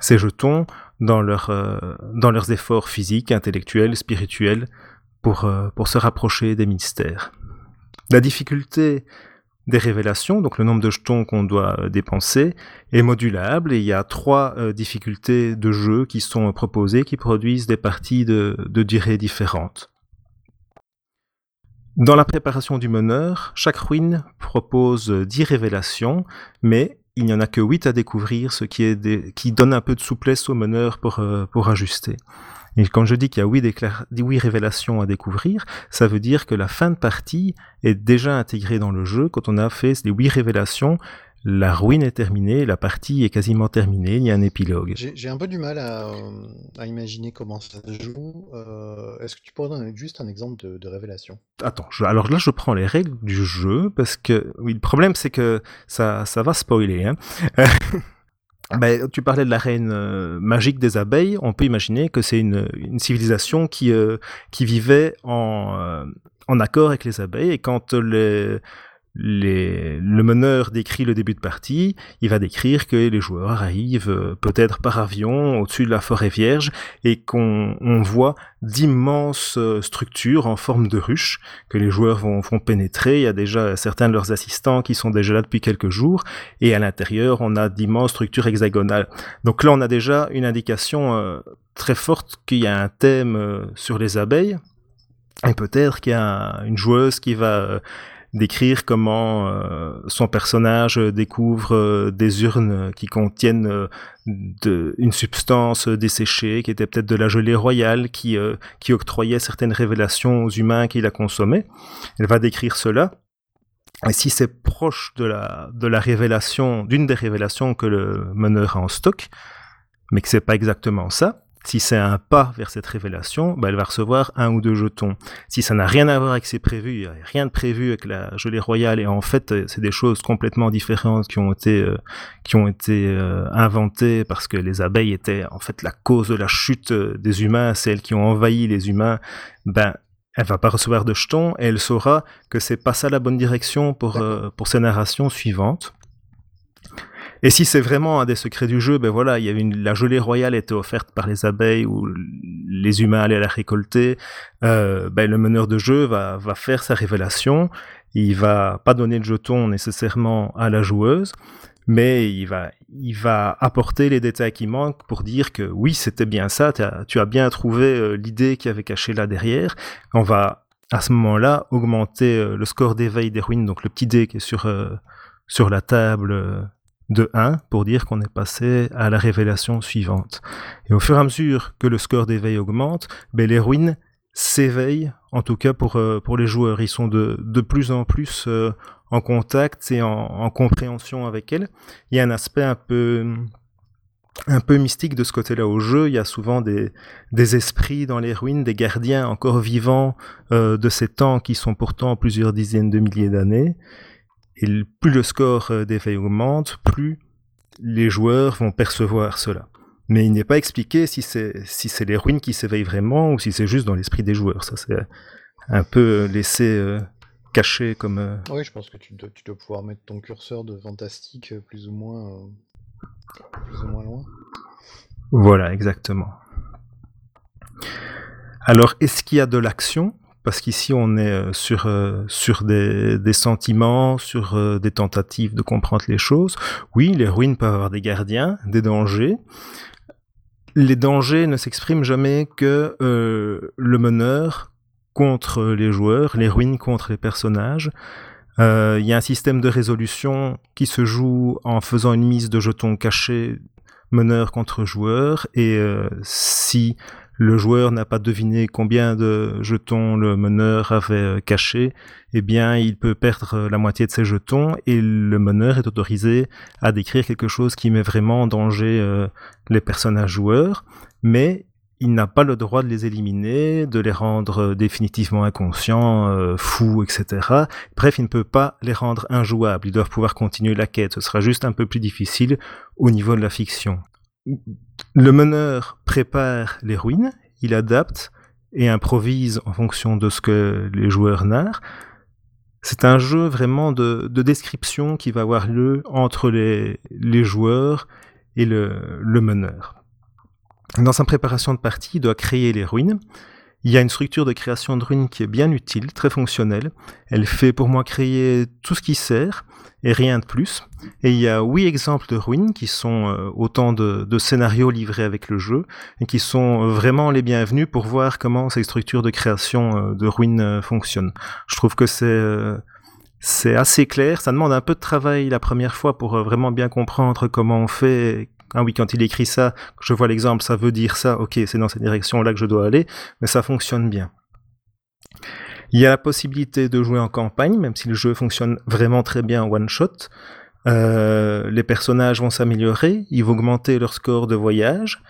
jetons dans, leur, dans leurs efforts physiques, intellectuels, spirituels, euh, pour se rapprocher des mystères. La difficulté des révélations, donc le nombre de jetons qu'on doit euh, dépenser, est modulable et il y a trois euh, difficultés de jeu qui sont proposées qui produisent des parties de, de durée différentes. Dans la préparation du meneur, chaque ruine propose 10 révélations, mais il n'y en a que 8 à découvrir, ce qui, donne un peu de souplesse au meneur pour ajuster. Et quand je dis qu'il y a huit, huit révélations à découvrir, ça veut dire que la fin de partie est déjà intégrée dans le jeu. Quand on a fait les huit révélations, la ruine est terminée, la partie est quasiment terminée, il y a un épilogue. J'ai un peu du mal à, euh, imaginer comment ça se joue. Euh, est-ce que tu pourrais donner juste un exemple de, révélation? Attends, alors là je prends les règles du jeu, parce que oui, le problème c'est que ça, ça va spoiler. Hein. Ben, tu parlais de la reine euh, magique des abeilles, on peut imaginer que c'est une, civilisation qui, qui vivait en, en accord avec les abeilles, et quand les le meneur décrit le début de partie, il va décrire que les joueurs arrivent euh, peut-être par avion au-dessus de la forêt vierge et qu'on voit d'immenses euh, structures en forme de ruches que les joueurs vont, pénétrer. Il y a déjà certains de leurs assistants qui sont déjà là depuis quelques jours et à l'intérieur on a d'immenses structures hexagonales. Donc là on a déjà une indication euh, très forte qu'il y a un thème sur les abeilles et peut-être qu'il y a une joueuse qui va décrire comment euh, son personnage découvre euh, des urnes qui contiennent euh, de, une substance desséchée, qui était peut-être de la gelée royale, qui, qui octroyait certaines révélations aux humains qui la consommaient. Elle va décrire cela. Et si c'est proche de la, de la révélation, d'une des révélations que le meneur a en stock, mais que c'est pas exactement ça, si c'est un pas vers cette révélation, bah, elle va recevoir un ou deux jetons. Si ça n'a rien à voir avec ses prévus, il n'y a rien de prévu avec la gelée royale, et en fait, euh, c'est des choses complètement différentes qui ont été, euh, qui ont été euh, inventées parce que les abeilles étaient en fait la cause de la chute des humains, celles qui ont envahi les humains, ben, elle va pas recevoir de jetons et elle saura que c'est pas ça la bonne direction pour, pour ses narrations suivantes. Et si c'est vraiment un des secrets du jeu, ben voilà, il y avait une, la gelée royale était offerte par les abeilles où les humains allaient la récolter. Euh, ben le meneur de jeu va, va faire sa révélation. Il va pas donner de jetons nécessairement à la joueuse, mais il va, il va apporter les détails qui manquent pour dire que oui, c'était bien ça. tu as bien trouvé euh, l'idée qui avait caché là derrière. On va à ce moment-là augmenter euh, le score d'éveil des ruines, donc le petit dé qui est sur sur la table de 1 pour dire qu'on est passé à la révélation suivante. Et au fur et à mesure que le score d'éveil augmente, ben les ruines s'éveillent, en tout cas pour, euh, pour les joueurs. Ils sont de, de plus en plus euh, en contact et en, compréhension avec elles. Il y a un aspect un peu, un peu mystique de ce côté-là au jeu. Il y a souvent des, des esprits dans les ruines, des gardiens encore vivants euh, de ces temps qui sont pourtant plusieurs dizaines de milliers d'années. Et plus le score euh, d'éveil augmente, plus les joueurs vont percevoir cela. Mais il n'est pas expliqué si c'est si c'est les ruines qui s'éveillent vraiment ou si c'est juste dans l'esprit des joueurs. Ça c'est un peu laissé euh, caché comme. Euh, oui, je pense que tu dois, tu dois, pouvoir mettre ton curseur de fantastique plus ou moins plus ou moins loin. Voilà, exactement. Alors, est-ce qu'il y a de l'action? Parce qu'ici on est euh, sur, euh, sur des, sentiments, sur euh, des tentatives de comprendre les choses. Oui, les ruines peuvent avoir des gardiens, des dangers. Les dangers ne s'expriment jamais que le meneur contre les joueurs, les ruines contre les personnages. Il y a un système de résolution qui se joue en faisant une mise de jetons cachés meneur contre joueur et si le joueur n'a pas deviné combien de jetons le meneur avait euh, caché, eh bien, il peut perdre euh, la moitié de ses jetons et le meneur est autorisé à décrire quelque chose qui met vraiment en danger euh, les personnages joueurs, mais il n'a pas le droit de les éliminer, de les rendre définitivement inconscients, fous, etc. Bref, il ne peut pas les rendre injouables. Ils doivent pouvoir continuer la quête. Ce sera juste un peu plus difficile au niveau de la fiction le meneur prépare les ruines, il adapte et improvise en fonction de ce que les joueurs narrent. C'est un jeu vraiment de, description qui va avoir lieu entre les, joueurs et le, meneur. Dans sa préparation de partie, il doit créer les ruines. Il y a une structure de création de ruines qui est bien utile, très fonctionnelle. Elle fait pour moi créer tout ce qui sert et rien de plus. Et il y a huit exemples de ruines qui sont euh, autant de, scénarios livrés avec le jeu et qui sont vraiment les bienvenus pour voir comment ces structures de création euh, de ruines euh, fonctionnent. Je trouve que c'est c'est assez clair. Ça demande un peu de travail la première fois pour vraiment bien comprendre comment on fait, ah oui, quand il écrit ça, je vois l'exemple, ça veut dire ça, ok, c'est dans cette direction-là que je dois aller, mais ça fonctionne bien. Il y a la possibilité de jouer en campagne, même si le jeu fonctionne vraiment très bien en one-shot. Euh, les personnages vont s'améliorer, ils vont augmenter leur score de voyage,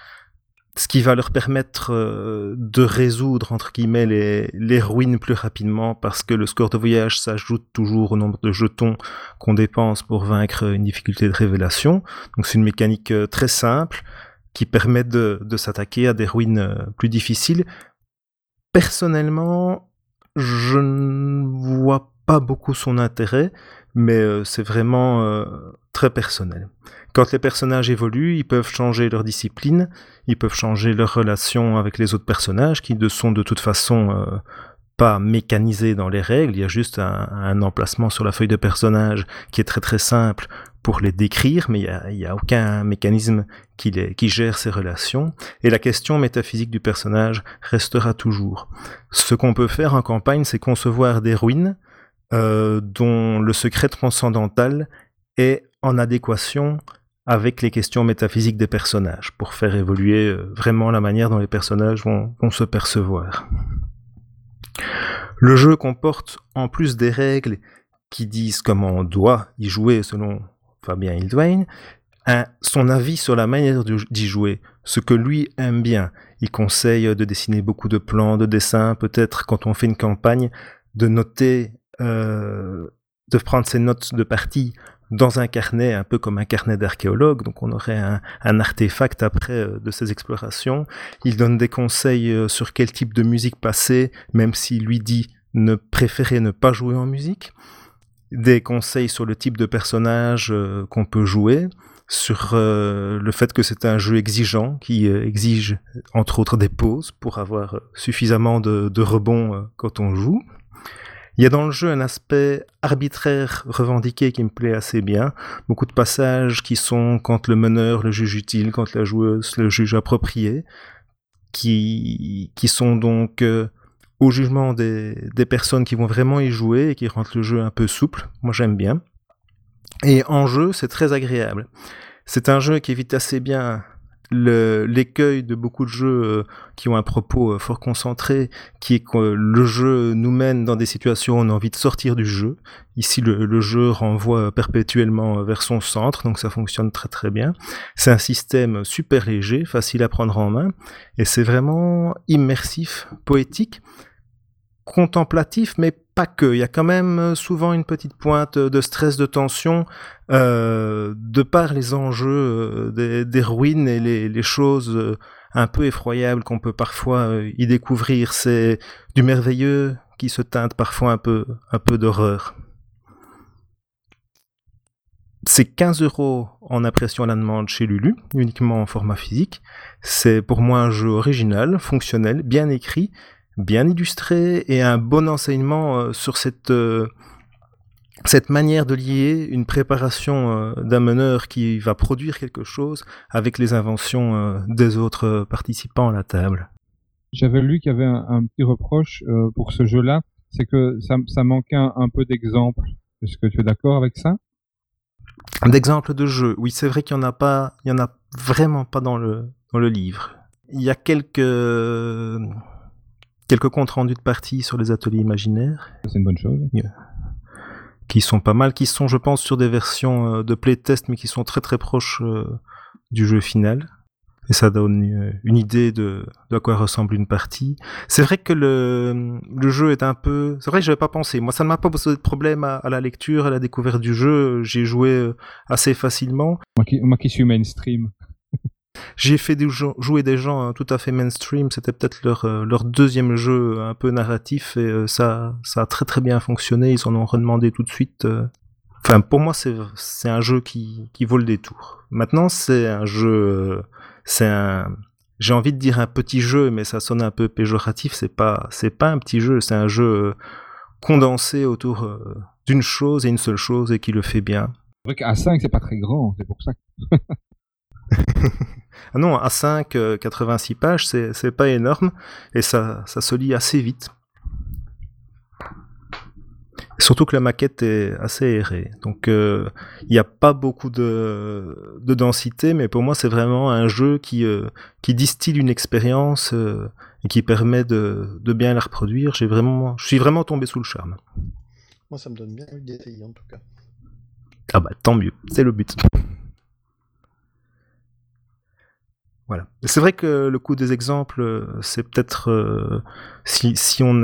ce qui va leur permettre euh, de résoudre entre guillemets les, ruines plus rapidement parce que le score de voyage s'ajoute toujours au nombre de jetons qu'on dépense pour vaincre une difficulté de révélation. Donc c'est une mécanique euh, très simple qui permet de, s'attaquer à des ruines euh, plus difficiles. Personnellement, je ne vois pas beaucoup son intérêt, mais c'est vraiment très personnel. Quand les personnages évoluent, ils peuvent changer leur discipline, ils peuvent changer leur relation avec les autres personnages qui ne sont de toute façon euh, pas mécanisés dans les règles. Il y a juste un, emplacement sur la feuille de personnage qui est très très simple pour les décrire, mais il n'y a, aucun mécanisme qui, gère ces relations. Et la question métaphysique du personnage restera toujours. Ce qu'on peut faire en campagne, c'est concevoir des ruines euh, dont le secret transcendantal est en adéquation avec les questions métaphysiques des personnages, pour faire évoluer euh, vraiment la manière dont les personnages vont, se percevoir. Le jeu comporte, en plus des règles qui disent comment on doit y jouer selon Fabien Hildwain, son avis sur la manière d'y jouer, ce que lui aime bien. Il conseille de dessiner beaucoup de plans, de dessins, peut-être quand on fait une campagne, de noter, euh, de prendre ses notes de partie dans un carnet, un peu comme un carnet d'archéologue, donc on aurait un, artefact après euh, de ces explorations. Il donne des conseils euh, sur quel type de musique passer, même s'il lui dit ne préférer ne pas jouer en musique. Des conseils sur le type de personnage euh, qu'on peut jouer, sur le fait que c'est un jeu exigeant qui exige entre autres des pauses pour avoir suffisamment de, de rebonds quand on joue. Il y a dans le jeu un aspect arbitraire revendiqué qui me plaît assez bien. Beaucoup de passages qui sont quand le meneur le juge utile, quand la joueuse le juge approprié, qui, qui sont donc euh, au jugement des, des personnes qui vont vraiment y jouer et qui rendent le jeu un peu souple. Moi j'aime bien. Et en jeu, c'est très agréable. C'est un jeu qui évite assez bien l'écueil de beaucoup de jeux euh, qui ont un propos euh, fort concentré, qui est que le jeu nous mène dans des situations où on a envie de sortir du jeu. Ici, le, jeu renvoie perpétuellement vers son centre, donc ça fonctionne très très bien. C'est un système super léger, facile à prendre en main, et c'est vraiment immersif, poétique, contemplatif, mais pas que. Il y a quand même euh, souvent une petite pointe de stress, de tension, euh, de par les enjeux euh, des, ruines et les, choses un peu effroyables qu'on peut parfois y découvrir. C'est du merveilleux qui se teinte parfois un peu, un peu d'horreur. C'est 15 euros en impression à la demande chez Lulu, uniquement en format physique. C'est pour moi un jeu original, fonctionnel, bien écrit, bien illustré et un bon enseignement euh, sur cette, euh, cette manière de lier une préparation euh, d'un meneur qui va produire quelque chose avec les inventions des autres participants à la table. J'avais lu qu'il y avait un, petit reproche pour ce jeu-là, c'est que ça, ça manquait un, peu d'exemples. Est-ce que tu es d'accord avec ça? D'exemples de jeux, oui, c'est vrai qu'il n'y en a pas, il y en a vraiment pas dans le, dans le livre. Il y a quelques quelques comptes rendus de parties sur les ateliers imaginaires. C'est une bonne chose. Qui sont pas mal, qui sont, je pense, sur des versions euh, de playtest, mais qui sont très très proches euh, du jeu final. Et ça donne euh, une idée de, de à quoi ressemble une partie. C'est vrai que le, le jeu est un peu... C'est vrai que je n'avais pas pensé. Moi, ça ne m'a pas posé de problème à, la lecture, à la découverte du jeu. J'ai joué assez facilement. Moi qui, moi qui suis mainstream. J'ai fait jouer des gens hein, tout à fait mainstream, c'était peut-être leur, euh, deuxième jeu un peu narratif et euh, ça, a très très bien fonctionné, ils en ont redemandé tout de suite. Euh. Enfin, pour moi, c'est un jeu qui, vaut le détour. Maintenant, c'est un jeu, j'ai envie de dire un petit jeu, mais ça sonne un peu péjoratif. C'est pas, un petit jeu, c'est un jeu condensé autour d'une chose et une seule chose et qui le fait bien. C'est vrai qu'à 5, c'est pas très grand, c'est pour ça. Ah non, A5, 86 euh, pages, c'est pas énorme et ça, ça se lit assez vite. Surtout que la maquette est assez aérée. Donc il n'y a pas beaucoup de, de, densité, mais pour moi c'est vraiment un jeu qui, qui distille une expérience et qui permet de, de bien la reproduire. J'ai vraiment, je suis vraiment tombé sous le charme. Moi ça me donne bien envie d'essayer en tout cas. Ah bah tant mieux, c'est le but. Voilà. C'est vrai que le coup des exemples, c'est peut-être euh, si, on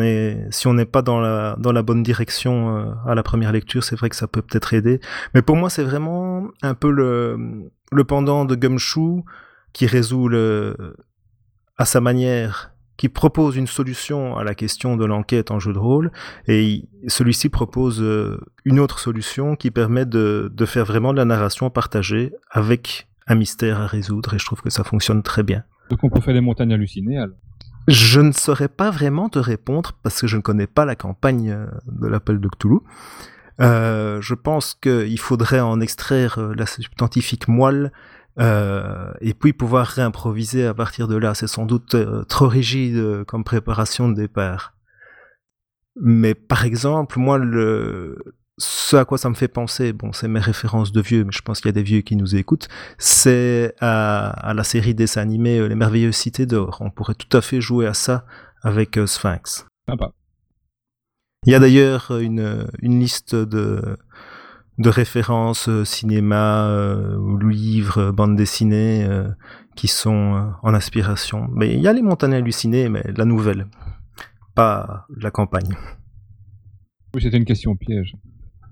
si n'est pas dans la dans la bonne direction euh, à la première lecture, c'est vrai que ça peut peut-être aider. Mais pour moi, c'est vraiment un peu le le pendant de Gumshoe qui résout le à sa manière qui propose une solution à la question de l'enquête en jeu de rôle, et celui-ci propose euh, une autre solution qui permet de, de faire vraiment de la narration partagée avec un mystère à résoudre, et je trouve que ça fonctionne très bien. Donc on peut faire des montagnes hallucinées alors Je ne saurais pas vraiment te répondre, parce que je ne connais pas la campagne euh, de l'appel de Cthulhu. Euh, je pense qu'il faudrait en extraire euh, la substantifique moelle euh, et puis pouvoir réimproviser à partir de là. C'est sans doute euh, trop rigide comme préparation de départ. Mais par exemple, moi, le, ce à quoi ça me fait penser, bon, c'est mes références de vieux, mais je pense qu'il y a des vieux qui nous écoutent, c'est à, à, la série des animés Les Merveilleuses Cités d'Or. On pourrait tout à fait jouer à ça avec Sphinx. Sympa. Il y a d'ailleurs une, une liste de, de références euh, cinéma, euh, livres, bandes dessinées euh, qui sont euh, en aspiration. Mais il y a les montagnes hallucinées, mais la nouvelle, pas la campagne. Oui, c'était une question piège.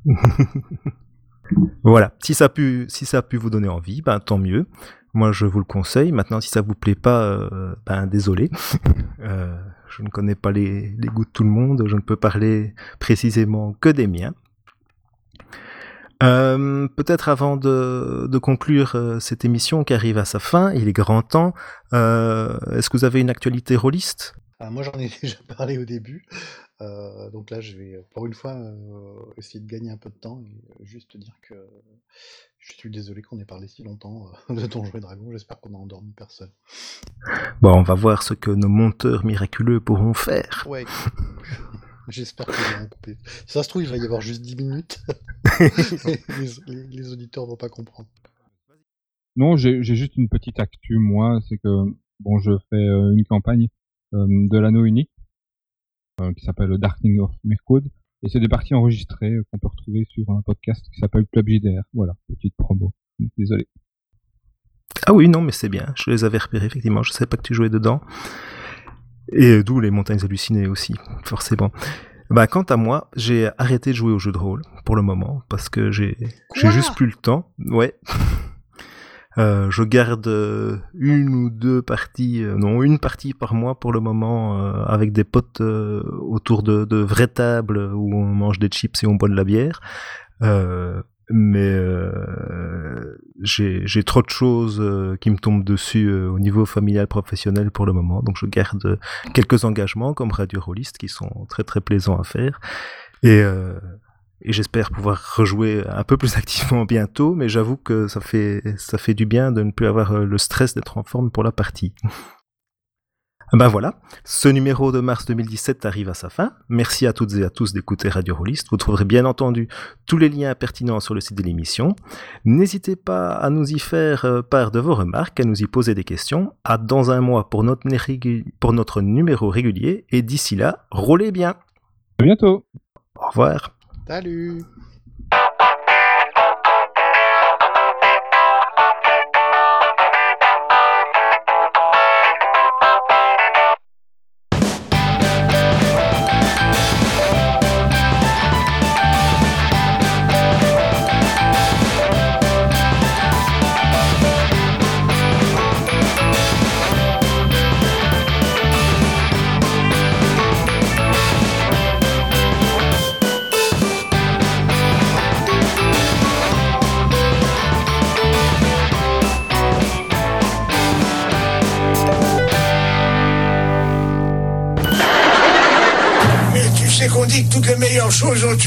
voilà. Si ça a pu, si ça a pu vous donner envie, ben tant mieux. Moi, je vous le conseille. Maintenant, si ça vous plaît pas, euh, ben désolé. euh, je ne connais pas les, goûts de tout le monde. Je ne peux parler précisément que des miens. Euh, Peut-être avant de, de conclure cette émission qui arrive à sa fin, il est grand temps. Est-ce que vous avez une actualité rôliste? Ah, Moi, j'en ai déjà parlé au début. Euh, donc là, je vais pour une fois essayer de gagner un peu de temps et juste dire que je suis désolé qu'on ait parlé si longtemps de Donjons et Dragons. J'espère qu'on a endormi personne. Bon, on va voir ce que nos monteurs miraculeux pourront faire. Ouais. J'espère qu'ils vont couper. Si ça se trouve, il va y avoir juste 10 minutes. les, les, les, auditeurs vont pas comprendre. Non, j'ai juste une petite actu, moi. C'est que, bon, je fais euh, une campagne euh, de l'anneau unique euh, qui s'appelle Darkening of Mircode. Et c'est des parties enregistrées qu'on peut retrouver sur un podcast qui s'appelle Club JDR. Voilà, petite promo. Désolé. Ah oui, non, mais c'est bien. Je les avais repérés, effectivement. Je savais pas que tu jouais dedans. Et d'où les montagnes hallucinées aussi, forcément. Bah, quant à moi, j'ai arrêté de jouer aux jeux de rôle pour le moment parce que j'ai j'ai juste plus le temps. Ouais. Euh, je garde une ou deux parties, euh, non une partie par mois pour le moment euh, avec des potes euh, autour de, de vraies tables où on mange des chips et on boit de la bière. Euh, mais euh, j'ai trop de choses euh, qui me tombent dessus euh, au niveau familial professionnel pour le moment donc je garde quelques engagements comme radio rolliste qui sont très très plaisants à faire et, euh, et j'espère pouvoir rejouer un peu plus activement bientôt mais j'avoue que ça fait ça fait du bien de ne plus avoir le stress d'être en forme pour la partie Ben voilà, ce numéro de mars 2017 arrive à sa fin. Merci à toutes et à tous d'écouter Radio Rollist. Vous trouverez bien entendu tous les liens pertinents sur le site de l'émission. N'hésitez pas à nous y faire part de vos remarques, à nous y poser des questions. À dans un mois pour notre, pour notre numéro régulier. Et d'ici là, roulez bien. À bientôt. Au revoir. Salut.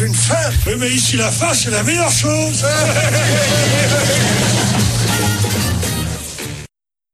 Une. Oui, mais ici, la fin, c'est la meilleure chose.